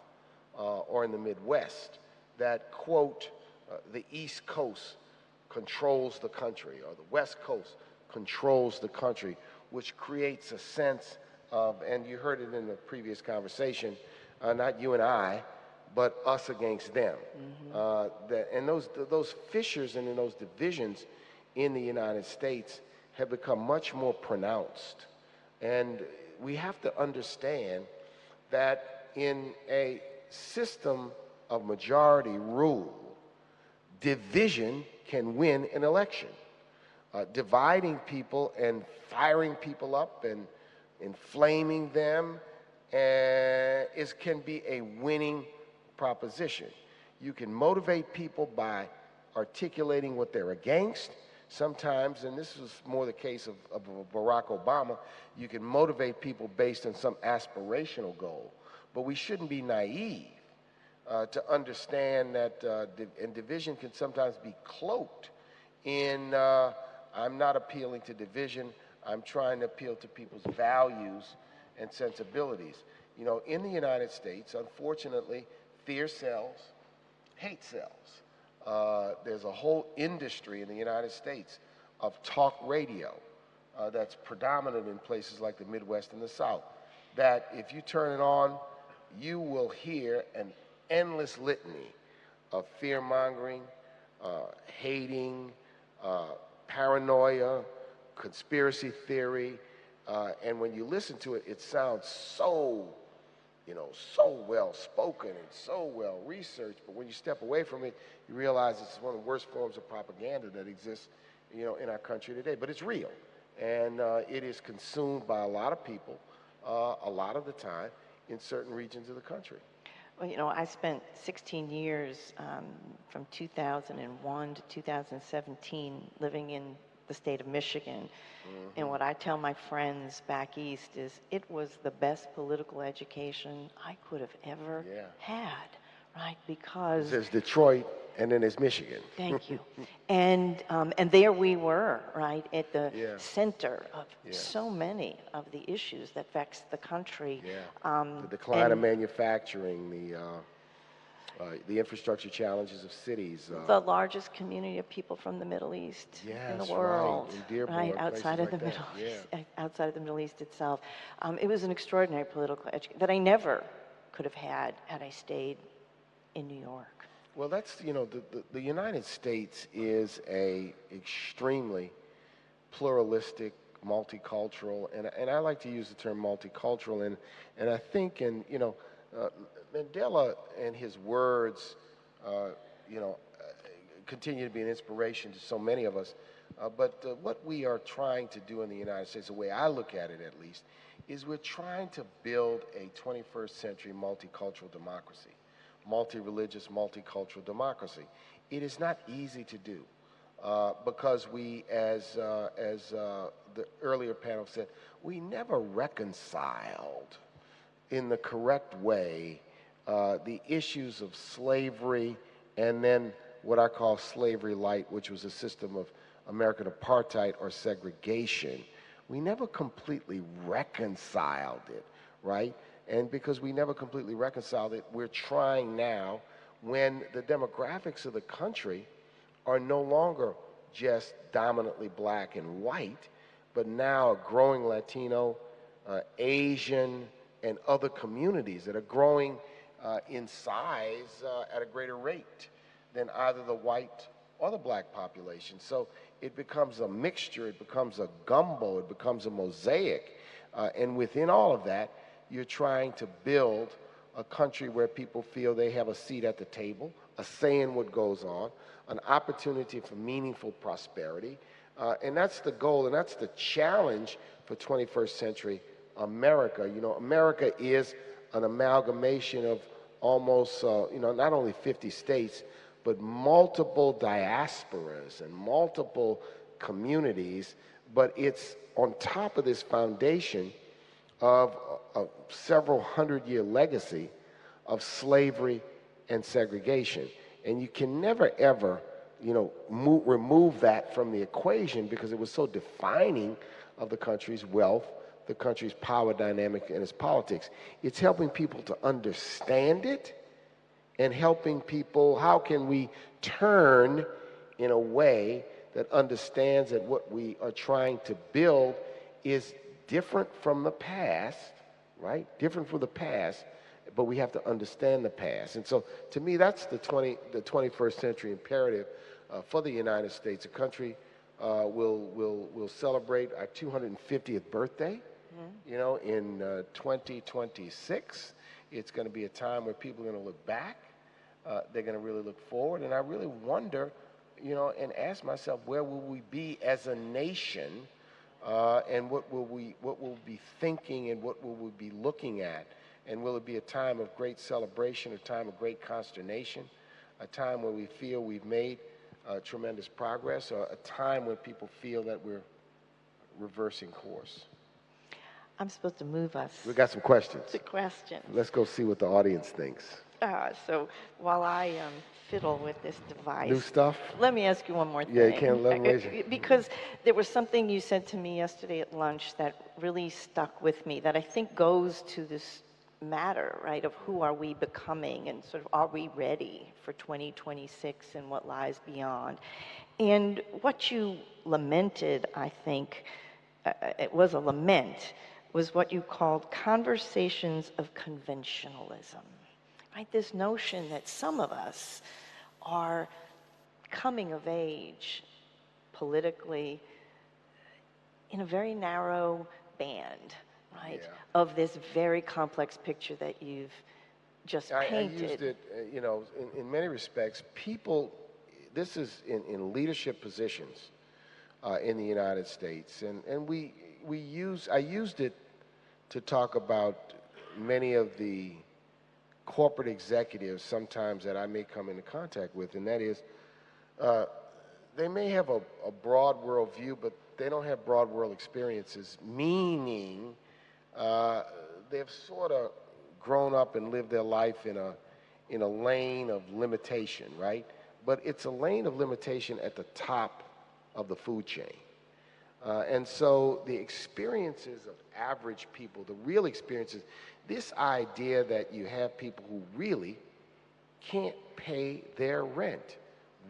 uh, or in the Midwest that, quote, uh, the East Coast controls the country or the West Coast controls the country, which creates a sense of, and you heard it in the previous conversation, uh, not you and I, but us against them. Uh, that, and those, those fissures and in those divisions in the United States have become much more pronounced. And we have to understand that in a system of majority rule, division can win an election. Uh, dividing people and firing people up and inflaming them uh, is, can be a winning proposition. You can motivate people by articulating what they're against. Sometimes, and this is more the case of, of Barack Obama, you can motivate people based on some aspirational goal. But we shouldn't be naive uh, to understand that, uh, and division can sometimes be cloaked in uh, I'm not appealing to division, I'm trying to appeal to people's values and sensibilities. You know, in the United States, unfortunately, fear sells, hate sells. Uh, there's a whole industry in the United States of talk radio uh, that's predominant in places like the Midwest and the South. That if you turn it on, you will hear an endless litany of fear mongering, uh, hating, uh, paranoia, conspiracy theory. Uh, and when you listen to it, it sounds so, you know, so well spoken and so well researched. But when you step away from it, you realize it's one of the worst forms of propaganda that exists, you know, in our country today. But it's real. And uh, it is consumed by a lot of people uh, a lot of the time in certain regions of the country. Well, you know, I spent 16 years um, from 2001 to 2017 living in the state of Michigan. Mm-hmm. And what I tell my friends back east is it was the best political education I could have ever yeah. had, right? Because. There's Detroit and then there's Michigan. Thank you. <laughs> and um, and there we were, right, at the yeah. center of yeah. so many of the issues that affects the country. Yeah. Um, the decline of manufacturing, the uh, uh, the infrastructure challenges of cities. Uh, the largest community of people from the Middle East yes, in the world, right, Dearborn, right outside of the. Middle. East, outside of the Middle East itself. Um, it was an extraordinary political education that I never could have had had I stayed in New York. Well, that's you know the, the, the, United States is a extremely pluralistic, multicultural, and and I like to use the term multicultural, and and I think and you know uh, Mandela and his words, uh, you know, uh, continue to be an inspiration to so many of us. Uh, but uh, what we are trying to do in the United States, the way I look at it at least, is we're trying to build a 21st century multicultural democracy multi-religious, multicultural democracy. It is not easy to do uh, because we, as, uh, as uh, the earlier panel said, we never reconciled in the correct way uh, the issues of slavery and then what I call slavery light, which was a system of American apartheid or segregation. We never completely reconciled it, right? And because we never completely reconciled it, we're trying now when the demographics of the country are no longer just dominantly black and white, but now growing Latino, uh, Asian, and other communities that are growing uh, in size uh, at a greater rate than either the white or the black population. So it becomes a mixture, it becomes a gumbo, it becomes a mosaic. Uh, and within all of that, you're trying to build a country where people feel they have a seat at the table, a say in what goes on, an opportunity for meaningful prosperity. Uh, and that's the goal, and that's the challenge for 21st century America. You know, America is an amalgamation of almost, uh, you know, not only 50 states, but multiple diasporas and multiple communities. But it's on top of this foundation of a several hundred year legacy of slavery and segregation. And you can never, ever, you know, move, remove that from the equation because it was so defining of the country's wealth, the country's power dynamic, and its politics. It's helping people to understand it and helping people, how can we turn in a way that understands that what we are trying to build is different from the past right? Different from the past, but we have to understand the past. And so, to me, that's the 20, the 21st century imperative uh, for the United States, a country uh, we'll, we'll, we'll celebrate our 250th birthday. You know, in uh, 2026, it's going to be a time where people are going to look back. Uh, they're going to really look forward. And I really wonder, you know, and ask myself, where will we be as a nation? Uh, and what will we what will we be thinking and what will we be looking at? And will it be a time of great celebration, a time of great consternation, a time where we feel we've made uh, tremendous progress, or a time when people feel that we're reversing course? I'm supposed to move us. We got some questions. to questions. Let's go see what the audience thinks. Uh, so while I um, fiddle with this device, New stuff? Let me ask you one more thing. Yeah, you can't let 'em Uh. Because there was something you said to me yesterday at lunch that really stuck with me. That I think goes to this matter, right? Of who are we becoming, and sort of are we ready for 2026 and what lies beyond? And what you lamented, I think, uh, it was a lament, was what you called conversations of conventionalism right? This notion that some of us are coming of age politically in a very narrow band, right? Of this very complex picture that you've just I, I used it, uh, you know, in, in many respects, people, this is in, in leadership positions uh, in the United States. And, and we, we use, I used it to talk about many of the corporate executives sometimes that I may come into contact with, and that is uh, they may have a, a broad world view, but they don't have broad world experiences, meaning uh, they've sort of grown up and lived their life in a, in a lane of limitation, right? But it's a lane of limitation at the top of the food chain. Uh, and so the experiences of average people, the real experiences, this idea that you have people who really can't pay their rent,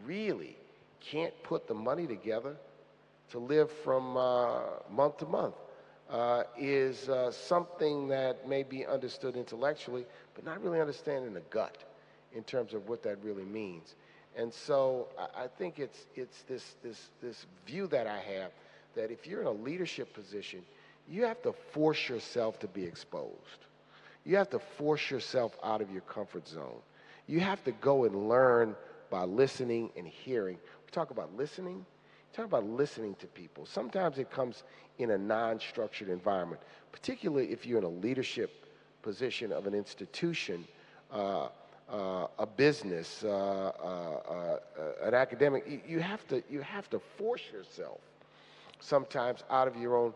really can't put the money together to live from uh, month to month, uh, is uh, something that may be understood intellectually, but not really understand in the gut in terms of what that really means. And so I, I think it's, it's this, this, this view that I have that if you're in a leadership position, you have to force yourself to be exposed. You have to force yourself out of your comfort zone. You have to go and learn by listening and hearing. We talk about listening. Talk about listening to people. Sometimes it comes in a non-structured environment, particularly if you're in a leadership position of an institution, uh, uh, a business, uh, uh, uh, an academic. You have to you have to force yourself sometimes out of your own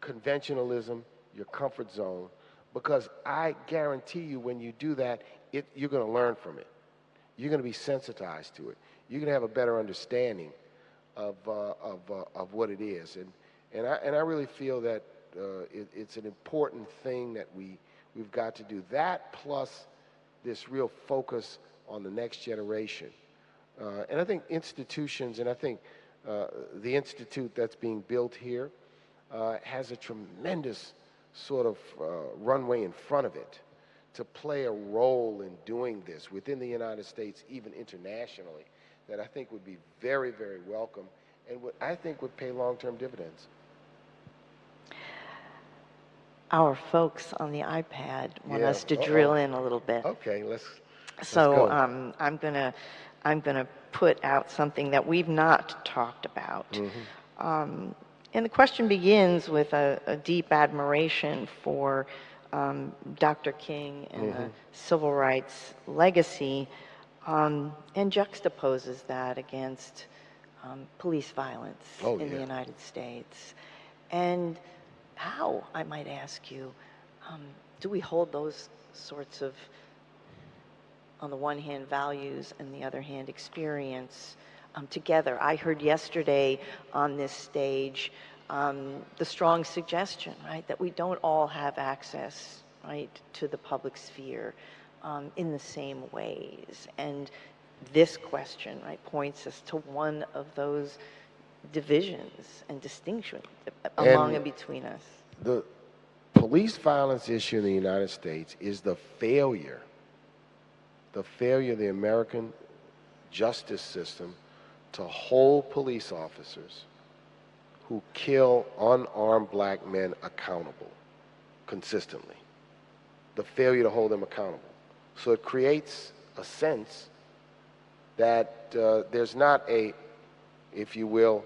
conventionalism, your comfort zone, because I guarantee you when you do that, it, you're going to learn from it. You're going to be sensitized to it. You're going to have a better understanding of, uh, of, uh, of what it is. And, and, I, and I really feel that uh, it, it's an important thing that we, we've got to do. That plus this real focus on the next generation. Uh, and I think institutions, and I think uh, the institute that's being built here uh, has a tremendous sort of uh, runway in front of it to play a role in doing this within the United States, even internationally, that I think would be very, very welcome and what I think would pay long-term dividends. Our folks on the iPad want Yeah, us to uh-oh. drill in a little bit. Okay, let's. let's So go. um, I'm gonna I'm gonna put out something that we've not talked about. Mm-hmm. Um, and the question begins with a, a deep admiration for um, Dr. King and the Mhm. civil rights legacy, um, and juxtaposes that against um, police violence Oh, in the. United States. And how, I might ask you, um, do we hold those sorts of on the one hand values and the other hand experience um, together. I heard yesterday on this stage um, the strong suggestion, right, that we don't all have access, right, to the public sphere um, in the same ways. And this question, right, points us to one of those divisions and distinctions among And- and between us. the police violence issue in the United States is the failure, the failure of the American justice system to hold police officers who kill unarmed black men accountable consistently. The failure to hold them accountable. So it creates a sense that uh, there's not a, if you will,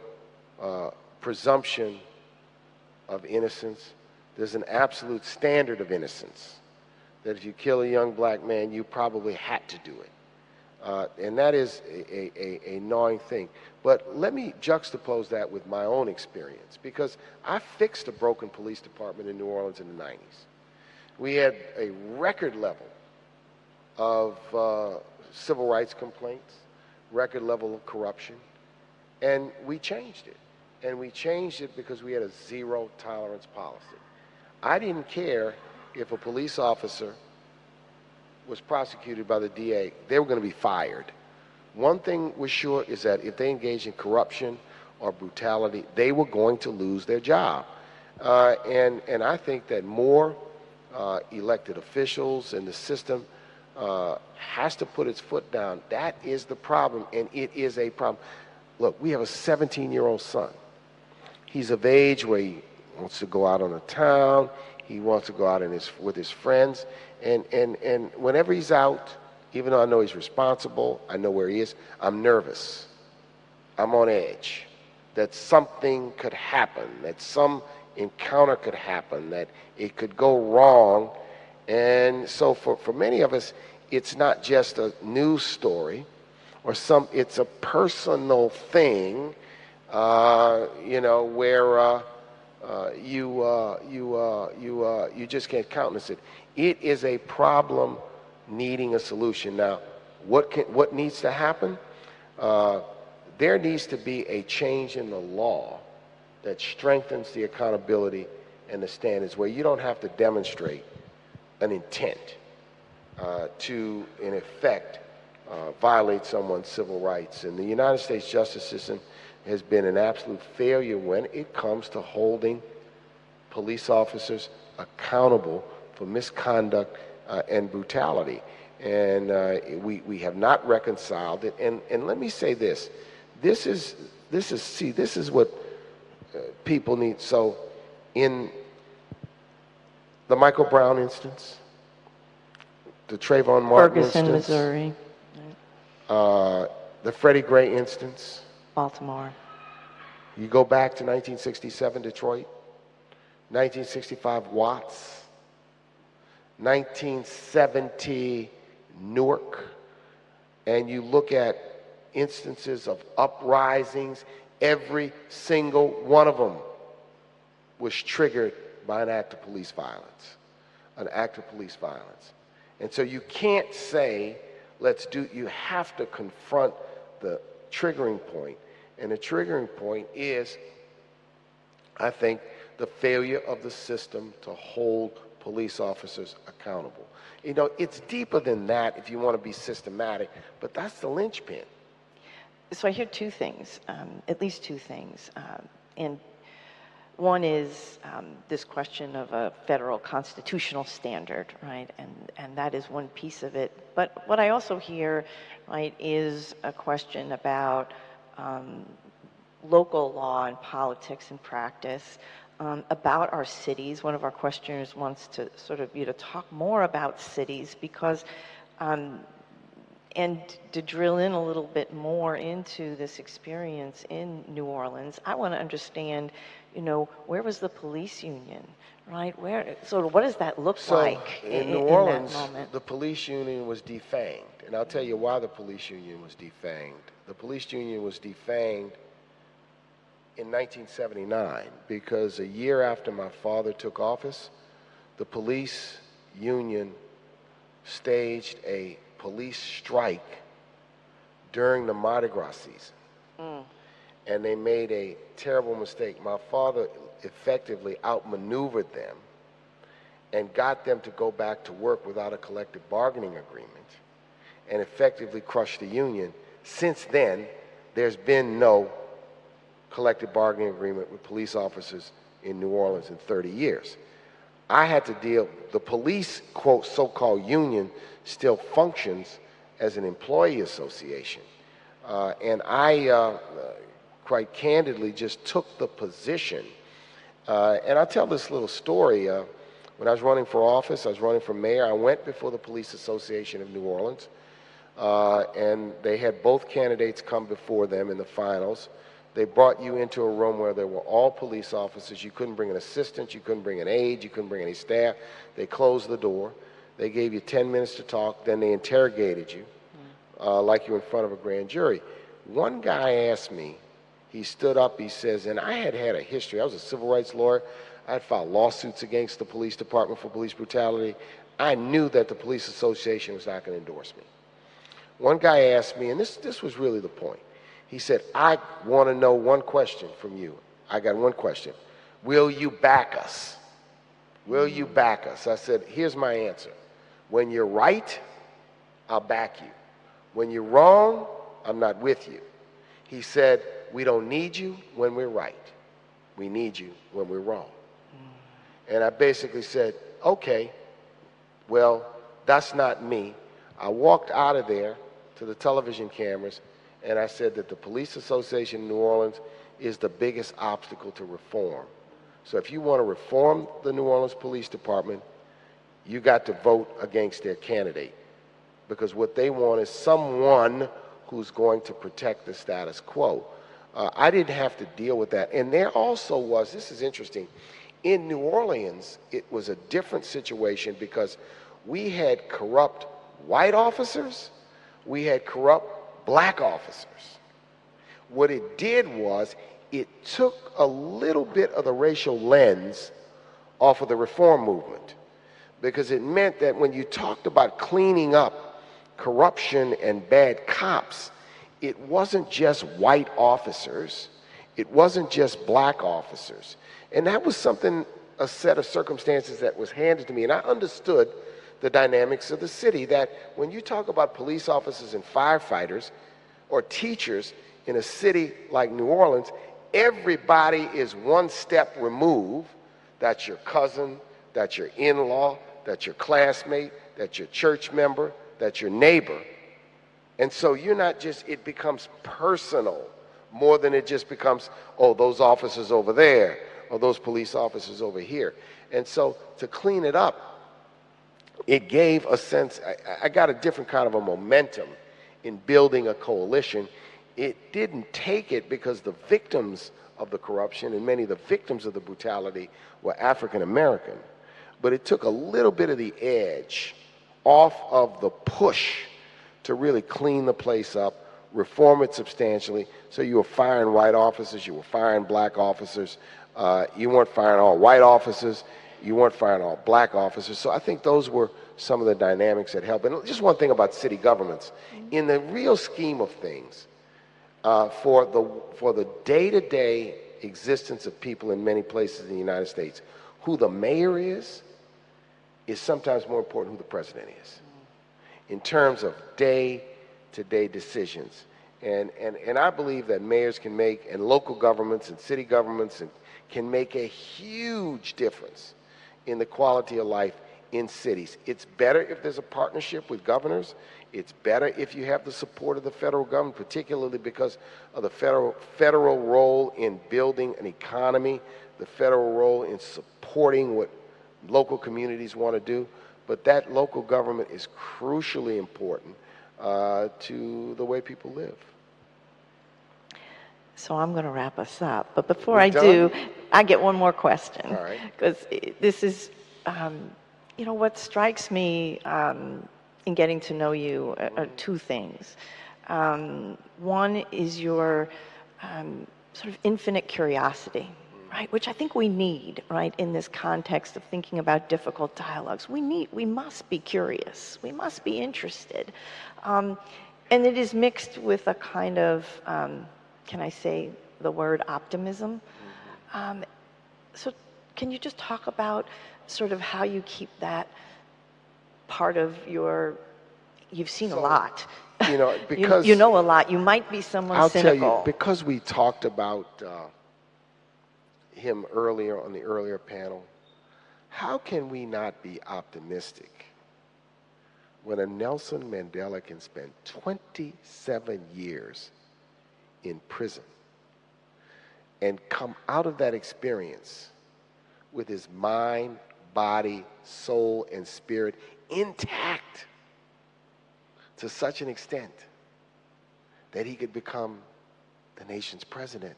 uh, presumption of innocence. There's an absolute standard of innocence. That if you kill a young black man, you probably had to do it. Uh, and that is a, a, a, gnawing thing. But let me juxtapose that with my own experience because I fixed a broken police department in New Orleans in the 90s. We had a record level of uh, civil rights complaints, record level of corruption, and we changed it. And we changed it because we had a zero tolerance policy. I didn't care if a police officer was prosecuted by the DA, they were going to be fired. One thing was sure is that if they engaged in corruption or brutality, they were going to lose their job. Uh, and, and I think that more uh, elected officials and the system uh, has to put its foot down. That is the problem, and it is a problem. Look, we have a 17 year old son. He's of age where he wants to go out on the town, he wants to go out his, with his friends. And, and, and whenever he's out, even though I know he's responsible, I know where he is, I'm nervous. I'm on edge that something could happen, that some encounter could happen, that it could go wrong. And so for, for many of us, it's not just a news story or some, it's a personal thing, uh, you know, where uh, uh, you, uh, you, uh, you, uh, you just can't countenance it. It is a problem needing a solution. Now, what, can, what needs to happen? Uh, there needs to be a change in the law that strengthens the accountability and the standards where you don't have to demonstrate an intent uh, to, in effect, uh, violate someone's civil rights. And the United States justice system has been an absolute failure when it comes to holding police officers accountable for misconduct uh, and brutality. And uh, we, we have not reconciled it. And, and let me say this this is, this is, see, this is what uh, people need. So, in the Michael Brown instance, the Trayvon Martin Ferguson, instance, Missouri, uh, the Freddie Gray instance, Baltimore. You go back to 1967 Detroit, 1965 Watts, 1970 Newark, and you look at instances of uprisings, every single one of them was triggered by an act of police violence, an act of police violence. And so you can't say, let's do, you have to confront the triggering point. And the triggering point is, I think, the failure of the system to hold police officers accountable. You know, it's deeper than that if you want to be systematic, but that's the linchpin. So I hear two things, um, at least two things. Um, and one is um, this question of a federal constitutional standard, right? And, and that is one piece of it. But what I also hear, right, is a question about um, local law and politics and practice, um, about our cities. One of our questioners wants to sort of you know talk more about cities because, um, and to drill in a little bit more into this experience in New Orleans. I want to understand, you know, where was the police union, right? Where? So what does that look so like in, in, New in Orleans? The police union was defanged, and I'll tell you why the police union was defanged. The police union was defanged in 1979 because a year after my father took office, the police union staged a police strike during the Mardi Gras season. Mm. And they made a terrible mistake. My father effectively outmaneuvered them and got them to go back to work without a collective bargaining agreement and effectively crushed the union. Since then, there's been no collective bargaining agreement with police officers in New Orleans in 30 years. I had to deal, the police, quote, so called union still functions as an employee association. Uh, and I uh, quite candidly just took the position. Uh, and I'll tell this little story. Uh, when I was running for office, I was running for mayor, I went before the Police Association of New Orleans, uh, and they had both candidates come before them in the finals. They brought you into a room where there were all police officers. You couldn't bring an assistant, you couldn't bring an aide, you couldn't bring any staff. They closed the door. They gave you 10 minutes to talk, then they interrogated you uh, like you were in front of a grand jury. One guy asked me, he stood up, he says, and I had had a history. I was a civil rights lawyer. I had filed lawsuits against the police department for police brutality. I knew that the police association was not going to endorse me. One guy asked me, and this, this was really the point. He said, I want to know one question from you. I got one question. Will you back us? Will you hmm. back us? I said, here's my answer. When you're right, I'll back you. When you're wrong, I'm not with you. He said, We don't need you when we're right. We need you when we're wrong. Hmm. And I basically said, Okay, well, that's not me. I walked out of there to the television cameras and I said that the Police Association in New Orleans is the biggest obstacle to reform. So if you want to reform the New Orleans Police Department, you got to vote against their candidate because what they want is someone who's going to protect the status quo. Uh, I didn't have to deal with that. And there also was, this is interesting, in New Orleans, it was a different situation because we had corrupt white officers, we had corrupt black officers. What it did was it took a little bit of the racial lens off of the reform movement because it meant that when you talked about cleaning up corruption and bad cops, it wasn't just white officers, it wasn't just black officers. And that was something, a set of circumstances that was handed to me. And I understood the dynamics of the city that when you talk about police officers and firefighters or teachers in a city like New Orleans, everybody is one step removed. That's your cousin, that's your in law, that's your classmate, that's your church member, that's your neighbor. And so you're not just, it becomes personal more than it just becomes, oh, those officers over there or those police officers over here. And so to clean it up, it gave a sense, I, I got a different kind of a momentum in building a coalition. It didn't take it because the victims of the corruption and many of the victims of the brutality were African American. But it took a little bit of the edge off of the push to really clean the place up, reform it substantially. So you were firing white officers, you were firing black officers, uh, you weren't firing all white officers, you weren't firing all black officers. So I think those were some of the dynamics that helped. And just one thing about city governments, in the real scheme of things, uh, for the for the day-to-day existence of people in many places in the United States, who the mayor is, is sometimes more important who the president is in terms of day to day decisions. And, and, and I believe that mayors can make, and local governments and city governments and, can make a huge difference in the quality of life in cities. It's better if there's a partnership with governors. It's better if you have the support of the federal government, particularly because of the federal, federal role in building an economy, the federal role in supporting what local communities want to do, but that local government is crucially important uh, to the way people live. So I'm going to wrap us up. But before We're I done? do, I get one more question. Because this is, um, you know, what strikes me um, in getting to know you are, are two things. Um, one is your um, sort of infinite curiosity right? Which I think we need, right, in this context of thinking about difficult dialogues. We need, we must be curious. We must be interested. Um, and it is mixed with a kind of, um, can I say the word optimism? Um, so can you just talk about sort of how you keep that part of your, you've seen so, a lot. You know, because <laughs> you, you, know a lot. You might be someone I'll cynical. tell you, because we talked about uh, him earlier on the earlier panel, how can we not be optimistic when a Nelson Mandela can spend 27 years in prison and come out of that experience with his mind, body, soul, and spirit intact to such an extent that he could become the nation's president.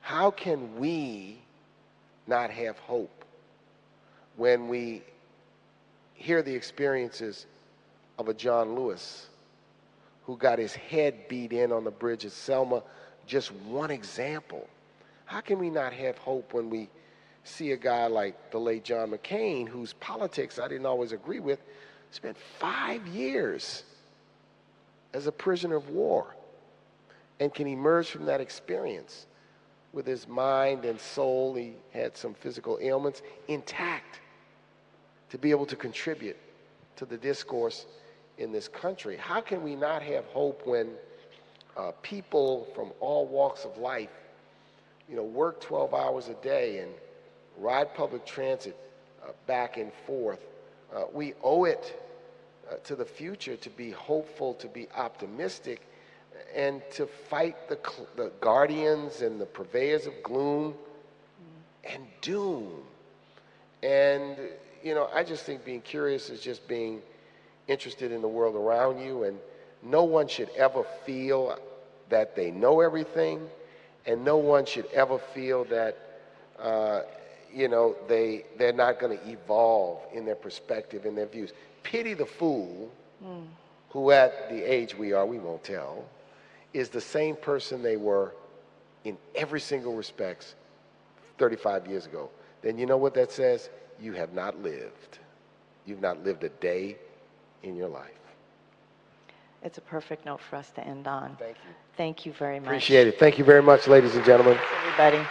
How can we not have hope when we hear the experiences of a John Lewis who got his head beat in on the bridge at Selma? Just one example. How can we not have hope when we see a guy like the late John McCain, whose politics I didn't always agree with, spent five years as a prisoner of war and can emerge from that experience with his mind and soul, he had some physical ailments, intact to be able to contribute to the discourse in this country. How can we not have hope when uh, people from all walks of life, you know, work 12 hours a day and ride public transit uh, back and forth? Uh, we owe it uh, to the future to be hopeful, to be optimistic, and to fight the, the guardians and the purveyors of gloom and doom. And, you know, I just think being curious is just being interested in the world around you, and no one should ever feel that they know everything, and no one should ever feel that, uh, you know, they, they're not going to evolve in their perspective and their views. Pity the fool mm. who, at the age we are, we won't tell, is the same person they were in every single respects 35 years ago, then you know what that says? You have not lived. You've not lived a day in your life. It's a perfect note for us to end on. Thank you. Thank you very much. Appreciate it. Thank you very much, ladies and gentlemen. Thanks, everybody.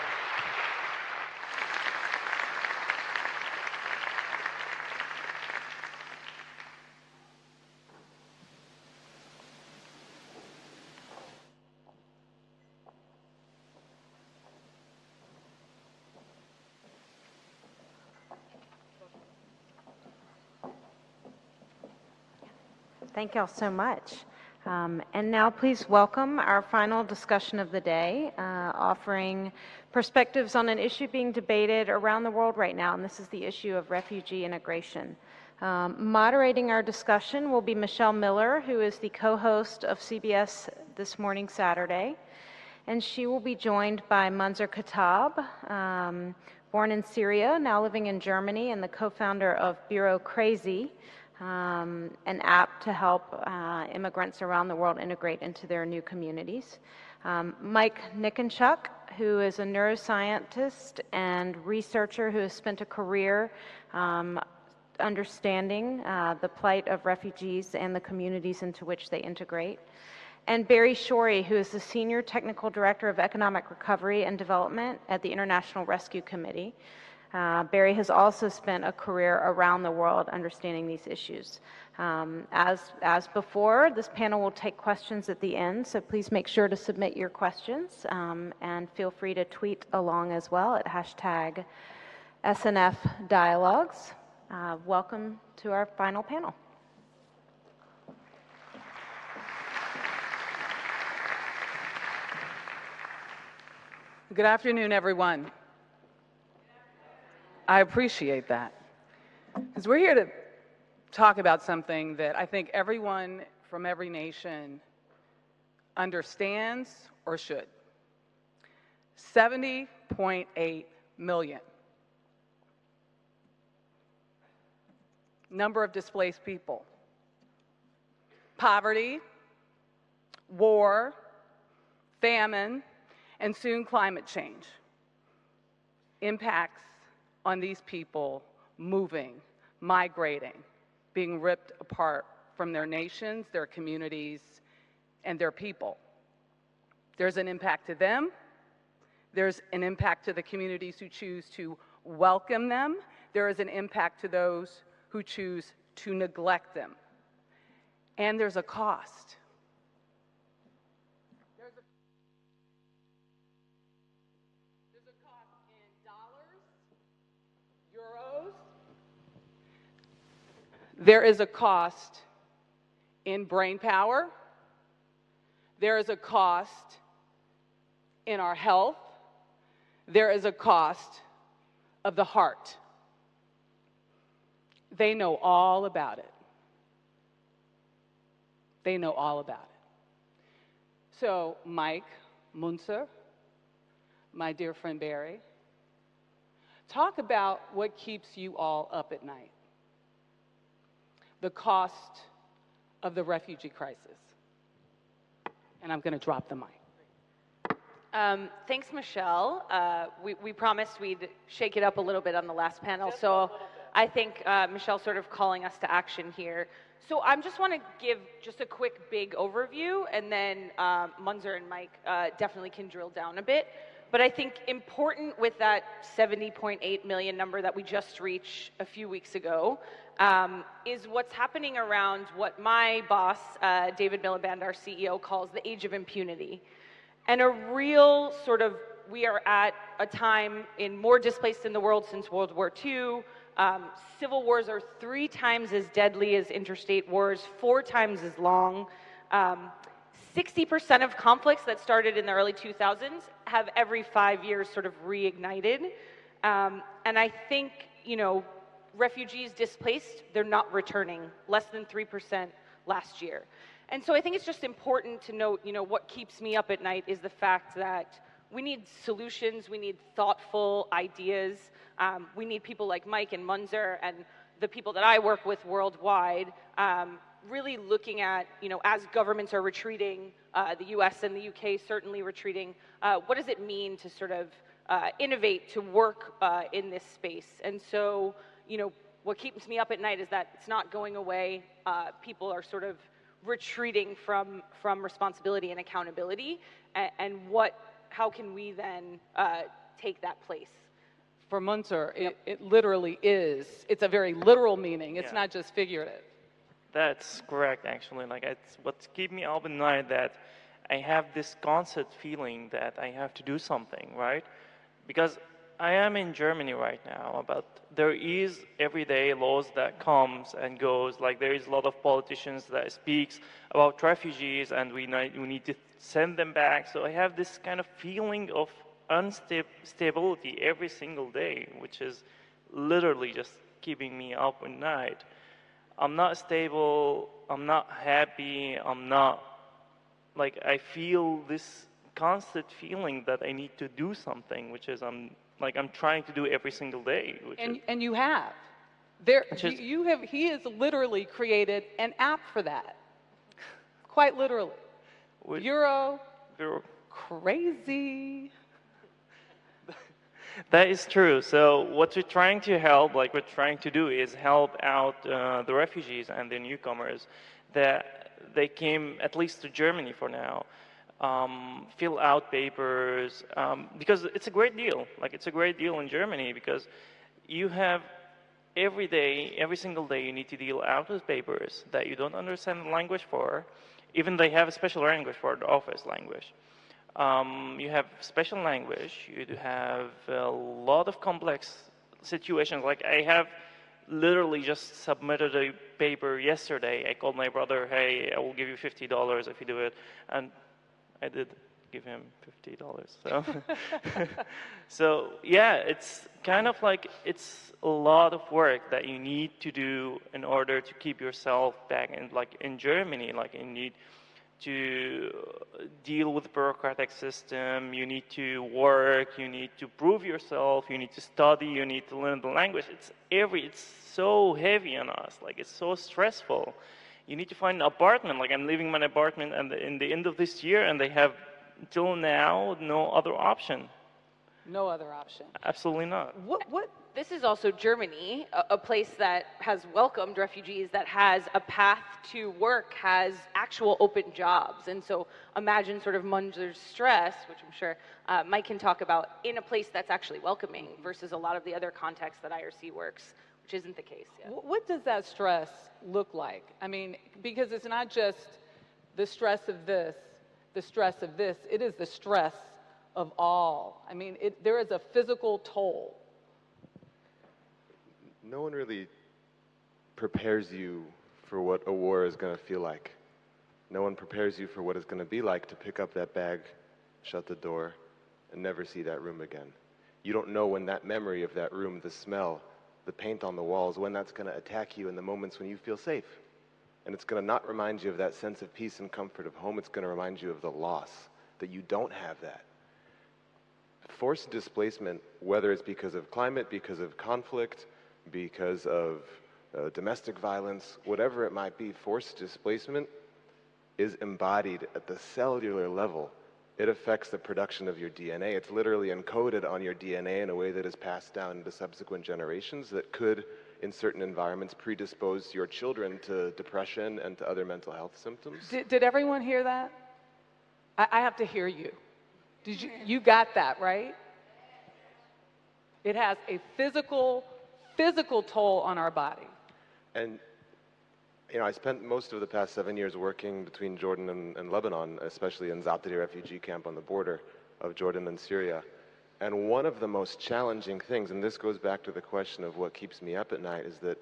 Thank y'all so much. Um, and now please welcome our final discussion of the day, uh, offering perspectives on an issue being debated around the world right now, and this is the issue of refugee integration. Um, moderating our discussion will be Michelle Miller, who is the co-host of CBS This Morning Saturday, and she will be joined by Munzer Khattab, um, born in Syria, now living in Germany, and the co-founder of BureauCrazy, um, an app to help uh, immigrants around the world integrate into their new communities. Um, Mike Niconchuk, who is a neuroscientist and researcher who has spent a career um, understanding uh, the plight of refugees and the communities into which they integrate. And Barri Shorey, who is the Senior Technical Director of Economic Recovery and Development at the International Rescue Committee. Uh, Barri has also spent a career around the world understanding these issues. Um, as, as before, this panel will take questions at the end, so please make sure to submit your questions um, and feel free to tweet along as well at hashtag SNF Dialogues. Uh, welcome to our final panel. Good afternoon, everyone. I appreciate that. Because we're here to talk about something that I think everyone from every nation understands or should. 70.8 million. Number of displaced people. Poverty, war, famine, and soon climate change impacts on these people moving, migrating, being ripped apart from their nations, their communities, and their people. There's an impact to them. There's an impact to the communities who choose to welcome them. There is an impact to those who choose to neglect them. And there's a cost. There is a cost in brain power. There is a cost in our health, there is a cost of the heart. They know all about it. They know all about it. So, Mike Munzer, my dear friend Barri, talk about what keeps you all up at night. The cost of the refugee crisis. And I'm going to drop the mic. Um, thanks, Michelle. Uh, we, we promised we'd shake it up a little bit on the last panel, so I think uh, Michelle's sort of calling us to action here. So I just want to give just a quick, big overview, and then um, Munzer and Mike uh, definitely can drill down a bit. But I think important with that 70.8 million number that we just reached a few weeks ago um, is what's happening around what my boss, uh, David Miliband, our CEO, calls the age of impunity. And a real sort of, we are at a time in more displaced in the world since World War II. Um, civil wars are three times as deadly as interstate wars, four times as long. Um, 60% of conflicts that started in the early 2000s have every five years sort of reignited. Um, and I think, you know, refugees displaced, they're not returning, less than 3% last year. And so I think it's just important to note, you know, what keeps me up at night is the fact that we need solutions, we need thoughtful ideas, um, we need people like Mike and Munzer and the people that I work with worldwide um, really looking at, you know, as governments are retreating, uh, the US and the UK certainly retreating, uh, what does it mean to sort of uh, innovate, to work uh, in this space? And so, you know, what keeps me up at night is that it's not going away. Uh, people are sort of retreating from, from responsibility and accountability. And, and what, how can we then uh, take that place? For Munzer, it, it literally is. It's a very literal meaning. It's Yeah. not just figurative. That's correct, actually. Like, it's what's keep me up at night that I have this constant feeling that I have to do something, right? Because I am in Germany right now, but there is everyday laws that comes and goes. Like there is a lot of politicians that speaks about refugees, and we we need to send them back. So I have this kind of feeling of instability every single day, which is literally just keeping me up at night. I'm not stable. I'm not happy. I'm not like I feel this constant feeling that I need to do something, which is I'm like I'm trying to do every single day. Which And, is, and you have. There, Which you, is- you have. He has literally created an app for that. Quite literally. Euro, Bureau. Crazy. <laughs> That is true. So what we're trying to help, like we're trying to do, is help out uh, the refugees and the newcomers that they came at least to Germany for now. Um, fill out papers um, because it's a great deal. Like it's a great deal in Germany because you have every day, every single day, you need to deal out with papers that you don't understand the language for. Even they have a special language for the office language. Um, you have special language. You do have a lot of complex situations. Like I have literally just submitted a paper yesterday. I called my brother, "Hey, I will give you fifty dollars if you do it," and I did give him fifty dollars. So, <laughs> so yeah, it's kind of like it's a lot of work that you need to do in order to keep yourself back in, like in Germany. Like you need to deal with the bureaucratic system. You need to work. You need to prove yourself. You need to study. You need to learn the language. It's every. It's so heavy on us. Like it's so stressful. You need to find an apartment. Like I'm leaving my apartment, and in the end of this year, and they have till now no other option. No other option. Absolutely not. What? What? This is also Germany, a, a place that has welcomed refugees, that has a path to work, has actual open jobs. And so imagine sort of Munzer's stress, which I'm sure uh, Mike can talk about, in a place that's actually welcoming versus a lot of the other contexts that IRC works, which isn't the case yet. What does that stress look like? I mean, because it's not just the stress of this, the stress of this, it is the stress of all. I mean, it, there is a physical toll. no one really prepares you for what a war is going to feel like. No one prepares you for what it's going to be like to pick up that bag, shut the door, and never see that room again. You don't know when that memory of that room, the smell, the paint on the walls, when that's going to attack you in the moments when you feel safe. And it's going to not remind you of that sense of peace and comfort of home. It's going to remind you of the loss that you don't have that. Forced displacement, whether it's because of climate, because of conflict, because of uh, domestic violence, whatever it might be, forced displacement is embodied at the cellular level. It affects the production of your DNA. It's literally encoded on your DNA in a way that is passed down to subsequent generations that could, in certain environments, predispose your children to depression and to other mental health symptoms. Did, did everyone hear that? I, I have to hear you. Did you, you got that, right? It has a physical, physical toll on our body. And you know, I spent most of the past seven years working between Jordan and, and Lebanon, especially in Zaatari refugee camp on the border of Jordan and Syria. And one of the most challenging things, and this goes back to the question of what keeps me up at night, is that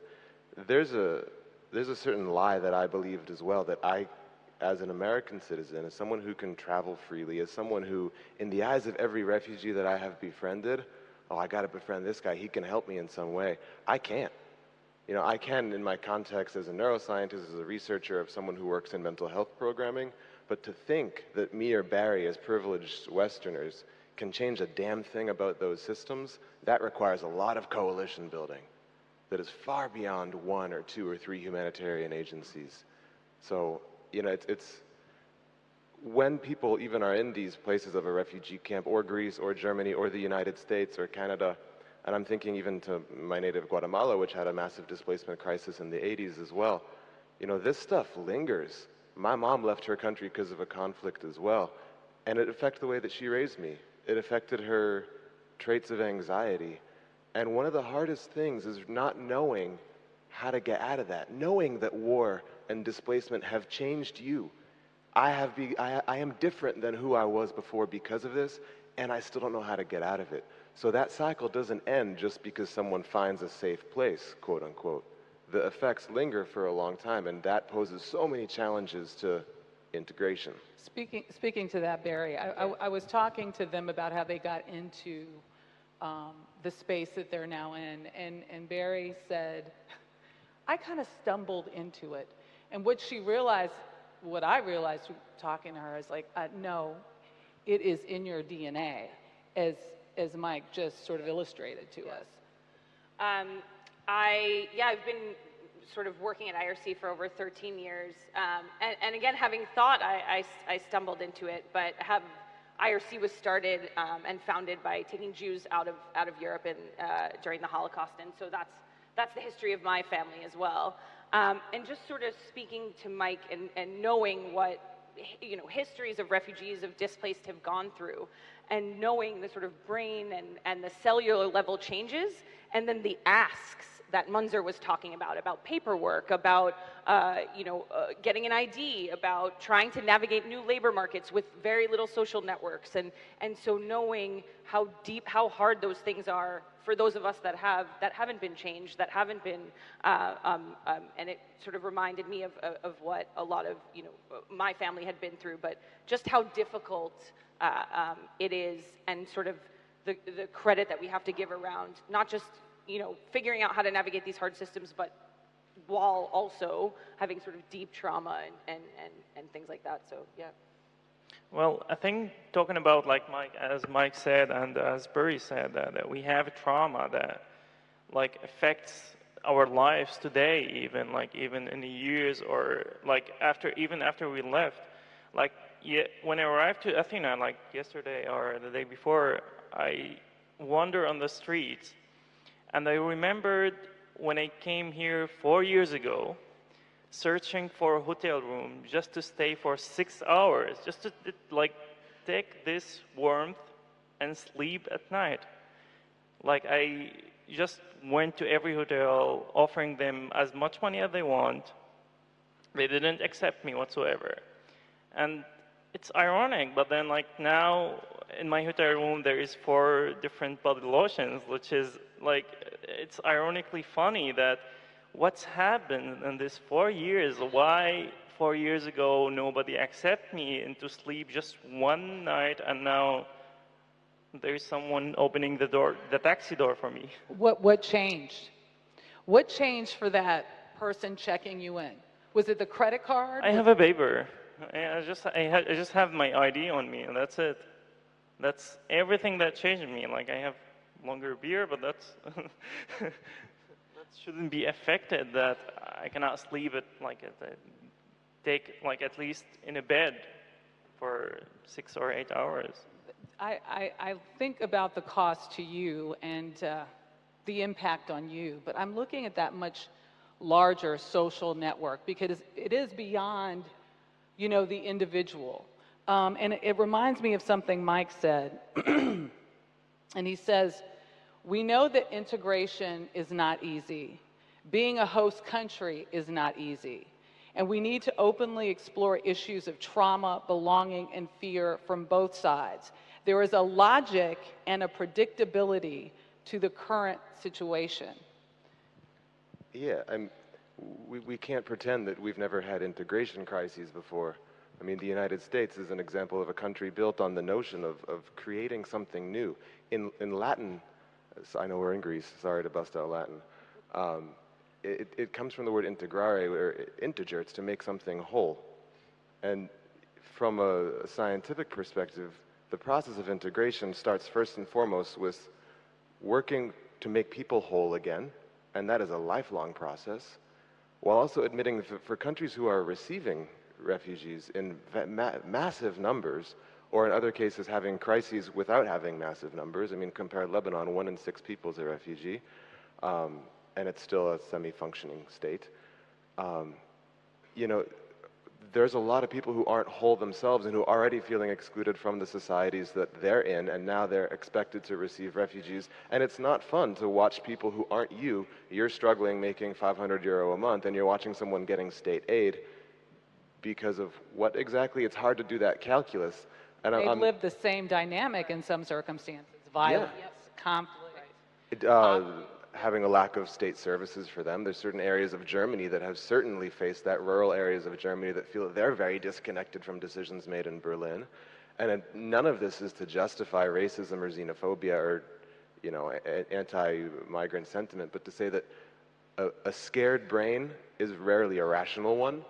there's a there's a certain lie that I believed as well that I, as an American citizen, as someone who can travel freely, as someone who, in the eyes of every refugee that I have befriended, oh, I got to befriend this guy. He can help me in some way. I can't. You know, I can, in my context as a neuroscientist, as a researcher, of someone who works in mental health programming, but to think that me or Barri, as privileged Westerners, can change a damn thing about those systems, that requires a lot of coalition building that is far beyond one or two or three humanitarian agencies. So, you know, it's, it's when people even are in these places of a refugee camp, or Greece, or Germany, or the United States, or Canada, and I'm thinking even to my native Guatemala, which had a massive displacement crisis in the 80s as well. You know, this stuff lingers. My mom left her country because of a conflict as well, and it affected the way that she raised me. It affected her traits of anxiety. And one of the hardest things is not knowing how to get out of that, knowing that war and displacement have changed you. I, have be, I, I am different than who I was before because of this, and I still don't know how to get out of it. So that cycle doesn't end just because someone finds a safe place, quote unquote. The effects linger for a long time, and that poses so many challenges to integration. Speaking, speaking to that, Barri, I, I, I was talking to them about how they got into um, the space that they're now in, and, and Barri said, I kind of stumbled into it. And what she realized, what I realized talking to her is like, uh, no, it is in your DNA as as Mike just sort of illustrated to us? Um, I, yeah, I've been sort of working at IRC for over 13 years. Um, and, and, again, having thought, I, I, I, stumbled into it, but have, IRC was started um, and founded by taking Jews out of, out of Europe in, uh, during the Holocaust. And so that's, that's the history of my family as well. Um, and just sort of speaking to Mike and, and knowing what you know, histories of refugees, of displaced have gone through, and knowing the sort of brain and, and the cellular level changes, and then the asks that Munzer was talking about, about paperwork, about uh, you know, uh, getting an ID, about trying to navigate new labor markets with very little social networks. And, and so knowing how deep, how hard those things are for those of us that have that haven't been changed, that haven't been, uh, um, um, and it sort of reminded me of, of, of, what a lot of you know my family had been through, but just how difficult uh, um, it is, and sort of the the credit that we have to give around not just you know figuring out how to navigate these hard systems, but while also having sort of deep trauma and and and, and things like that. So yeah. Well, I think talking about like Mike, as Mike said and as Barri said, that, that we have trauma that like affects our lives today, even like even in the years or like after even after we left. Like yeah, when I arrived to Athena, like yesterday or the day before, I wander on the streets, and I remembered when I came here four years ago searching for a hotel room just to stay for six hours, just to like take this warmth and sleep at night. Like I just went to every hotel offering them as much money as they want. They didn't accept me whatsoever. And it's ironic, but then like now in my hotel room there is four different body lotions, which is like it's ironically funny that what's happened in these four years? Why four years ago nobody accepted me into sleep just one night and now there's someone opening the door, the taxi door for me. What, what changed? What changed for that person checking you in? Was it the credit card? I have a paper. I just I, ha- I just have my ID on me, and that's it. That's everything that changed me. Like I have longer beard, but that's <laughs> that shouldn't be affected. That I cannot sleep at like at take like at least in a bed for six or eight hours. I, I, I think about the cost to you and uh, the impact on you, but I'm looking at that much larger social network because it is beyond, you know, the individual. Um, and it, reminds me of something Mike said. <clears throat> and he says, We know that integration is not easy. Being a host country is not easy. And we need to openly explore issues of trauma, belonging, and fear from both sides. There is a logic and a predictability to the current situation. Yeah, I'm, we, we can't pretend that we've never had integration crises before. I mean, the United States is an example of a country built on the notion of, of creating something new. In, in Latin, I know we're in Greece, sorry to bust out Latin, um, it, it comes from the word integrare, or integer, it's to make something whole. And from a scientific perspective, the process of integration starts first and foremost with working to make people whole again, and that is a lifelong process, while also admitting that for countries who are receiving refugees in ma- massive numbers, or in other cases having crises without having massive numbers. I mean, compare Lebanon, one in six people is a refugee, um, and it's still a semi functioning state. Um, you know, there's a lot of people who aren't whole themselves and who are already feeling excluded from the societies that they're in, and now they're expected to receive refugees. And it's not fun to watch people who aren't you. You're struggling making 500 euro a month, and you're watching someone getting state aid because of what exactly? It's hard to do that calculus. And They've I'm, lived the same dynamic in some circumstances violence, conflict. it, uh, having a lack of state services for them. There's certain areas of Germany that have certainly faced that, rural areas of Germany that feel that they're very disconnected from decisions made in Berlin. And none of this is to justify racism or xenophobia or, you know, anti-migrant sentiment, but to say that a, a scared brain is rarely a rational one.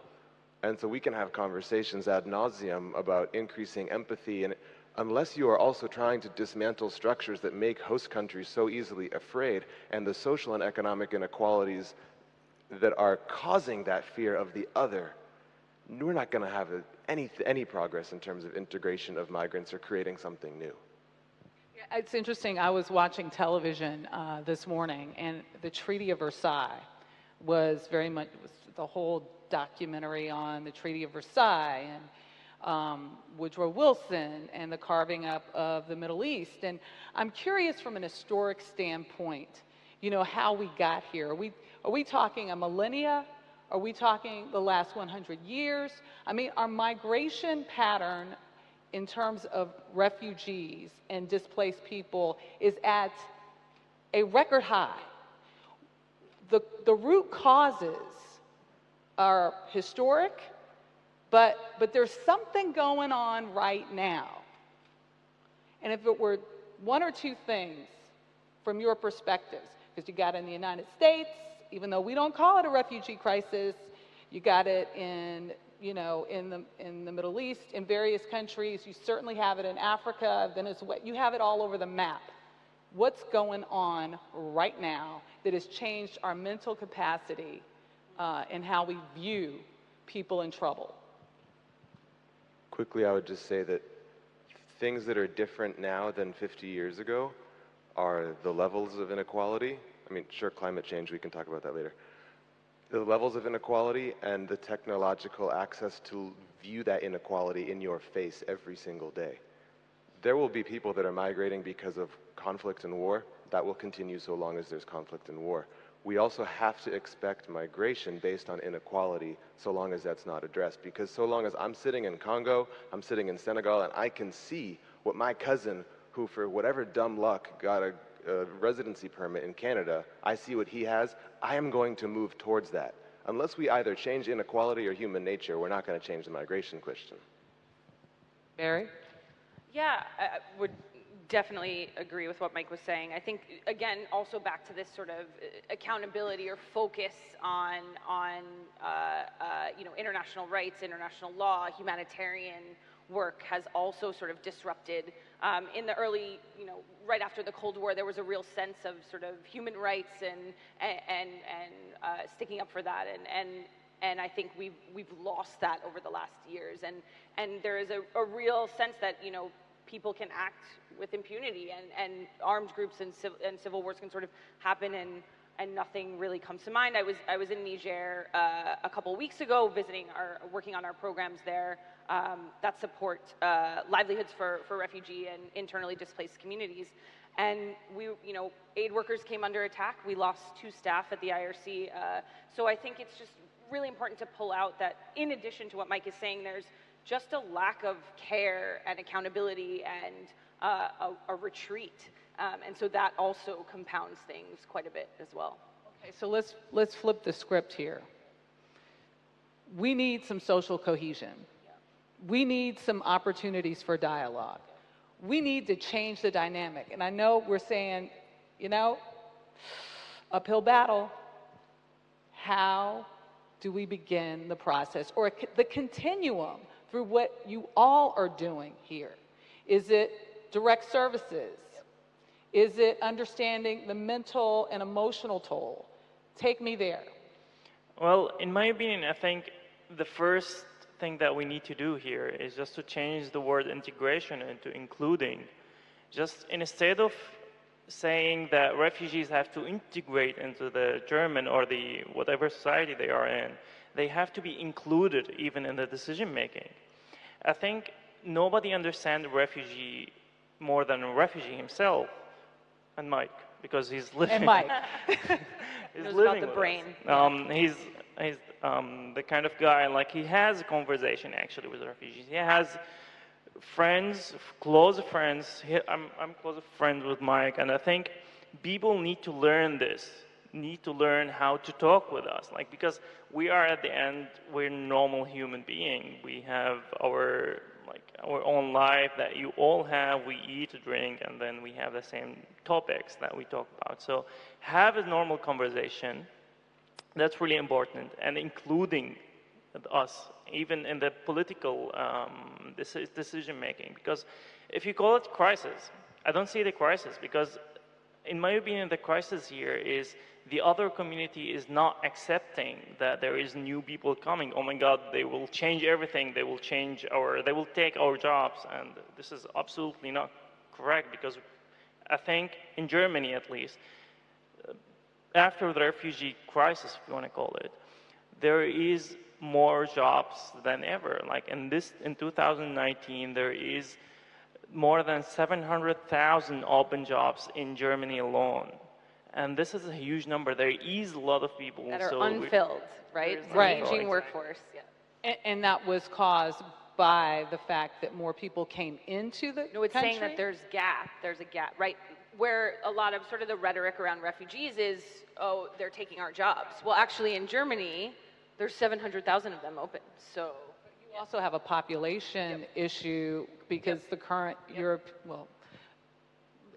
And so we can have conversations ad nauseum about increasing empathy and unless you are also trying to dismantle structures that make host countries so easily afraid and the social and economic inequalities that are causing that fear of the other, we're not going to have any, any progress in terms of integration of migrants or creating something new. It's interesting. I was watching television uh, this morning, and the Treaty of Versailles was very much was the whole documentary on the Treaty of Versailles and um, Woodrow Wilson and the carving up of the Middle East. And I'm curious from an historic standpoint, you know, how we got here. Are we, are we talking a millennia? Are we talking the last 100 years? I mean, our migration pattern in terms of refugees and displaced people is at a record high. The, the root causes are historic, but, but there's something going on right now. And if it were one or two things from your perspectives, because you got it in the United States, even though we don't call it a refugee crisis, you got it in, you know, in the, in the Middle East, in various countries. You certainly have it in Africa, Venezuela. You have it all over the map. What's going on right now that has changed our mental capacity uh, and how we view people in trouble? Quickly, I would just say that things that are different now than 50 years ago are the levels of inequality. I mean, sure, climate change, we can talk about that later. The levels of inequality and the technological access to view that inequality in your face every single day. There will be people that are migrating because of conflict and war. That will continue so long as there's conflict and war. We also have to expect migration based on inequality so long as that's not addressed. Because so long as I'm sitting in Congo, I'm sitting in Senegal, and I can see what my cousin, who for whatever dumb luck got a, a residency permit in Canada, I see what he has, I am going to move towards that. Unless we either change inequality or human nature, we're not going to change the migration question. Barri? Yeah, I I would definitely agree with what Mike was saying. I think again, also back to this sort of uh, accountability or focus on on uh, uh, you know international rights, international law, humanitarian work has also sort of disrupted. Um, in the early, you know, right after the Cold War, there was a real sense of sort of human rights and and and, uh, sticking up for that, and and and I think we've we've lost that over the last years, and and there is a, a real sense that you know people can act with impunity and, and armed groups and, civ- and civil wars can sort of happen and, and nothing really comes to mind. I was, I was in Niger uh, a couple weeks ago visiting our, working on our programs there um, that support uh, livelihoods for, for refugee and internally displaced communities. And we, you know, aid workers came under attack. We lost two staff at the IRC. Uh, so I think it's just really important to pull out that in addition to what Mike is saying, there's just a lack of care and accountability and uh, a, a, retreat. Um, and so that also compounds things quite a bit as well. Okay, so let's, let's flip the script here. We need some social cohesion. We need some opportunities for dialogue. We need to change the dynamic. And I know we're saying, you know, uphill battle. How do we begin the process or the continuum through what you all are doing here? Is it direct services? Is it understanding the mental and emotional toll? Take me there. Well, in my opinion, I think the first thing that we need to do here is just to change the word integration into including. Just instead of saying that refugees have to integrate into the German or the whatever society they are in, they have to be included even in the decision making. I think nobody understands refugee more than a refugee himself and Mike because he's living. And Mike. <laughs> <laughs> he's Knows living about the brain. Um, he's he's um, the kind of guy like he has a conversation actually with refugees. He has friends, close friends. He, I'm I'm close friends with Mike, and I think people need to learn this need to learn how to talk with us. Like because we are at the end we're normal human being. We have our like our own life that you all have. We eat drink and then we have the same topics that we talk about. So have a normal conversation. That's really important and including us even in the political um, decision making because if you call it crisis i don't see the crisis because in my opinion the crisis here is the other community is not accepting that there is new people coming. Oh my God, they will change everything. They will change our, they will take our jobs. And this is absolutely not correct because I think in Germany at least, after the refugee crisis, if you want to call it, there is more jobs than ever. Like in this, in 2019, there is more than 700,000 open jobs in Germany alone. And this is a huge number. There is a lot of people that are so unfilled, right? Right. An aging workforce. Yeah. And, and that was caused by the fact that more people came into the No, it's country? saying that there's gap. There's a gap, right? Where a lot of sort of the rhetoric around refugees is, oh, they're taking our jobs. Well, actually, in Germany, there's 700,000 of them open. So You also have a population issue because the current Europe, well,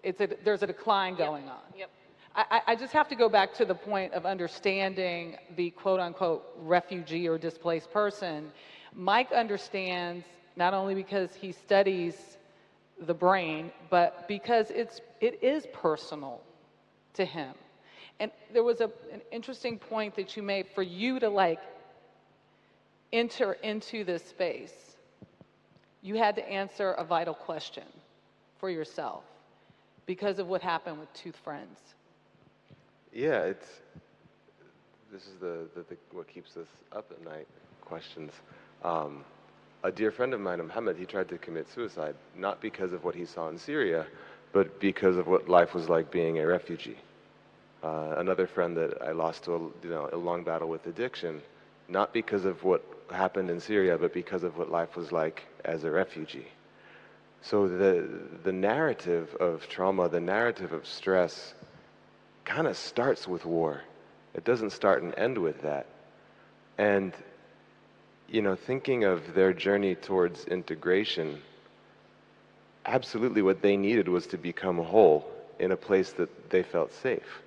it's a, there's a decline going on. Yep. I, I just have to go back to the point of understanding the quote unquote refugee or displaced person. Mike understands not only because he studies the brain, but because it's, it is personal to him. And there was a, an interesting point that you made for you to like enter into this space. You had to answer a vital question for yourself because of what happened with Tooth Friends. Yeah, it's this is the, the, the what keeps us up at night. Questions. Um, a dear friend of mine, Mohammed, he tried to commit suicide not because of what he saw in Syria, but because of what life was like being a refugee. Uh, another friend that I lost to a, you know, a long battle with addiction, not because of what happened in Syria, but because of what life was like as a refugee. So the, the narrative of trauma, the narrative of stress, kind of starts with war. It doesn't start and end with that. And, you know, thinking of their journey towards integration, absolutely what they needed was to become whole in a place that they felt safe.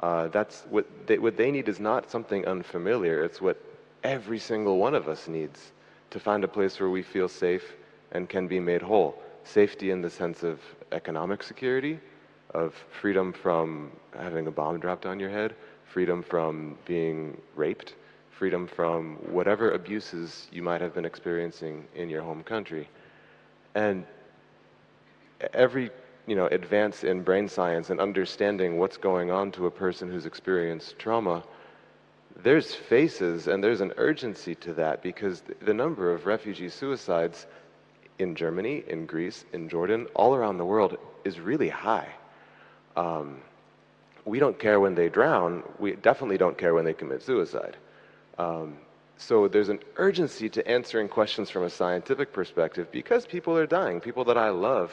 Uh, that's what they, what they need is not something unfamiliar. It's what every single one of us needs to find a place where we feel safe and can be made whole. Safety in the sense of economic security, of freedom from having a bomb dropped on your head, freedom from being raped, freedom from whatever abuses you might have been experiencing in your home country. And every you know, advance in brain science and understanding what's going on to a person who's experienced trauma, there's faces and there's an urgency to that because the number of refugee suicides in Germany, in Greece, in Jordan, all around the world is really high. Um, we don't care when they drown. We definitely don't care when they commit suicide. Um, so there's an urgency to answering questions from a scientific perspective because people are dying. People that I love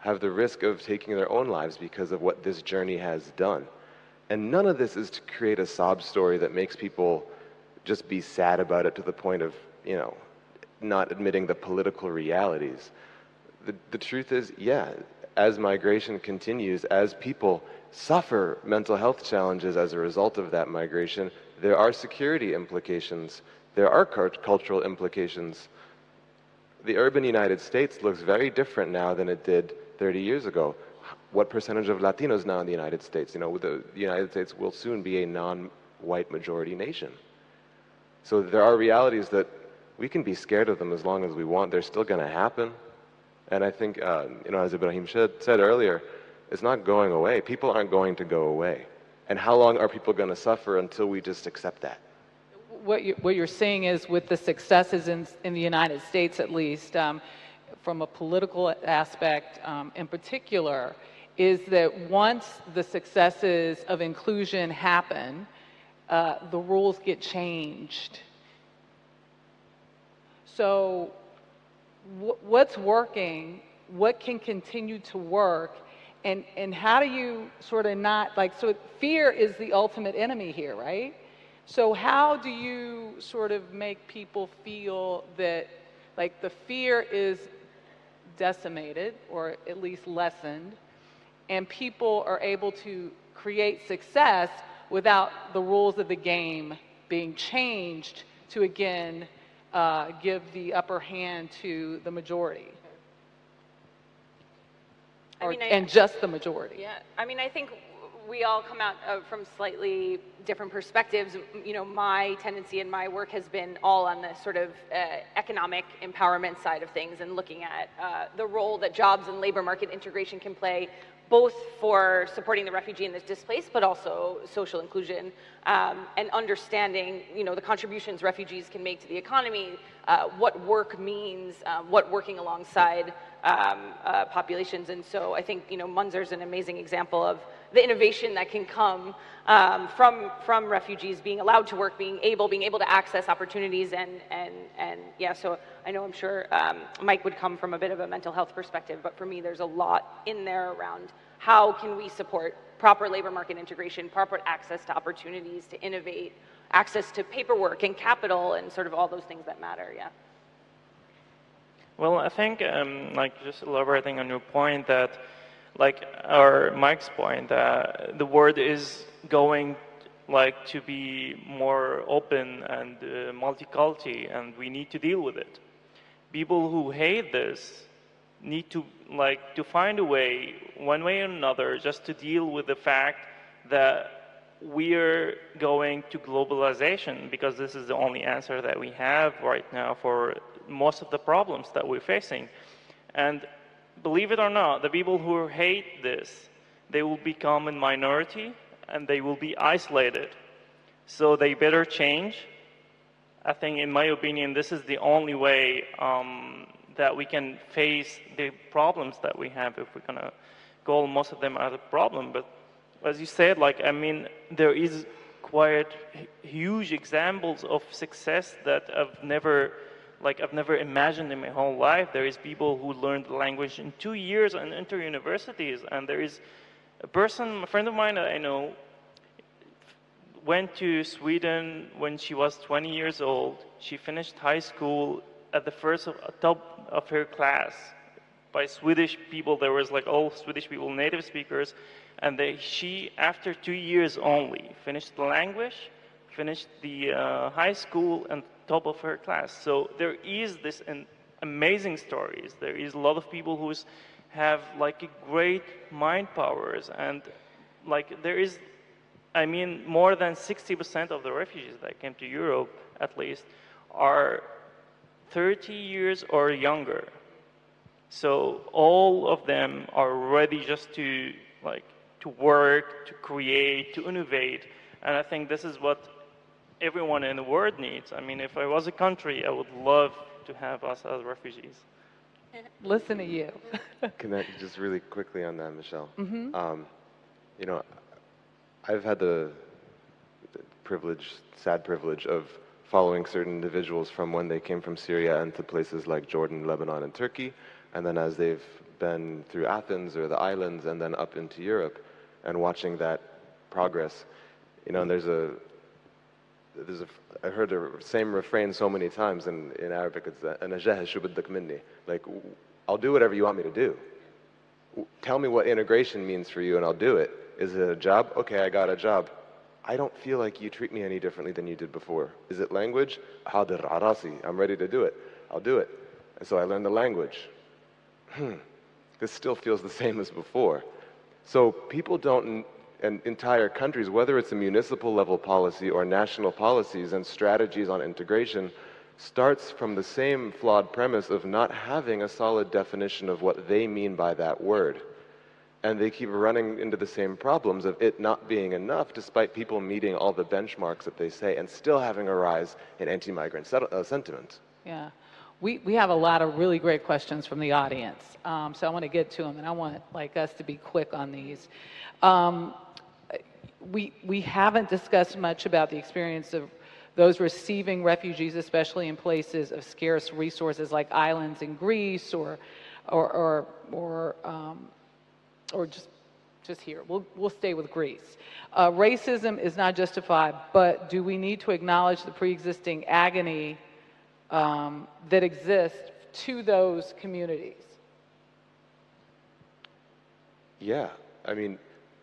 have the risk of taking their own lives because of what this journey has done. And none of this is to create a sob story that makes people just be sad about it to the point of, you know, not admitting the political realities. The, the truth is, yeah, as migration continues, as people suffer mental health challenges as a result of that migration, there are security implications, there are cultural implications. The urban United States looks very different now than it did 30 years ago. What percentage of Latinos now in the United States? You know, the, United States will soon be a non-white majority nation. So there are realities that we can be scared of them as long as we want. They're still going to happen. And I think, uh, you know, as Ebrahim said earlier, it's not going away. People aren't going to go away. And how long are people going to suffer until we just accept that? What, you, what you're seeing is with the successes in, in the United States, at least, um, from a political aspect um, in particular is that once the successes of inclusion happen, uh, the rules get changed. So, what's working? What can continue to work? And, and how do you sort of not like, so fear is the ultimate enemy here, right? So, how do you sort of make people feel that like the fear is decimated or at least lessened, and people are able to create success without the rules of the game being changed to again uh, give the upper hand to the majority. Or, I mean, I, and just the majority. Yeah, I mean, I think we all come out uh, from slightly different perspectives. You know, my tendency and my work has been all on the sort of uh, economic empowerment side of things and looking at uh, the role that jobs and labor market integration can play both for supporting the refugee and the displaced, but also social inclusion um, and understanding, you know, the contributions refugees can make to the economy, uh, what work means, uh, what working alongside um, uh, populations. And so I think, you know, Munzer's an amazing example of the innovation that can come um, from, from refugees being allowed to work, being able, being able to access opportunities. And, and, and yeah, so I know I'm sure um, Mike would come from a bit of a mental health perspective, but for me, there's a lot in there around how can we support proper labor market integration, proper access to opportunities to innovate, access to paperwork and capital and sort of all those things that matter, yeah. Well, I think, um, like, just elaborating on your point that like our Mike's point, that the world is going like to be more open and uh, multicultural, and we need to deal with it. People who hate this need to like to find a way, one way or another, just to deal with the fact that we're going to globalization because this is the only answer that we have right now for most of the problems that we're facing. And believe it or not, the people who hate this, they will become a minority and they will be isolated. So they better change. I think, in my opinion, this is the only way um, that we can face the problems that we have if we're going to call most of them as a problem. But as you said, like, I mean, there is quite huge examples of success that I've never like I've never imagined in my whole life. There is people who learned the language in two years and enter universities, and there is a person, a friend of mine that I know, went to Sweden when she was 20 years old. She finished high school at the first of, top of her class, by Swedish people. There was like all Swedish people, native speakers, and they, she, after two years only, finished the language, finished the uh, high school, and top of her class. So there is this an amazing stories. There is a lot of people who have like great mind powers, and like there is, I mean, more than 60% of the refugees that came to Europe, at least, are 30 years or younger. So all of them are ready just to like to work, to create, to innovate, and I think this is what everyone in the world needs. I mean, if I was a country, I would love to have us as refugees. Listen to you. <laughs> Can I just really quickly on that, Michelle? Mhm. Um, you know, I've had the, the privilege, sad privilege of following certain individuals from when they came from Syria and to places like Jordan, Lebanon, and Turkey, and then as they've been through Athens or the islands and then up into Europe, and watching that progress. You know, and there's a there's a, I heard the same refrain so many times in, in Arabic. It's minni. like, I'll do whatever you want me to do. Tell me what integration means for you and I'll do it. Is it a job? Okay, I got a job. I don't feel like you treat me any differently than you did before. Is it language? I'm ready to do it. I'll do it. And so I learned the language. Hmm. This still feels the same as before. So people don't and entire countries, whether it's a municipal level policy or national policies and strategies on integration, starts from the same flawed premise of not having a solid definition of what they mean by that word. And they keep running into the same problems of it not being enough, despite people meeting all the benchmarks that they say, and still having a rise in anti migrant set- uh, sentiment. Yeah. We, we have a lot of really great questions from the audience. Um, so I want to get to them, and I want like us to be quick on these. Um, we, we haven't discussed much about the experience of those receiving refugees, especially in places of scarce resources like islands in Greece or, or, or, or, um, or just, just here. We'll, we'll stay with Greece. Uh, racism is not justified, but do we need to acknowledge the pre existing agony um, that exists to those communities? Yeah, I mean,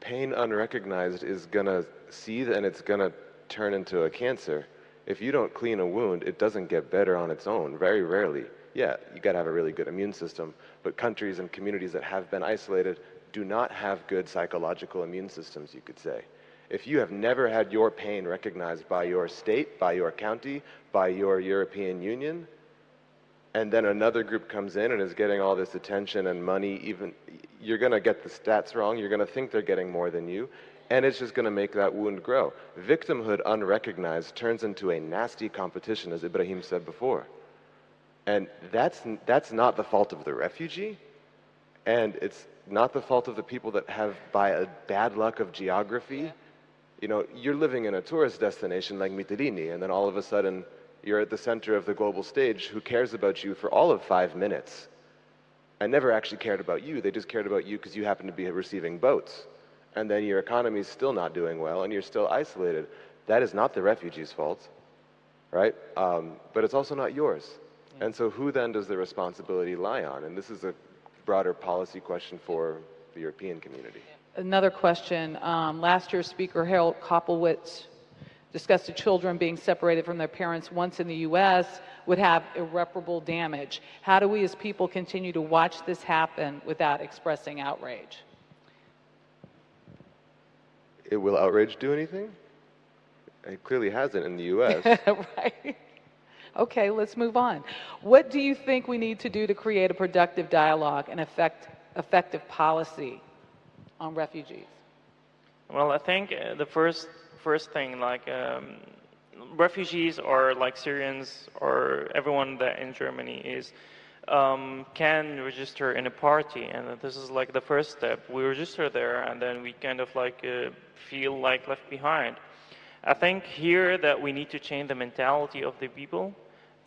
pain unrecognized is gonna seethe and it's gonna turn into a cancer. If you don't clean a wound, it doesn't get better on its own, very rarely. Yeah, you gotta have a really good immune system, but countries and communities that have been isolated do not have good psychological immune systems, you could say. If you have never had your pain recognized by your state, by your county, by your European Union, and then another group comes in and is getting all this attention and money even you're going to get the stats wrong you're going to think they're getting more than you and it's just going to make that wound grow. Victimhood unrecognized turns into a nasty competition as Ebrahim said before. And that's that's not the fault of the refugee and it's not the fault of the people that have by a bad luck of geography you know you're living in a tourist destination like Mytilene and then all of a sudden you're at the center of the global stage who cares about you for all of five minutes and never actually cared about you. They just cared about you because you happen to be receiving boats. And then your economy is still not doing well and you're still isolated. That is not the refugee's fault, right? Um, but it's also not yours. And so who then does the responsibility lie on? And this is a broader policy question for the European community. Another question. Um, last year, Speaker Harold Koplowitz discussed the children being separated from their parents once in the U.S. would have irreparable damage. How do we as people continue to watch this happen without expressing outrage? It will outrage do anything? It clearly hasn't in the <laughs> U.S. right. Okay, let's move on. What do you think we need to do to create a productive dialogue and effect, effective policy on refugees? Well, I think uh, the first first thing, like um, refugees or like Syrians or everyone that in Germany is um, can register in a party, and this is like the first step. We register there, and then we kind of like uh, feel like left behind. I think here that we need to change the mentality of the people,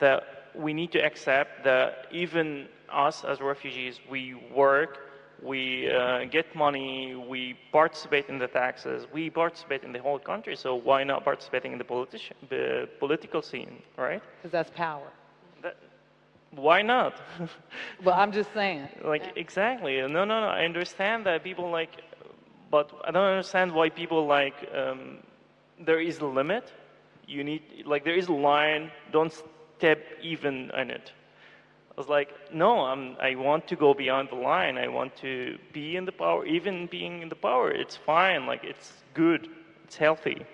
that we need to accept that even us as refugees, we work, we uh, get money, we participate in the taxes, we participate in the whole country. So why not participating in the, politici- the political scene, right? Because that's power. That, why not? <laughs> well, I'm just saying. Like exactly. No, no, no. I understand that people like, but I don't understand why people like. Um, there is a limit. You need like there is a line. Don't step even in it. Was like, no, I'm, I want to go beyond the line. I want to be in the power. Even being in the power, it's fine. Like it's good. It's healthy.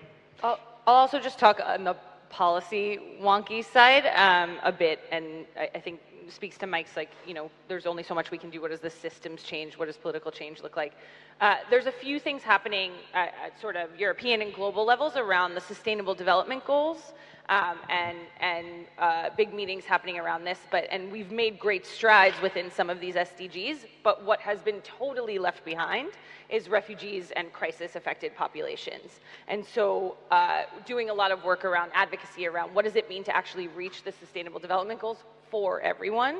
I'll, I'll also just talk on the policy wonky side um, a bit, and I, I, think speaks to Mike's like, you know, there's only so much we can do. What does the systems change? What does political change look like? Uh, there's a few things happening at, at, sort of European and global levels around the sustainable development goals. Um, and and uh, big meetings happening around this, but and we've made great strides within some of these SDGs. But what has been totally left behind is refugees and crisis affected populations. And so uh, doing a lot of work around advocacy around what does it mean to actually reach the sustainable development goals for everyone.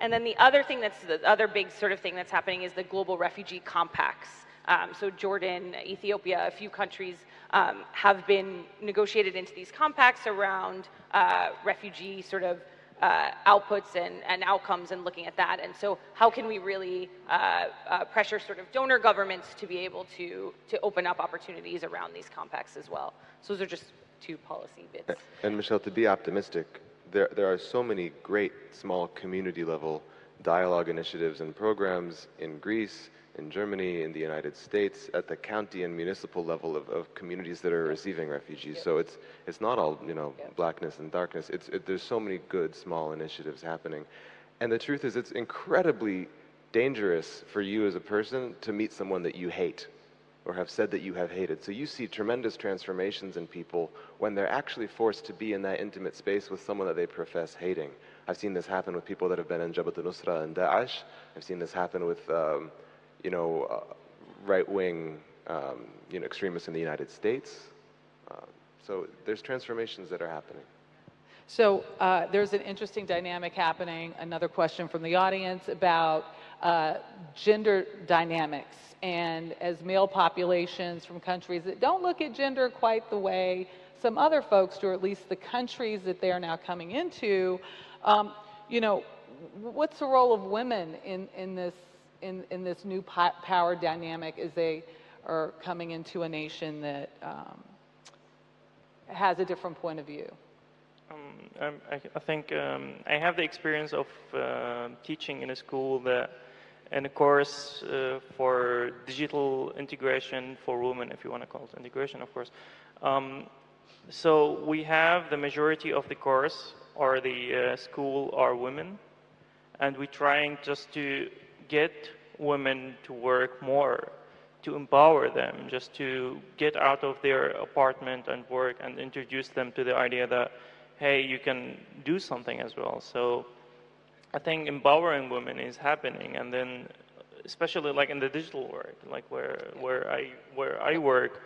And then the other thing that's the other big sort of thing that's happening is the global refugee compacts. Um, so Jordan, Ethiopia, a few countries um, have been negotiated into these compacts around uh, refugee sort of uh, outputs and, and, outcomes and looking at that. And so how can we really uh, uh, pressure sort of donor governments to be able to, to open up opportunities around these compacts as well? So those are just two policy bits. And Michelle, to be optimistic, there, there are so many great small community level dialogue initiatives and programs in Greece, in Germany, in the United States, at the county and municipal level of, of communities that are receiving refugees. So it's, it's not all, you know, blackness and darkness. It's, it, there's so many good small initiatives happening. And the truth is, it's incredibly dangerous for you as a person to meet someone that you hate or have said that you have hated. So you see tremendous transformations in people when they're actually forced to be in that intimate space with someone that they profess hating. I've seen this happen with people that have been in Jabhat al-Nusra and Daesh. I've seen this happen with um, you know, uh, right-wing, um, you know, extremists in the United States. Uh, so there's transformations that are happening. So uh, there's an interesting dynamic happening. Another question from the audience about uh, gender dynamics. And as male populations from countries that don't look at gender quite the way some other folks do, or at least the countries that they are now coming into, um, you know, what's the role of women in, in this in, in this new power dynamic as they are coming into a nation that um, has a different point of view? Um, I, I, think um, I have the experience of uh, teaching in a school that in a course uh, for digital integration for women, if you want to call it integration, of course. Um, so we have the majority of the course or the uh, school are women, and we're trying just to get women to work more, to empower them, just to get out of their apartment and work and introduce them to the idea that, hey, you can do something as well. So I think empowering women is happening, and then especially like in the digital world, like where where I where I work,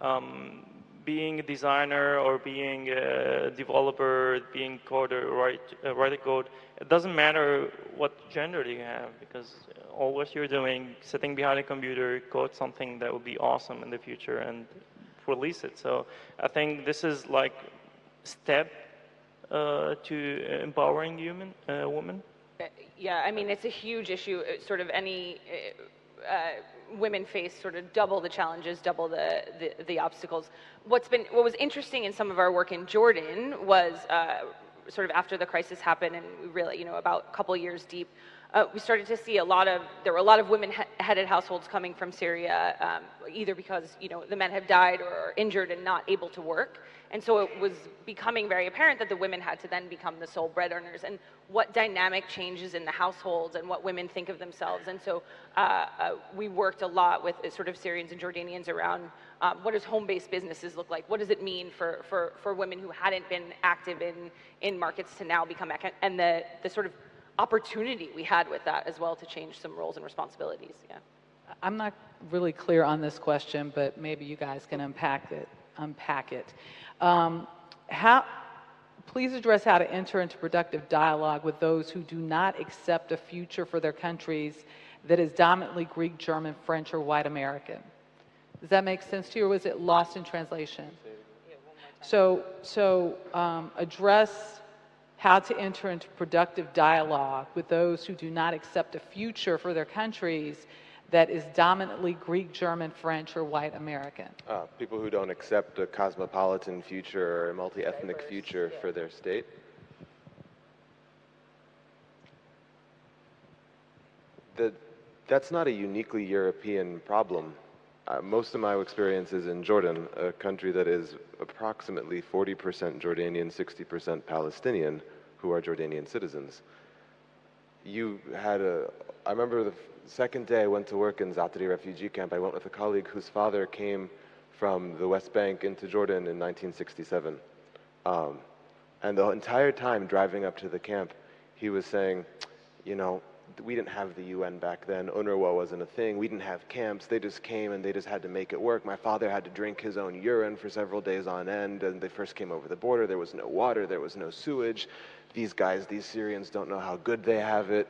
um, being a designer or being a developer, being coder, write, uh, write a code, it doesn't matter what gender you have because all what you're doing, sitting behind a computer, code something that would be awesome in the future and release it. So I think this is like step uh, to empowering human uh, women. Uh, yeah, I mean it's a huge issue. Sort of any uh, uh, women face sort of double the challenges, double the, the, the, obstacles. What's been, what was interesting in some of our work in Jordan was uh, sort of after the crisis happened and we really, you know, about a couple years deep, uh, we started to see a lot of, there were a lot of women-headed households coming from Syria, um, either because, you know, the men have died or injured and not able to work. And so it was becoming very apparent that the women had to then become the sole bread earners and what dynamic changes in the households and what women think of themselves. And so uh, uh, we worked a lot with uh, sort of Syrians and Jordanians around um, what does home-based businesses look like? What does it mean for, for, for women who hadn't been active in, in markets to now become, and the, the sort of opportunity we had with that as well to change some roles and responsibilities. Yeah. I'm not really clear on this question, but maybe you guys can unpack it. Unpack it. Um, how, please address how to enter into productive dialogue with those who do not accept a future for their countries that is dominantly Greek, German, French, or white American. Does that make sense to you, or was it lost in translation? So, so um, address how to enter into productive dialogue with those who do not accept a future for their countries that is dominantly Greek, German, French, or white American. Uh, people who don't accept a cosmopolitan future or a multi ethnic future for their state. The, that's not a uniquely European problem. Uh, most of my experience is in Jordan, a country that is approximately 40% Jordanian, 60% Palestinian, who are Jordanian citizens. You had a, I remember the second day I went to work in Zaatari refugee camp, I went with a colleague whose father came from the West Bank into Jordan in 1967. Um, and the entire time driving up to the camp, he was saying, you know, we didn't have the UN back then. UNRWA wasn't a thing. We didn't have camps. They just came and they just had to make it work. My father had to drink his own urine for several days on end. And they first came over the border. There was no water. There was no sewage. These guys, these Syrians, don't know how good they have it.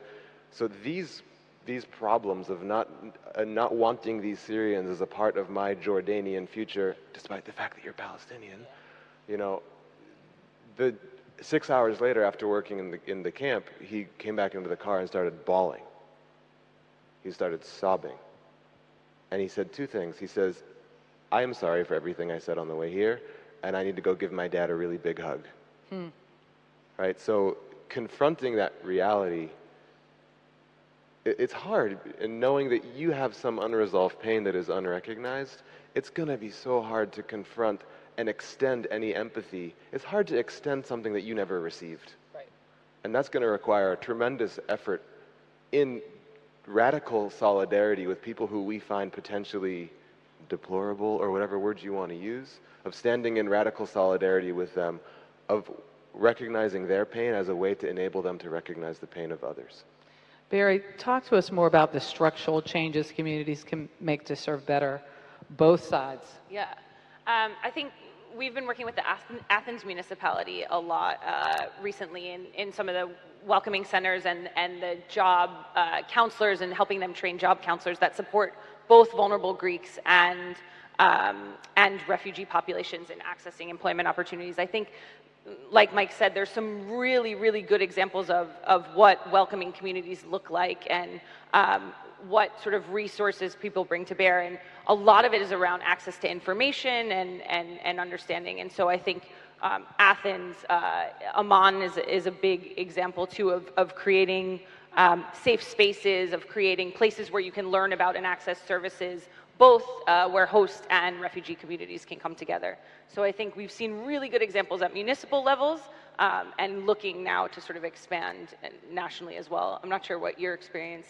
So these these problems of not uh, not wanting these Syrians as a part of my Jordanian future, despite the fact that you're Palestinian, you know, the six hours later, after working in the, in the camp, he came back into the car and started bawling. He started sobbing. And he said two things. He says, I am sorry for everything I said on the way here, and I need to go give my dad a really big hug. Hmm. Right? So, confronting that reality, it's hard. And knowing that you have some unresolved pain that is unrecognized, it's going to be so hard to confront and extend any empathy, it's hard to extend something that you never received. Right. And that's going to require a tremendous effort in radical solidarity with people who we find potentially deplorable or whatever words you want to use, of standing in radical solidarity with them, of recognizing their pain as a way to enable them to recognize the pain of others. Barri, talk to us more about the structural changes communities can make to serve better both sides. Yeah. Um, I think we've been working with the Athens municipality a lot uh, recently in, in some of the welcoming centers and, and the job uh, counselors and helping them train job counselors that support both vulnerable Greeks and, um, and refugee populations in accessing employment opportunities. I think, like Mike said, there's some really, really good examples of, of what welcoming communities look like and um, what sort of resources people bring to bear. And a lot of it is around access to information and, and, and understanding. And so I think um, Athens, uh, Amman is, is a big example too of, of creating um, safe spaces, of creating places where you can learn about and access services, both uh, where host and refugee communities can come together. So I think we've seen really good examples at municipal levels um, and looking now to sort of expand nationally as well. I'm not sure what your experience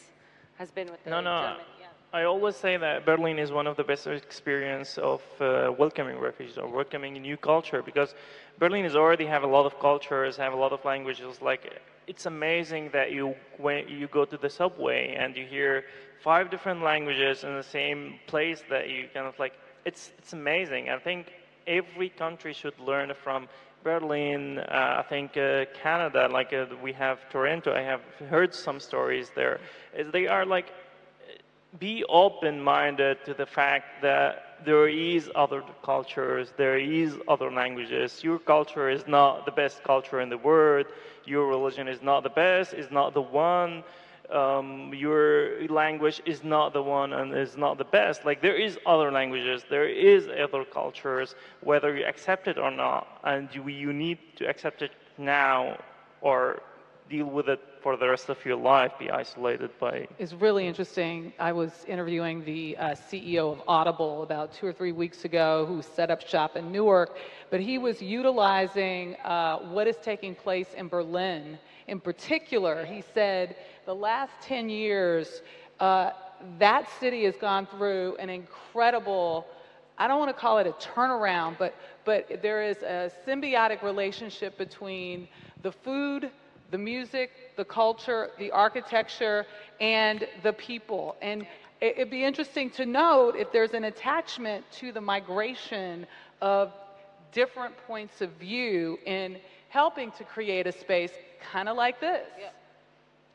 has been with the no, no. German. Yeah. I always say that Berlin is one of the best experience of uh, welcoming refugees or welcoming a new culture because Berlin is already have a lot of cultures, have a lot of languages. Like it's amazing that you when you go to the subway and you hear five different languages in the same place that you kind of like. It's it's amazing. I think every country should learn from Berlin, uh, I think uh, Canada, like uh, we have Toronto, I have heard some stories there. Is they are like, be open-minded to the fact that there is other cultures, there is other languages. Your culture is not the best culture in the world. Your religion is not the best, is not the one um, your language is not the one and is not the best. Like there is other languages, there is other cultures, whether you accept it or not, and you, you need to accept it now or deal with it for the rest of your life, be isolated by. It's really interesting. I was interviewing the uh, CEO of Audible about two or three weeks ago who set up shop in Newark, but he was utilizing uh, what is taking place in Berlin. In particular, he said the last 10 years, uh, that city has gone through an incredible, I don't want to call it a turnaround, but, but there is a symbiotic relationship between the food, the music, the culture, the architecture, and the people. And it'd be interesting to note if there's an attachment to the migration of different points of view in helping to create a space kind of like this. Yeah.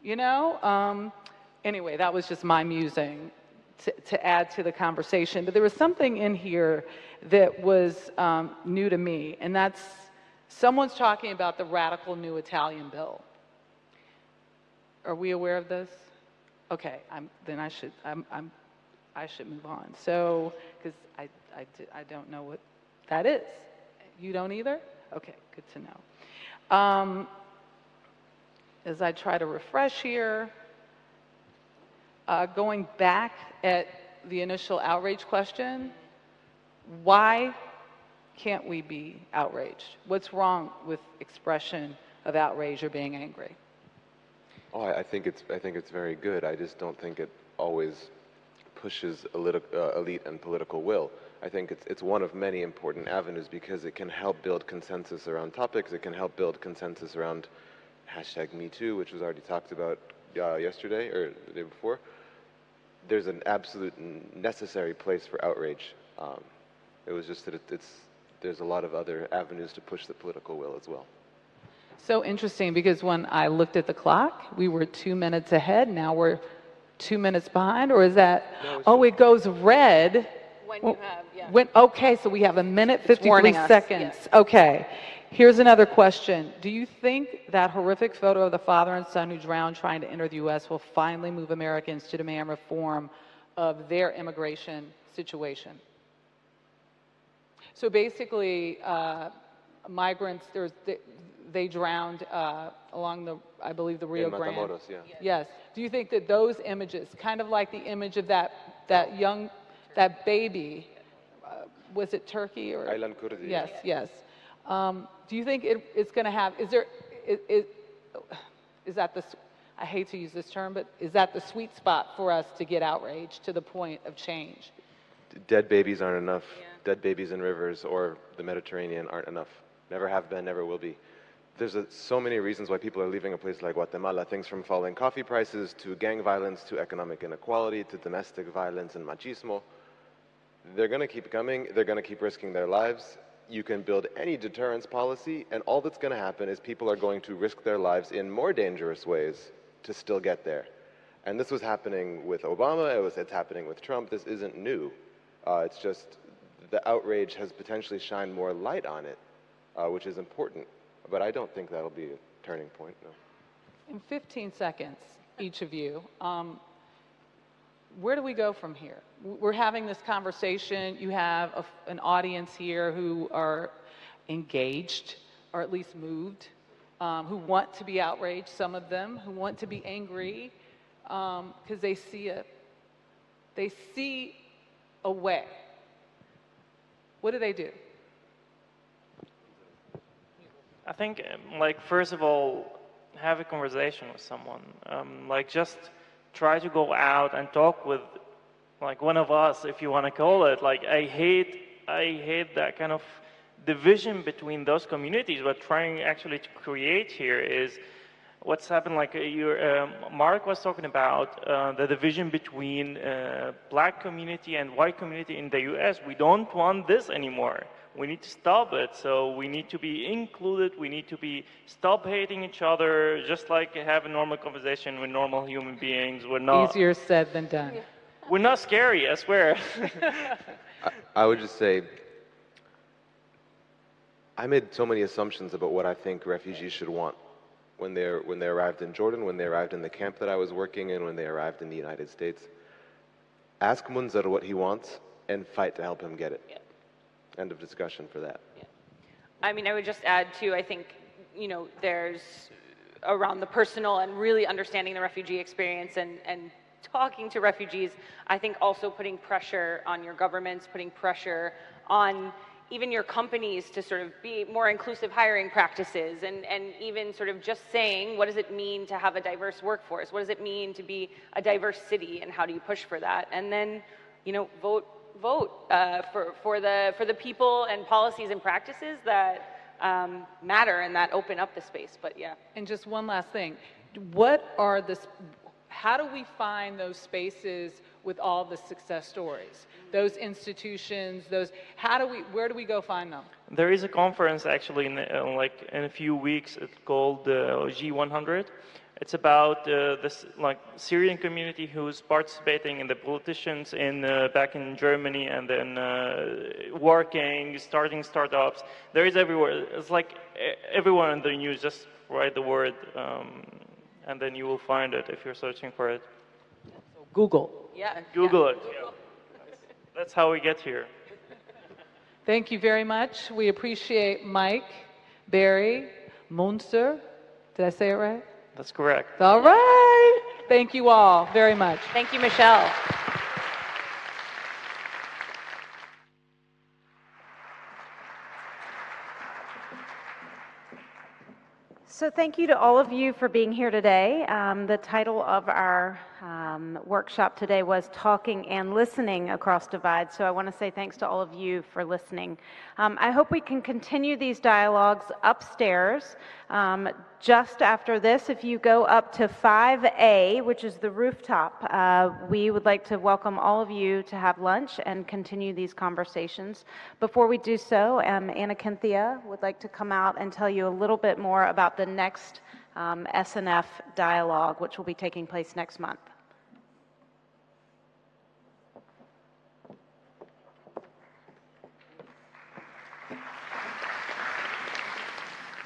You know? Um, anyway, that was just my musing to, to, add to the conversation. But there was something in here that was um, new to me, and that's Someone's talking about the radical new Italian bill. Are we aware of this? Okay, I'm, then I should, I'm, I'm, I should move on. So, because I, I, I don't know what that is. You don't either? Okay, good to know. Um, as I try to refresh here, uh, going back at the initial outrage question, why can't we be outraged? What's wrong with expression of outrage or being angry? Oh, I I think it's I think it's very good. I just don't think it always pushes elite, uh, elite and political will. I think it's it's one of many important avenues because it can help build consensus around topics. It can help build consensus around hashtag Me Too, which was already talked about uh, yesterday or the day before. There's an absolute necessary place for outrage. Um, it was just that it, it's there's a lot of other avenues to push the political will as well. So interesting because when I looked at the clock, we were two minutes ahead. Now we're two minutes behind, or is that? oh, it goes red. When Well, you have, yeah. When, okay, so we have a minute, It's 53 seconds. yes. Okay. Here's another question. Do you think that horrific photo of the father and son who drowned trying to enter the U.S. will finally move Americans to demand reform of their immigration situation? So basically, uh, migrants, there's, they, they drowned uh, along the, I believe, the Rio In Grande. Matamoros, yeah. Yes. Do you think that those images, kind of like the image of that, that young, that baby, uh, was it Turkey or? Aylan Kurdi. Yes, yes. Um, do you think it, it's going to have, is there, is, is, is that the, I hate to use this term, but is that the sweet spot for us to get outraged to the point of change? Dead babies aren't enough. Dead babies in rivers or the Mediterranean aren't enough. Never have been, never will be. There's a, so many reasons why people are leaving a place like Guatemala. Things from falling coffee prices to gang violence to economic inequality to domestic violence and machismo. They're going to keep coming. They're going to keep risking their lives. You can build any deterrence policy, and all that's going to happen is people are going to risk their lives in more dangerous ways to still get there. And this was happening with Obama. It was, it's happening with Trump. This isn't new. Uh, it's just the outrage has potentially shined more light on it, uh, which is important. But I don't think that'll be a turning point. No. In 15 seconds, each of you, um, where do we go from here? We're having this conversation. You have a an audience here who are engaged, or at least moved, um, who want to be outraged, some of them, who want to be angry because they see it. They see a way. What do they do? I think, um, like, first of all, have a conversation with someone. Um, like, just try to go out and talk with, like, one of us, if you want to call it. Like, I hate, I hate that kind of division between those communities. What we're trying actually to create here is what's happened. Like, uh, your, um, Marc was talking about uh, the division between uh, black community and white community in the U.S. We don't want this anymore. We need to stop it. So we need to be included. We need to be stop hating each other, just like have a normal conversation with normal human beings. We're not Easier said than done. we're not scary. I swear. <laughs> I would just say I made so many assumptions about what I think refugees should want when they when they arrived in Jordan, when they arrived in the camp that I was working in, when they arrived in the United States. Ask Munzer what he wants and fight to help him get it. End of discussion for that. I mean, I would just add too, I think, you know, there's around the personal and really understanding the refugee experience and, and talking to refugees, I think also putting pressure on your governments, putting pressure on even your companies to sort of be more inclusive hiring practices and, and even sort of just saying what does it mean to have a diverse workforce? What does it mean to be a diverse city and how do you push for that? And then, you know, vote vote uh, for, for, the, for the people and policies and practices that um, matter and that open up the space. But yeah. And just one last thing. What are the, how do we find those spaces with all the success stories? Those institutions, those, how do we, where do we go find them? There is a conference actually in uh, like in a few weeks. It's called uh, G100. It's about uh, this like Syrian community who's participating in the politicians in uh, back in Germany and then uh, working, starting startups. There is everywhere. It's like everyone in the news. Just write the word, um, and then you will find it if you're searching for it. Google. Yeah. Google yeah. it. Yeah. That's how we get here. Thank you very much. We appreciate Mike, Barri, Munzer. Did I say it right? That's correct. All right. Thank you all very much. Thank you, Michelle. So thank you to all of you for being here today. Um, the title of our um, workshop today was Talking and Listening Across Divides. So I want to say thanks to all of you for listening. Um, I hope we can continue these dialogues upstairs. Um, just after this, if you go up to 5A, which is the rooftop, uh, we would like to welcome all of you to have lunch and continue these conversations. Before we do so, um, Anna-Kynthia would like to come out and tell you a little bit more about the next um, SNF dialogue, which will be taking place next month.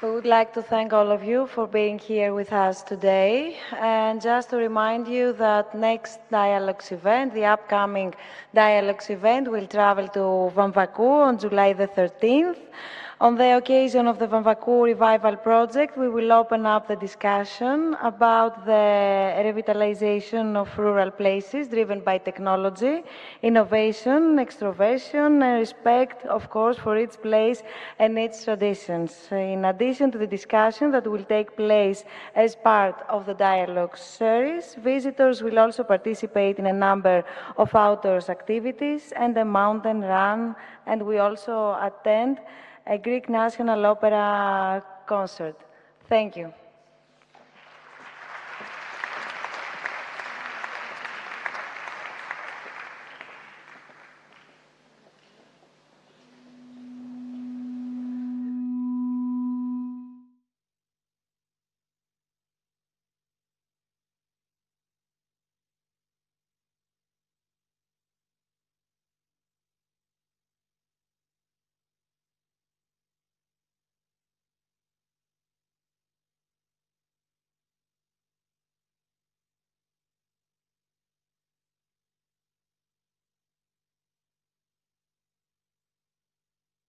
We would like to thank all of you for being here with us today. And just to remind you that next Dialogues event, the upcoming Dialogues event, will travel to Vamvakou on July the 13th. On the occasion of the Vamvakou Revival Project, we will open up the discussion about the revitalization of rural places driven by technology, innovation, extroversion, and respect, of course, for its place and its traditions. In addition to the discussion that will take place as part of the dialogue series, visitors will also participate in a number of outdoors activities and a mountain run, and we also attend a Greek National Opera concert. Thank you.